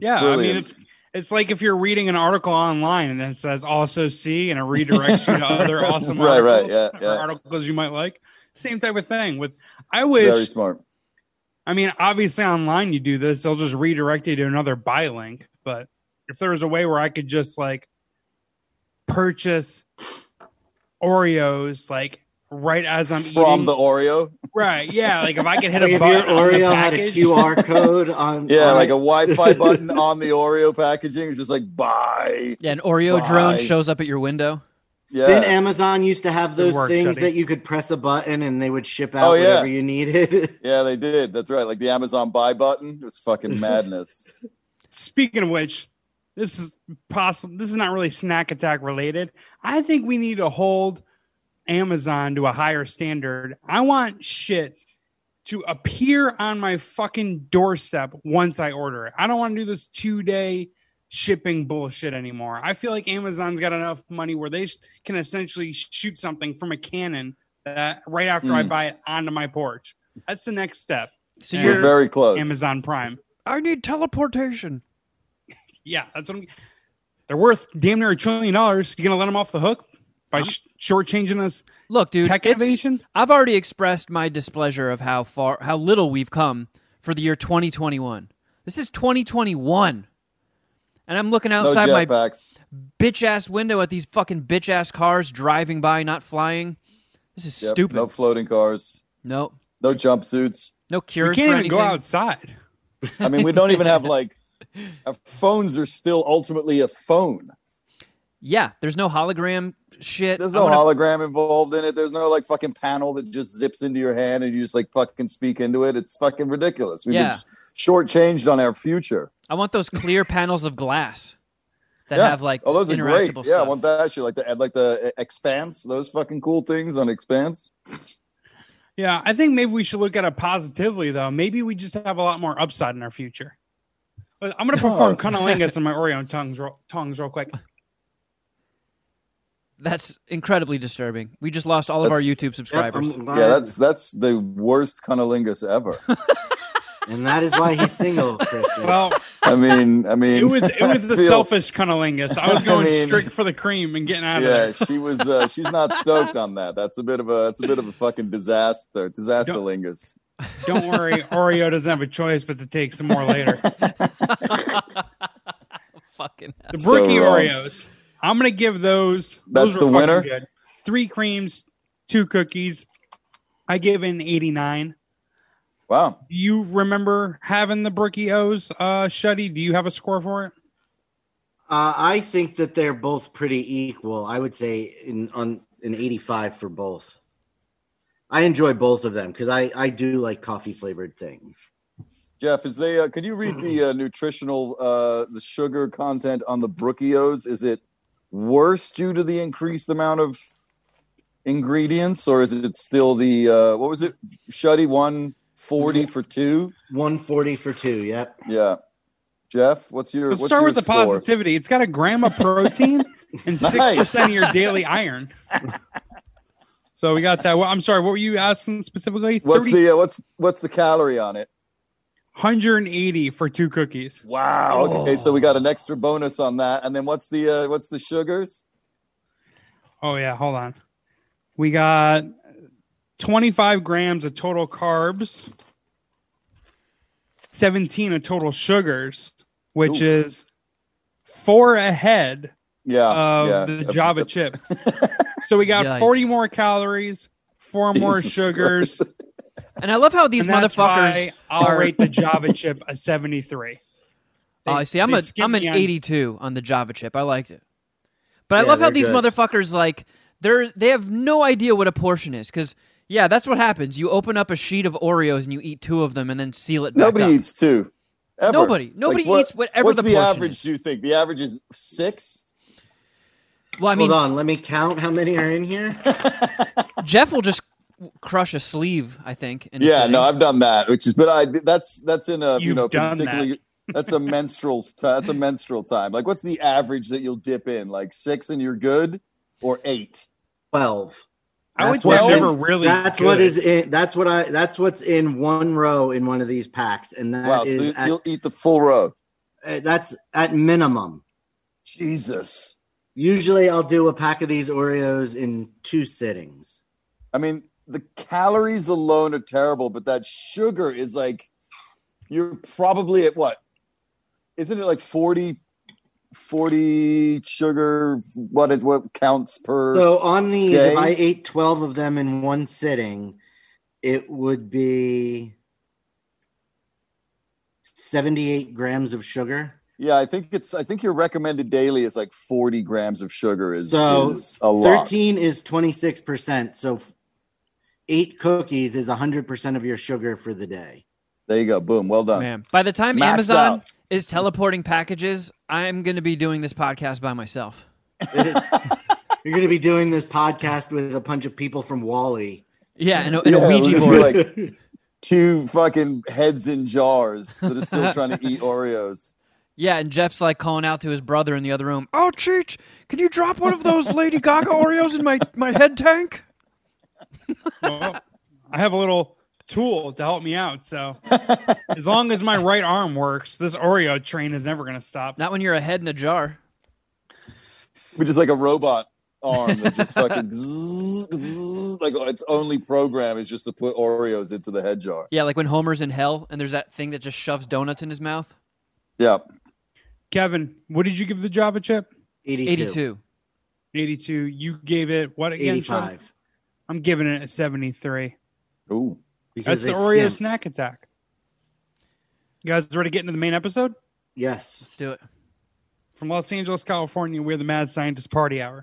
Yeah, I mean Brilliant. it's it's like if you're reading an article online and it says also see and it redirects you to (laughs) other awesome Right, right, articles yeah, yeah. articles you might like. Same type of thing with I wish Very smart. I mean obviously online you do this, they'll just redirect you to another buy link. But if there was a way where I could just like purchase Oreos like right as I'm From eating the Oreo. right, yeah. Like if I could hit Like a if your button on the Oreo had a QR (laughs) code on. Yeah, on like it. a Wi-Fi (laughs) button on the Oreo packaging. It's just like buy. Yeah, an Oreo drone shows up at your window. Didn't Yeah. Amazon used to have those work, things Shuddy. that you could press a button and they would ship out Oh, yeah. whatever you needed? (laughs) Yeah, they did. That's right. Like the Amazon buy button. It was fucking madness. Speaking of which, this is possible. This is not really snack attack related. I think we need to hold Amazon to a higher standard. I want shit to appear on my fucking doorstep once I order it. I don't want to do this two day shipping bullshit anymore. I feel like Amazon's got enough money where they sh- can essentially shoot something from a cannon that right after I Mm. buy it onto my porch. That's the next step. So Yeah. We're you're very close. Amazon Prime. I need teleportation. (laughs) Yeah, that's what I'm. They're worth damn near a trillion dollars. You gonna let them off the hook by sh- shortchanging us Look, dude, tech innovation? I've already expressed my displeasure of how far, how little we've come for the year 2021. This is 2021, and I'm looking no outside my jetpacks. bitch ass window at these fucking bitch ass cars driving by, not flying. This is Yep, stupid. No floating cars. no, No jumpsuits. no cure. You can't for even anything. go outside. I mean, we don't even have (laughs) like. Our phones are still ultimately a phone. Yeah, there's no hologram shit. There's no wanna- hologram involved in it. There's no like fucking panel that just zips into your hand and you just like fucking speak into it. It's fucking ridiculous. We've Yeah. been shortchanged on our future. I want those clear (laughs) panels of glass that yeah. have like oh, those are great. interactable Yeah, I want that shit. Like the like the uh, expanse. Those fucking cool things on expanse. Yeah, I think maybe we should look at it positively though. Maybe we just have a lot more upside in our future. I'm gonna perform Oh. cunnilingus (laughs) in my Oreo tongues, real, tongues real quick. That's incredibly disturbing. We just lost all of our That's- YouTube subscribers. I'm glad- Yeah, that's that's the worst cunnilingus ever. (laughs) and that is why he's single, Christian. Well, I mean, I mean, it was it was (laughs) the I feel- selfish cunnilingus. I was (laughs) I going mean- strict for the cream and getting out of it. Yeah, there. she was. Uh, she's not stoked on that. That's a bit of a. That's a bit of a fucking disaster. Disaster lingus. Don't worry, Oreo doesn't have a choice but to take some more later. Fucking hell. The So Brookie wrong. Oreos. I'm gonna give those. That's those the winner? Good. Three creams, two cookies. I give it an 89. Wow. Do you remember having the Brookie O's, uh, Shuddy? Do you have a score for it? Uh, I think that they're both pretty equal. I would say in on an 85 for both. I enjoy both of them because I I do like coffee flavored things. Jeff, is they? Uh, could you read the uh, nutritional, uh, the sugar content on the Brookios? Is it worse due to the increased amount of ingredients, or is it still the uh, what was it? Shuddy one forty for two. 140 for two. Yep. Yeah, Jeff, what's your? Let's what's start your with the score? positivity. It's got a gram of protein (laughs) and six Nice. percent of your daily iron. (laughs) so we got that. Well, I'm sorry. What were you asking specifically? What's 30, the uh, what's what's the calorie on it? 180 for two cookies. Wow. Okay, so we got an extra bonus on that, and then what's the uh, what's the sugars? Oh yeah, hold on. We got 25 grams of total carbs, 17 of total sugars, which Oof. is four ahead Yeah, of yeah. the Java (laughs) chip. so we got Yikes. 40 more calories, four more Jesus sugars. Christ. And I love how these and that's motherfuckers why I'll are. rate the Java chip a 73. Oh, I see. I'm They a skimmed I'm an me on- 82 on the Java chip. I liked it, but I Yeah, love how these good. motherfuckers like they're they have no idea what a portion is because yeah, that's what happens. You open up a sheet of Oreos and you eat two of them and then seal it. Back Nobody up. eats two. Ever. Nobody- nobody what- eats whatever What's the the, average? is. Do you think the average is six? Well, I mean, Hold on, let me count how many are in here. Jeff will just crush a sleeve. I think. in Yeah, no, I've done that. Which is, but I that's that's in a you You've know done particularly that's a menstrual t- that's a (laughs) menstrual time. Like, what's the average that you'll dip in? Like six and you're good, or eight? 12. I would say what I'm is- never really. That's what good. is in that's what I that's what's in one row in one of these packs and that wow, is you- at, you'll eat the full row. uh, that's at minimum. Jesus. Usually I'll do a pack of these Oreos in two sittings. I mean, the calories alone are terrible, but that sugar is like you're probably at what? Isn't it like 40 40 sugar what it what counts per So on these, day? if I ate 12 of them in one sitting, it would be 78 grams of sugar. Yeah, I think it's I think your recommended daily is like 40 grams of sugar is, So is a lot. 13 is 26%. So eight cookies is 100% of your sugar for the day. There you go. Boom. Well done. Man, by the time Maxed Amazon out. is teleporting packages, I'm going to be doing this podcast by myself. (laughs) You're going to be doing this podcast with a bunch of people from WALL-E. Yeah, and a, and Yeah, a Ouija board. like two fucking heads in jars that are still trying to (laughs) eat Oreos. Yeah, and Jeff's like calling out to his brother in the other room. Oh, Cheech, can you drop one of those Lady Gaga Oreos in my, my head tank? (laughs) Well, I have a little tool to help me out. So as long as my right arm works, this Oreo train is never going to stop. Not when you're a head in a jar. Which is like a robot arm that just fucking zzz, (laughs) zzz, like its only program is just to put Oreos into the head jar. Yeah, like when Homer's in hell and there's that thing that just shoves donuts in his mouth. Yeah. Kevin, what did you give the Java chip? 82. 82. 82. You gave it what again? Sean? 85. I'm giving it a 73. Ooh. That's the Oreo skimp. snack attack. You guys ready to get into the main episode? Yes. Let's do it. From Los Angeles, California, we're the Mad Scientist Party Hour.